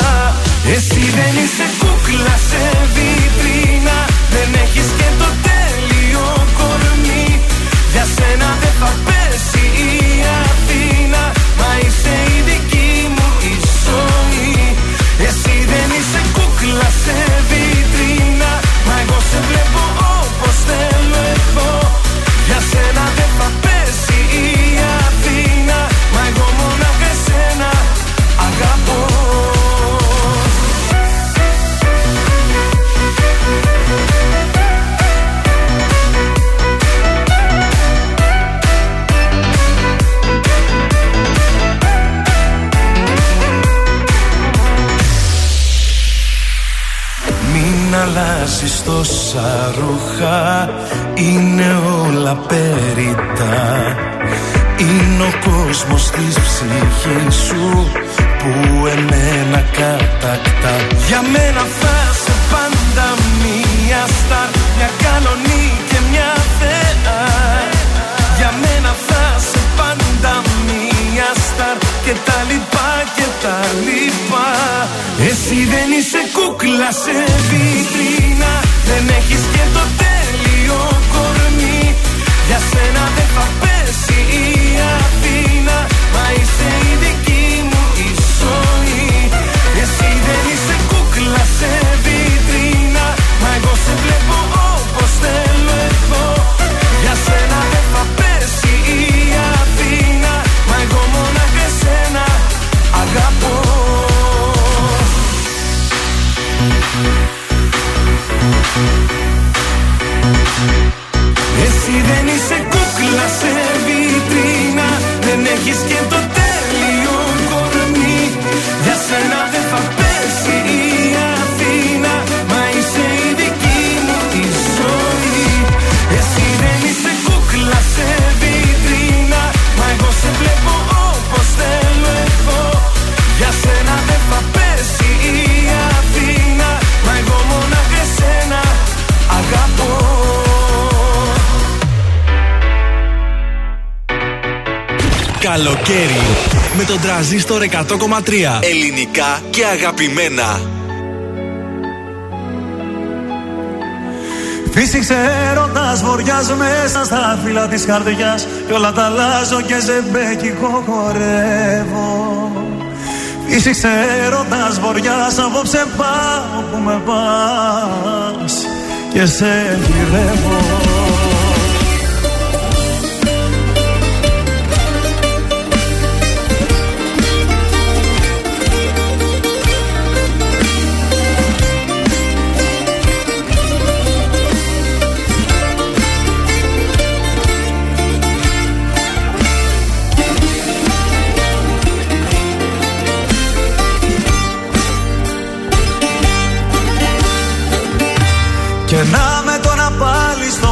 Εσύ δεν είσαι κούκλα σε βιτρίνα Δεν έχεις και το τέλειο κορμί. Για σένα δεν θα τόσα ρούχα Είναι όλα περιτά Είναι ο κόσμος της ψυχής σου Που εμένα κατακτά. Για μένα θα σε πάντα μία στάρ Μια κανονή και μια θεά. Για μένα θα σε πάντα μία στάρ Και τα λοιπά και τα λοιπά. Εσύ δεν είσαι κούκλα σε βιτρίνα Δεν έχεις και το τέλειο τον τραζίστορ 100,3. Ελληνικά και αγαπημένα. Φύσηξε έρωτας βοριάς μέσα στα φύλλα της καρδιάς Κι όλα τα αλλάζω και σε μπέκικο χορεύω Φύσηξε έρωτας βοριάς απόψε πάω που με πας Και σε γυρεύω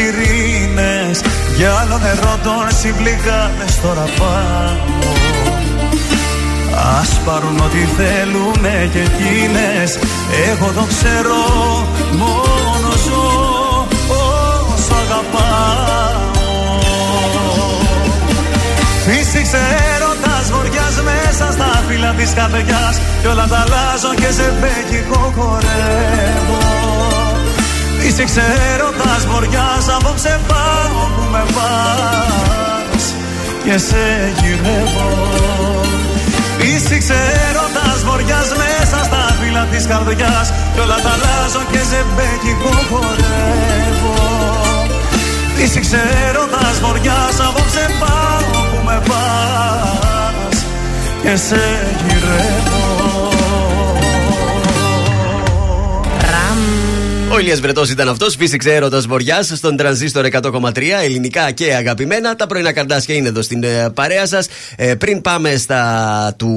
σιρήνες. Για άλλο νερό τον συμπληγάνες τώρα πάνω. Ας πάρουν ό,τι θέλουνε και εκείνες. Εγώ το ξέρω μόνο ζω όσο αγαπάω. Φύσηξε έρωτας βοριάς μέσα στα φύλλα της καρδιάς. Κι όλα τα αλλάζω και σε μπέκικο χορεύω Φύσηξε έρωτας βοριάς απόψε πάω που με πας Και σε γυρεύω. Φύσηξε έρωτας βοριάς μέσα στα φύλλα της καρδιάς Κι όλα τα αλλάζω και σε μπέκικο χορεύω. Φύσηξε έρωτας βοριάς απόψε πάω που με πας Και σε γυρεύω Ο Ηλίας Βρετός ήταν αυτός. Φύσηξε έρωτας βοριάς στον τρανζίστορ 100,3. Ελληνικά και αγαπημένα. Τα πρωινά καρδάσια είναι εδώ στην ε, παρέα σας. Ε, πριν πάμε στα του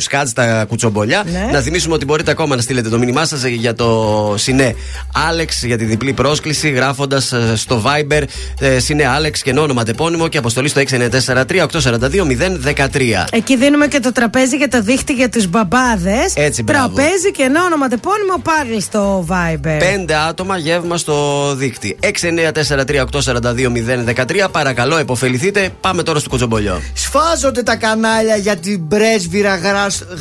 σκάτ, τα κουτσομπολιά, Ναι. να θυμίσουμε ότι μπορείτε ακόμα να στείλετε το μήνυμά σας για το Σινέ Άλεξ για τη διπλή πρόσκληση, γράφοντας στο Viber ε, Σινέ Άλεξ και όνομα τεπώνυμο και αποστολή στο 6943-842-013. Εκεί δίνουμε και το τραπέζι για το δίχτυ για του μπαμπάδες. Έτσι, μπράβο. Τραπέζι και ενώ ονοματεπώνυμο πάλι στο Viber. Πέντε άτομα γεύμα στο δίκτυ. 6943-842-013. Παρακαλώ, επωφεληθείτε. Πάμε τώρα στο κοτσομπολιό. Σφάζονται τα κανάλια για την πρέσβυρα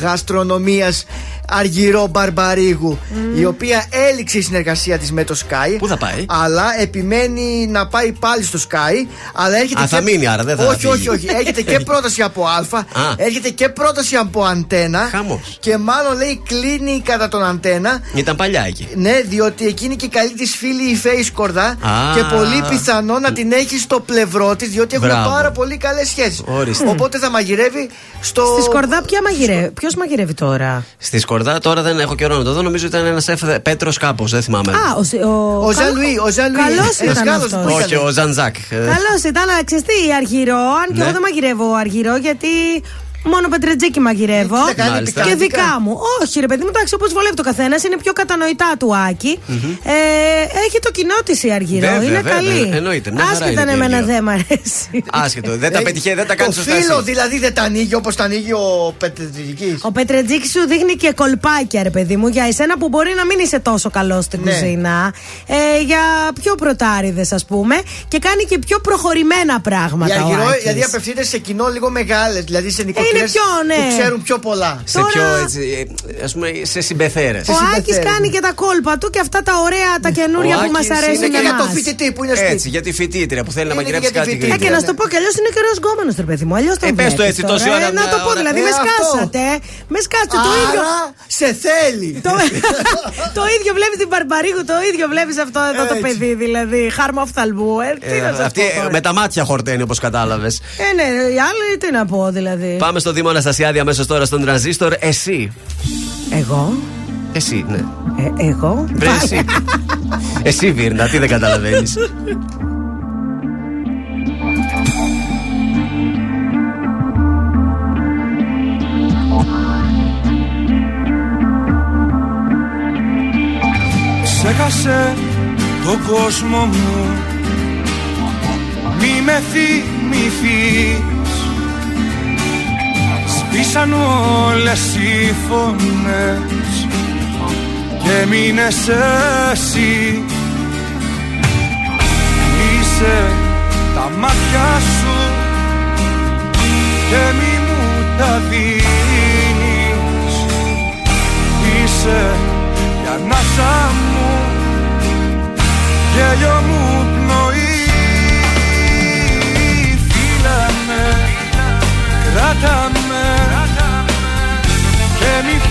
gastronomías. Αργυρό Μπαρμπαρίγου, η οποία έληξε η συνεργασία της με το Sky. Πού θα πάει; Αλλά επιμένει να πάει πάλι στο Sky. Αλλά έρχεται Α, και... θα μείνει, άρα δεν θα Όχι, φύγει. όχι, όχι. Έρχεται και πρόταση από Α, έρχεται και πρόταση από Αντένα. Χαμός. Και μάλλον λέει κλείνει κατά τον Αντένα. Ήταν παλιά εκεί. Ναι, διότι εκείνη και η καλή της φίλη η Φέης Σκορδά Α. και πολύ πιθανό να την έχει στο πλευρό της, διότι έχουν Μπράβο. πάρα πολύ καλές σχέσεις. Ορίστε. Οπότε θα μαγειρεύει στο. Στη Σκορδά ποια μαγειρεύει, ποιος μαγειρεύει τώρα; Στη Σκορδά τώρα δεν έχω καιρό να το δω. Νομίζω ήταν ένας σεφ Πέτρος κάπω, δεν θυμάμαι. Α, ο, Σι- ο, Ο Ζαν Λουί, ο Ζαν Λουί. Καλός Ένας ήταν Γάλλος αυτός. που Όχι, ο Ζανζάκ. Ε, Καλός ήταν, αλλά ξέρεις τι, αργυρό. Αν και Ναι. εγώ δεν μαγειρεύω αργυρό, γιατί μόνο πετρετζίκι μαγειρεύω. Τι θα κάνει, Μάλιστα. Και πικάντικα; δικά μου. Όχι, ρε παιδί μου, εντάξει, όπως βολεύει το καθένας, είναι πιο κατανοητά του Άκη. Ε, έχει το κοινό της η αργυρό. Βέβαια, είναι βέβαια, καλή. εννοείται, μια χαρά Άσχετα είναι αν η εμένα Αργυρό. δεν μ' αρέσει. Άσχετο. Δεν τα Ε, πετυχαίνει, δεν τα Το κάνεις σωστά. φίλο εσύ. δηλαδή δεν τα ανοίγει όπως τα ανοίγει ο Πετρετζική. Ο Πετρετζίκης σου δείχνει και κολπάκια, ρε παιδί μου, για εσένα που μπορεί να μην είσαι τόσο καλός στην Ναι. κουζίνα. Ε, για πιο πρωτάριδες, ας πούμε. Και κάνει και πιο προχωρημένα πράγματα. Η ο Αργυρό Άκης. δηλαδή απευθύνεται σε κοινό λίγο μεγάλες, δηλαδή σε νοικοκυρέ πιο, ναι. που ξέρουν πιο πολλά. Σε Τώρα- πιο έτσι, ε, ας πούμε, σε συμπεθέρες. Ο συμπεθέρει. Άκης κάνει και τα κόλπα του και αυτά τα ωραία, τα καινούρια Ο που μα Άκης αρέσουν είναι Είναι και για το εμάς. φοιτητή που είναι σπίτι. Έτσι, για τη φοιτήτρια που θέλει να Είναι μαγειρέψει για τη κάτι φοιτήτρια. Ε, και γρήγορα. να σου το πω κι αλλιώς είναι καιρός γκόμενο, ρε παιδί μου. Αλλιώς τον Ε, πες το βλέπεις έτσι, τώρα, τόση ε, ώρα Να να- το πω, ώρα- δηλαδή Ε, με αυτό. σκάσατε. ε. Με σκάσατε το ίδιο. Άρα σε θέλει. Το, το ίδιο βλέπεις την Μπαρμπαρίγου, το ίδιο βλέπεις αυτό εδώ το Έτσι. παιδί, δηλαδή. Χάρμα οφθαλμού. Ε, τι Ε, να σας Αυτή πω ε, τώρα. με τα μάτια χορταίνει όπως κατάλαβες. Ε, ναι, οι άλλοι τι να πω, δηλαδή. Πάμε Πάμε στο Δήμο Αναστασιάδη αμέσως τώρα στον τρανζίστορ. Εσύ. Εγώ; Εσύ, ναι. Ε, εγώ; Βρε, εσύ. εσύ, Βίρνα, τι δεν καταλαβαίνεις. Ξέχασε το κόσμο μου Μη με θυμηθεί Σβήσαν όλες οι φωνές Και μείνες εσύ. Είσαι τα μάτια σου Και μη μου τα δίνεις. Είσαι η ανάσα μου Γέλιο μου πνοή. Φίλα με,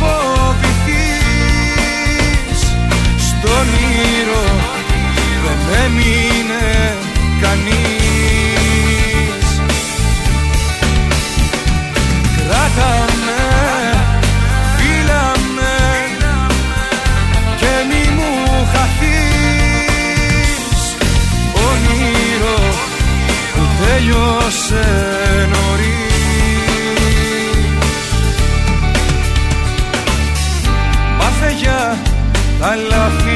φοβηθείς. Στον ήρω δεν έμεινε κανείς. Κράτα με, τα λάθη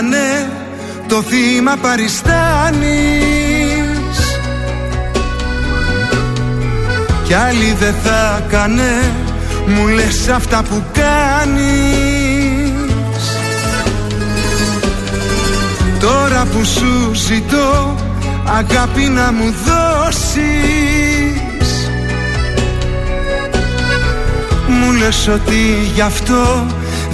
μένα ναι το θύμα παριστάνεις. Κι άλλη δεν θα κάνε μου λες αυτά που κάνεις. Τώρα που σου ζητώ αγάπη να μου δώσεις. Μου λες ότι γι' αυτό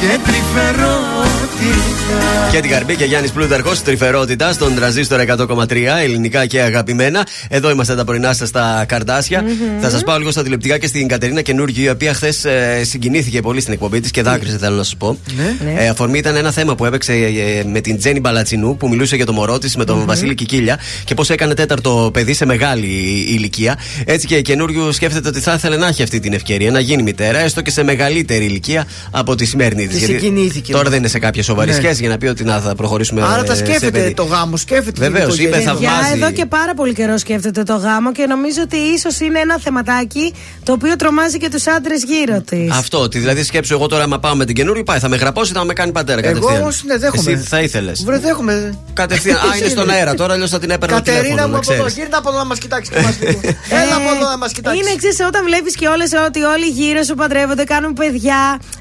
και τρυφερότητα Και την Καρμπή και Γιάννης Πλούταρχος, τρυφερότητα στον τραζίστορ 100,3 ελληνικά και αγαπημένα. Εδώ είμαστε τα πρωινά σας στα καρδασια Θα σας πάω λίγο στα τηλεπτικά και στην Κατερίνα Καινούργη, η οποία χθες συγκινήθηκε πολύ στην εκπομπή της και δάκρυσε, θέλω να σας πω. Ναι. Ε, αφορμή ήταν ένα θέμα που έπαιξε ε, με την Τζέννη Μπαλατσινού που μιλούσε για το μωρό της με τον Βασίλη Κικίλια και πώς έκανε τέταρτο παιδί σε μεγάλη ηλικία. Έτσι και καινούριο σκέφτεται ότι θα ήθελε να έχει αυτή την ευκαιρία να γίνει μητέρα, έστω και σε μεγαλύτερη ηλικία από τη σημερινή τη. Και συγκινήθηκε. Τώρα δεν είναι σε κάποια σοβαρή Ναι. σχέση για να πει ότι να θα προχωρήσουμε Άρα τα ε, σε σκέφτεται παιδί. το γάμο, σκέφτεται την Βεβαίως, είπε, οικογένεια. θαυμάζει. Για εδώ και πάρα πολύ καιρό σκέφτεται το γάμο και νομίζω ότι ίσως είναι ένα θεματάκι το οποίο τρομάζει και τους άντρες γύρω της. Αυτό, ότι δηλαδή σκέψω εγώ τώρα, άμα πάω με την καινούργια, πάει, θα με γραπώσει, θα με κάνει πατέρα Εγώ κατευθείαν. όμως ναι, δέχομαι. Εσύ θα ήθελες. Βρε, δέχομαι. Κατευθείαν. Α, είναι στον αέρα τώρα, αλλιώς θα την έπαιρνα Κατερίνα τηλέφωνο, μου να από εδώ, ξέρεις. γύρνα από εδώ να μας κοιτάξεις και εμάς λίγο. Έλα από εδώ να μας κοιτάξεις. Είναι εξής, όταν βλέπεις και όλες ότι όλοι γύρω σου παντρεύονται, κάνουν παιδιά.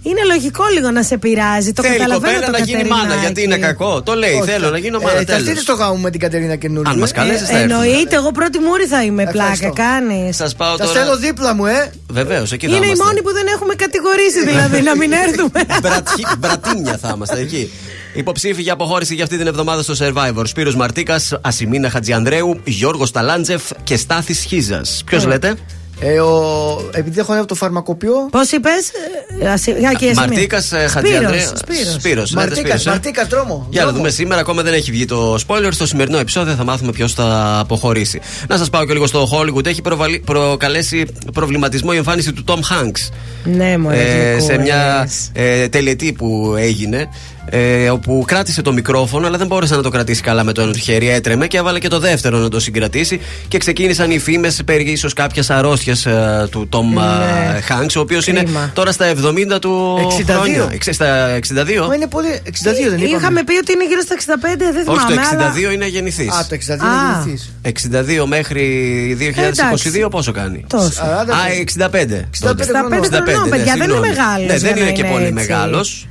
Είναι λογικό λίγο να σε πειράζει. Το Θέλει καταλαβαίνω κοπέλα το να γίνει μάνα, γιατί είναι κακό. Το λέει, Όχι. θέλω να γίνω Ε, μάνα. Θα τέλος. στείλει το γάμο με την Κατερίνα καινούργια. Αν μας καλέσεις, θα έρθουμε. Εννοείται, εγώ πρώτη μούρη θα είμαι. Πλάκα κάνεις. Σας πάω Θα τώρα. στέλνω δίπλα μου, ε. Βεβαίως, εκεί θα Είναι οι είμαστε. μόνοι που δεν έχουμε κατηγορήσει δηλαδή να μην έρθουμε. Μπρατχι- Μπρατίνια θα είμαστε εκεί. Υποψήφοι για αποχώρηση για αυτή την εβδομάδα στο Survivor. Σπύρος Μαρτίκας, Ασημίνα Χατζιανδρέου, Γιώργος Ταλάντζεφ και Στάθης Χίζας. Ποιος λέτε; Ε, ο... Επειδή έχω ανέβει το φαρμακοποιό. Πώς είπες, Μαρτίκας Χατζιανδρέου. Σπύρος, λέτε Μαρτίκας, Σπύρος, ε. Μαρτίκας, δρόμο. Για να Δρόμο. δούμε σήμερα, ακόμα δεν έχει βγει το spoiler. Στο σημερινό επεισόδιο θα μάθουμε ποιος θα αποχωρήσει. Να σας πάω και λίγο στο Hollywood. Έχει προβαλ- προκαλέσει προβληματισμό η εμφάνιση του Tom Hanks Ναι, μου ε, σε μια ε, τελετή που έγινε. Ε, όπου κράτησε το μικρόφωνο, αλλά δεν μπόρεσε να το κρατήσει καλά με το ένα του χέρι. Έτρεμε και έβαλε και το δεύτερο να το συγκρατήσει. Και ξεκίνησαν οι φήμες περί ίσως κάποιας αρρώστιας του Τόμ Ναι. Χάγκ, ο οποίος είναι Κρίμα. τώρα στα 70 του 62. χρόνια. Εξ- Στα 62. Μα είναι πολύ. 62 δεν είπαμε. Είχαμε πει ότι είναι γύρω στα 65, δεν Όχι, θυμάμαι. το 62 αλλά... είναι γεννηθής. Α, το 62 Α. είναι γεννηθής. 62 μέχρι 2022 εντάξει. πόσο κάνει; Τόσος. Α, 65. 65 τότε. χρονών. 65 χρονών, ναι, παιδιά, δεν είναι συγγνώμη. μεγάλος Ναι, δεν για να είναι και είναι πολύ έτσι. μεγάλος.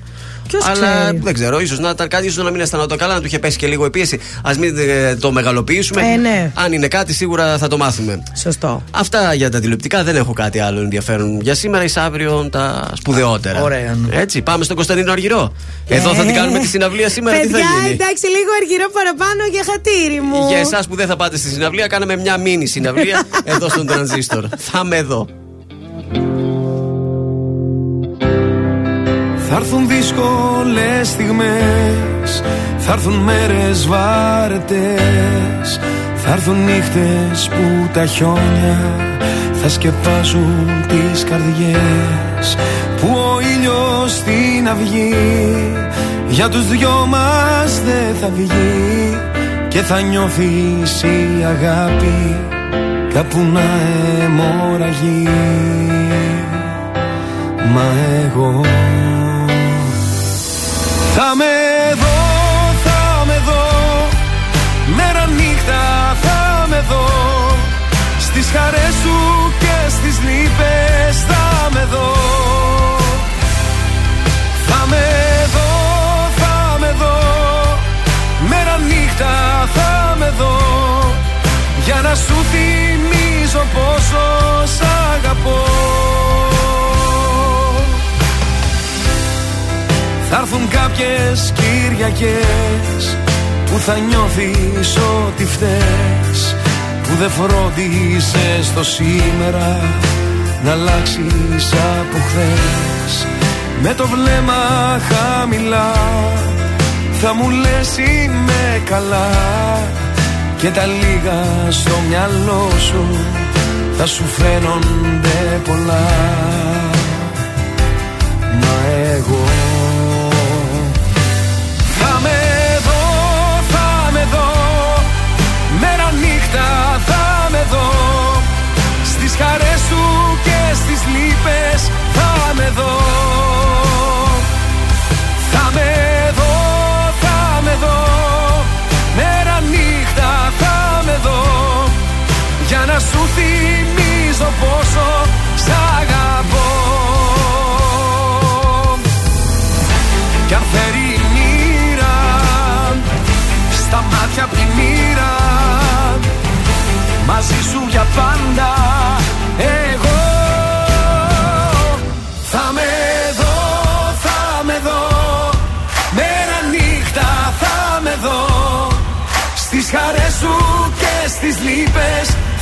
Ποιος Αλλά ξέρει; δεν ξέρω, ίσως να ήταν κάτι, ίσως να μην αισθανόταν καλά, να του είχε πέσει και λίγο η πίεση. Α μην ε, το μεγαλοποιήσουμε. Ε, ναι. Αν είναι κάτι, σίγουρα θα το μάθουμε. Σωστό. Αυτά για τα τηλεοπτικά, δεν έχω κάτι άλλο ενδιαφέρον για σήμερα ή αύριο τα σπουδαιότερα. ωραία. Έτσι, πάμε στον Κωνσταντίνο Αργυρό. Εδώ θα την κάνουμε τη συναυλία σήμερα, τι θα Παιδιά, γίνει; εντάξει, λίγο αργυρό παραπάνω για χατήρι μου. Για εσάς που δεν θα πάτε στη συναυλία, κάναμε μια μίνι συναυλία εδώ στον τρανζίστορ. Θα είμαι εδώ. Θα έρθουν δύσκολες στιγμές Θα έρθουν μέρες βάρετες Θα έρθουν νύχτες που τα χιόνια Θα σκεπάζουν τις καρδιές. Που ο ήλιος στην αυγή Για τους δυο μας δεν θα βγει Και θα νιώθεις η αγάπη Κάπου να αιμορραγεί. Μα εγώ θα με δω, θα με δω. Μέρα νύχτα θα με δω. Στις χαρές σου και στις λύπες θα με δω. Θα με δω, θα με δω. Μέρα νύχτα θα με δω. Για να σου θυμίζω πόσο σ' αγαπώ Θα έρθουν κάποιες Κυριακές Που θα νιώθεις ότι φταίς Που δεν φρόντισες το σήμερα Να αλλάξεις από χθες. Με το βλέμμα χαμηλά Θα μου λες είμαι καλά Και τα λίγα στο μυαλό σου Θα σου φαίνονται πολλά στις λύπες θα με δω. Θα με δω, θα με δω. Μέρα νύχτα θα με δω. Για να σου θυμίζω πόσο σ' αγαπώ. Κι αν φέρει η μοίρα Στα μάτια απ' τη μοίρα Μαζί σου για πάντα Εγώ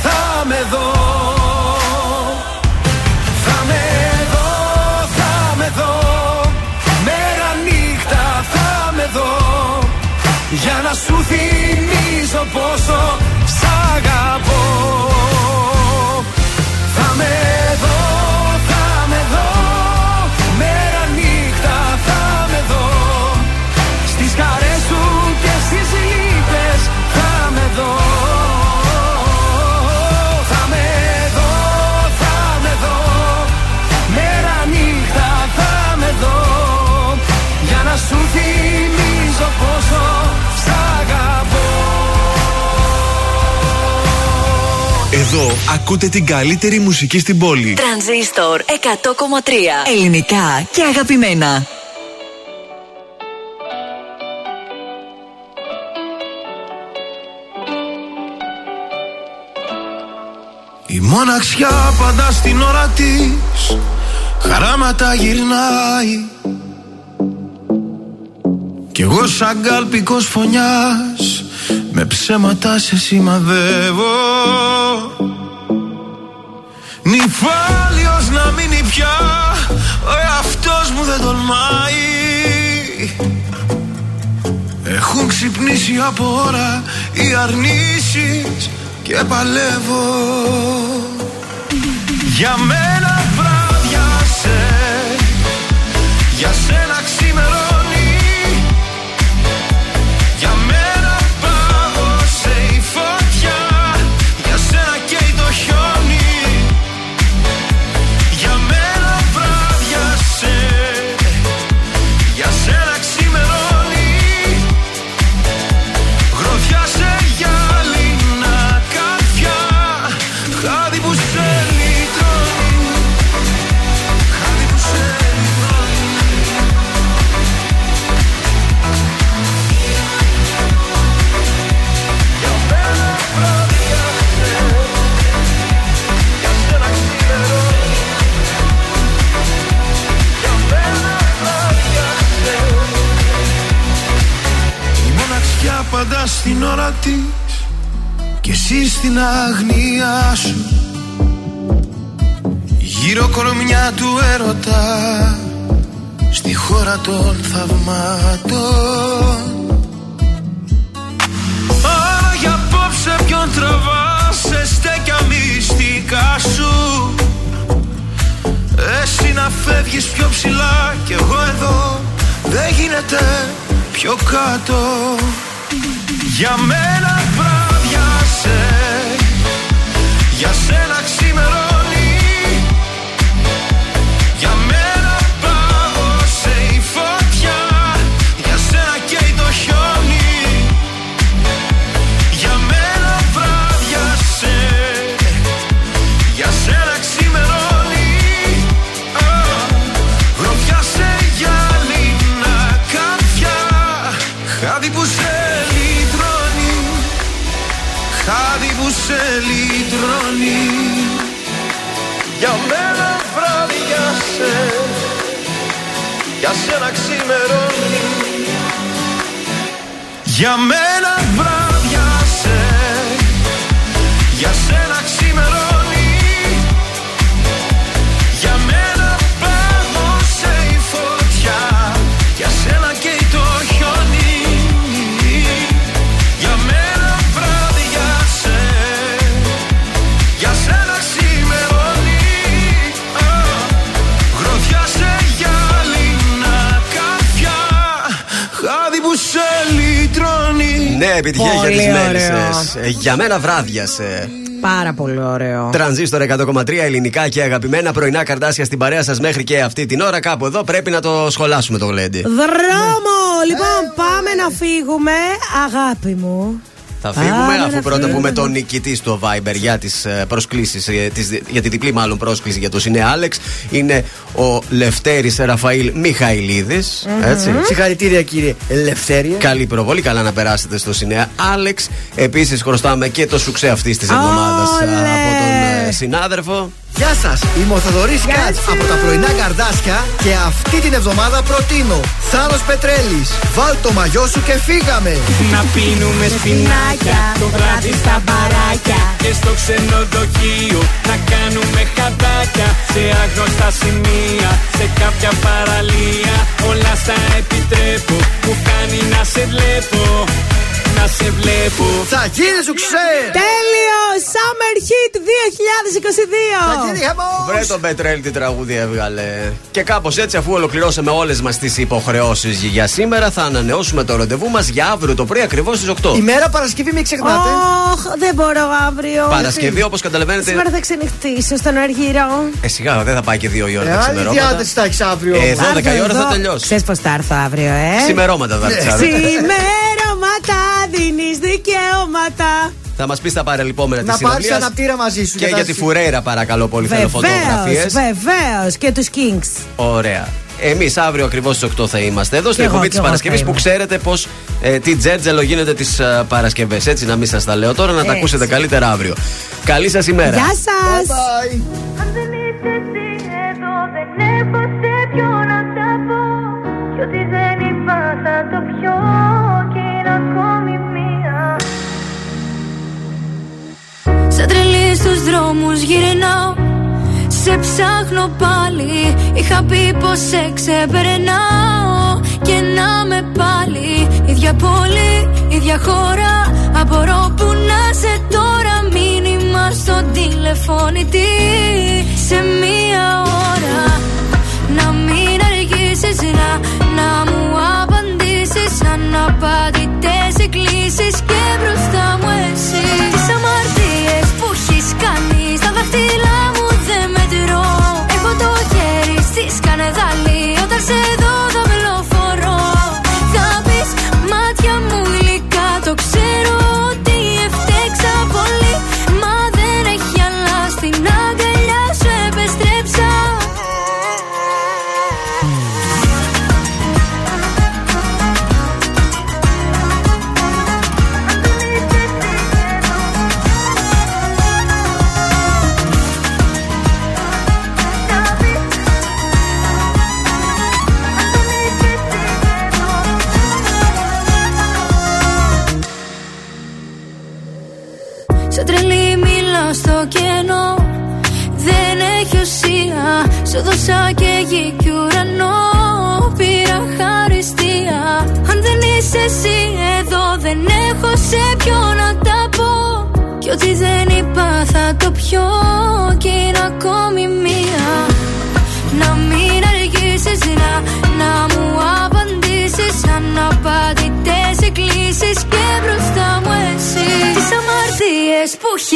θα με δω ακούτε την καλύτερη μουσική στην πόλη. Τρανζίστορ 100,3 Ελληνικά και αγαπημένα. Η μοναξιά πάντα στην ώρα της Χαράματα γυρνάει Κι εγώ σαν κάλπικος φωνιάς Με ψέματα σε σημαδεύω Νυφάλιος να μείνει πια Ο εαυτός μου δεν τολμάει. Έχουν ξυπνήσει από ώρα οι αρνήσεις και παλεύω. Για μένα βράδιασε Για σένα ξημερώνει πάντα στην ώρα της Και εσύ στην αγνία σου. Γύρω κορμιά του έρωτα στη χώρα των θαυμάτων. Άρα για απόψε ποιον τραβάς σε στέκια μυστικά σου. Εσύ να φεύγεις πιο ψηλά κι εγώ εδώ δεν γίνεται πιο κάτω Για μένα βράδιασε Για σένα ξημερώνει Για μένα Ναι, επιτυχία για Πολύ τις ωραίο. μέλισσες. Για μένα βράδιασε. Πάρα πολύ ωραίο. Τρανζίστορ 100,3 ελληνικά και αγαπημένα πρωινά καρτάσια στην παρέα σας μέχρι και αυτή την ώρα. Κάπου εδώ πρέπει να το σχολάσουμε το γλέντι. Δρόμο! Λοιπόν, πάμε να φύγουμε, αγάπη μου. Θα φύγουμε Πάμε αφού να πρώτα φύγουμε. πούμε τον νικητή στο Viber για τις προσκλήσεις, για τη διπλή μάλλον πρόσκληση για το είναι Άλεξ. Είναι ο Λευτέρης Ραφαήλ Μιχαηλίδης. Έτσι. Συγχαρητήρια κύριε Ελευθέρια. Καλή προβολή, καλά να περάσετε στο Σινέα Άλεξ. Επίσης, χρωστάμε και το σουξέ αυτής της εβδομάδας από τον ε, συνάδελφο. Γεια σας, είμαι ο Θοδωρής Κάτς από τα πρωινά καρδάσια και αυτή την εβδομάδα προτείνω Θάνος Πετρέλης. Βάλ το μαγιό σου και φύγαμε. Να πίνουμε σπινάκια το βράδυ στα μπαράκια Και στο ξενοδοχείο να κάνουμε χαντάκια Σε άγνωστα σημεία, σε κάποια παραλία Όλα στα επιτρέπω, μου κάνει να σε βλέπω Να σε βλέπω Θα γίνει σου ξέ! Τέλειο! Summer Hit 2022! Βρε τον Πετρέλ τι τραγούδι έβγαλε. Και κάπως έτσι, αφού ολοκληρώσαμε όλες μας τις υποχρεώσεις για σήμερα, θα ανανεώσουμε το ραντεβού μας για αύριο το πρωί ακριβώς στις 8. Ημέρα Παρασκευή, μην ξεχνάτε. Ωχ, δεν μπορώ αύριο. Παρασκευή, όπως καταλαβαίνετε. Σήμερα θα ξενυχτήσω στον Αργύρο. Ε, σιγά, δεν θα πάει και δύο η ώρα Ε, τα άλλη ξημερώματα. διάθεση θα έχεις αύριο. Ε, 12 η ώρα θα τελειώσει. Ξέρει πώ θα έρθω αύριο, ε; Ξημερώματα θα έρθεις αύριο. Ξημερώματα δίνεις δικαιώματα. Θα μας πεις τα παρελειπόμενα της Να πάρεις συναυλία. αναπτήρα μαζί σου. Και τα για τη συ- Φουρέιρα, παρακαλώ πολύ, θέλω Βεβαίως, φωτογραφίες. βεβαίως. Και τους Kings. Ωραία. Εμείς αύριο ακριβώς στις 8 θα είμαστε εδώ στην Κι εγώ, εκπομπή κι της εγώ Παρασκευής θα που είμαι. ξέρετε πως ε, τι τζέρτζελο γίνεται τις ε, Παρασκευές. Έτσι, να μην σας τα λέω τώρα, να τα Έτσι. ακούσετε καλύτερα αύριο. Καλή σας ημέρα. Γεια σας. Αν δεν είσαι εσύ εδώ δεν έχω σε ποιο να τα πω Κι ό,τι δεν είπα θα το πιω Σαν τρελή στους δρόμους γυρνάω. Σε ψάχνω πάλι. Είχα πει πως σε ξεπερνάω. Και να με πάλι. Ίδια πόλη, ίδια χώρα. Απορώ που να σε τώρα. Μήνυμα στο τηλεφώνητη Σε μία ώρα. Να μην αργήσεις να, να μου απαντήσεις. Αναπαντητές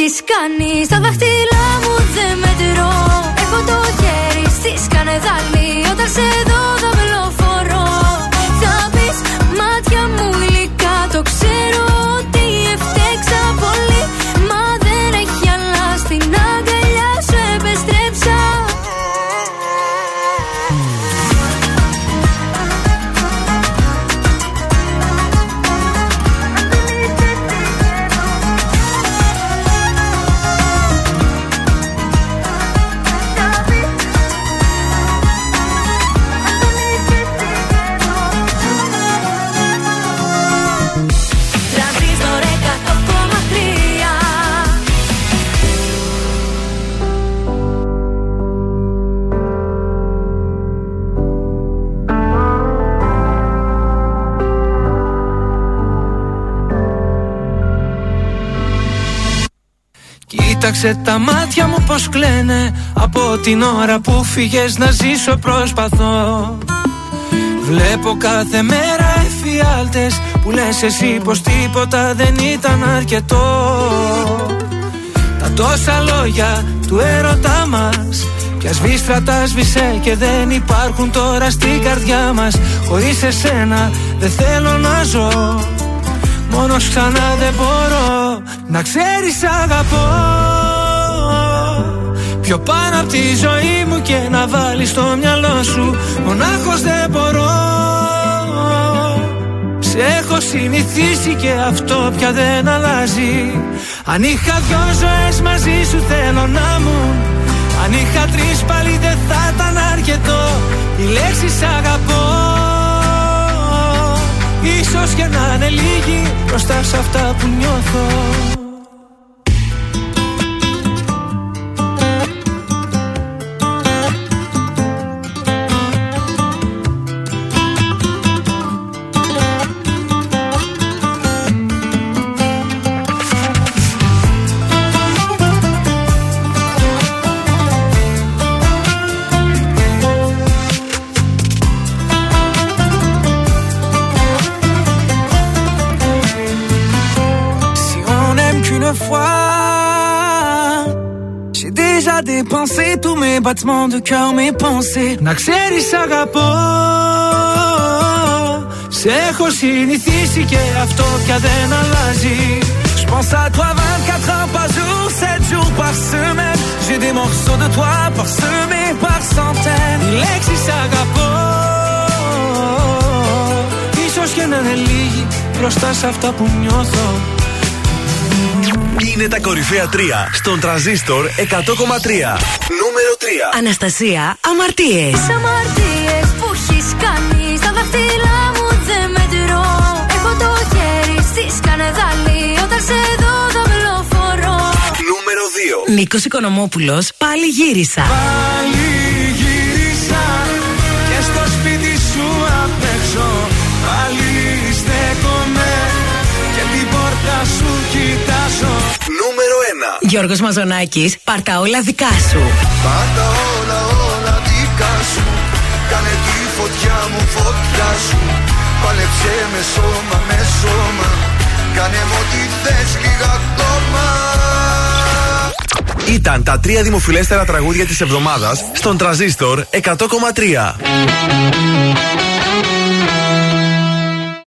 αμαρτίες που έχεις κάνει Στα δάχτυλά Κοίταξε τα μάτια μου πως κλαίνε. Από την ώρα που φύγες να ζήσω προσπαθώ. Βλέπω κάθε μέρα εφιάλτες Που λες εσύ πως τίποτα δεν ήταν αρκετό. Τα τόσα λόγια του έρωτά μας Πια σβήστρα τα σβήσε και δεν υπάρχουν τώρα στην καρδιά μας. Χωρίς εσένα δεν θέλω να ζω. Μόνος ξανά δεν μπορώ να ξέρεις αγαπώ Πιο πάνω από τη ζωή μου και να βάλεις στο μυαλό σου Μονάχος δεν μπορώ. Σε έχω συνηθίσει και αυτό πια δεν αλλάζει. Αν είχα δυο ζωές μαζί σου θέλω να μου. Αν είχα τρεις πάλι δεν θα ήταν αρκετό. Η λέξη σ' αγαπώ. Ίσως και να είναι λίγοι μπροστά σε αυτά που νιώθω battements de cœur, mes pensées. Να ξέρεις αγαπώ Σε έχω συνηθίσει και αυτό πια δεν αλλάζει Je pense à toi 24 heures par jour, 7 jours par semaine. J'ai des morceaux de toi parsemés par centaines. Οι λέξεις αγαπώ Ίσως και να είναι λίγοι μπροστά σε αυτά που νιώθω Είναι τα κορυφαία 3 στον τραζίστορ 100,3. Νούμερο 3. Αναστασία, αμαρτίες. Τις αμαρτίες που έχεις κάνει Στα δάχτυλά μου δεν μετρώ Έχω το χέρι στη σκανεδάλη Όταν σε δω θα βλοφορώ Νούμερο 2. Νίκος Οικονομόπουλος, πάλι γύρισα. Πάλι Γιώργος Μαζονάκης, πάρτα όλα δικά σου. Πάντα όλα όλα δικά σου Κάνε τη φωτιά μου φωτιά σου Πάλεψε με σώμα με σώμα Κάνε μου ό,τι θες λίγα ακόμα Ήταν τα τρία δημοφιλέστερα τραγούδια της εβδομάδας στον τραζίστορ 100,3.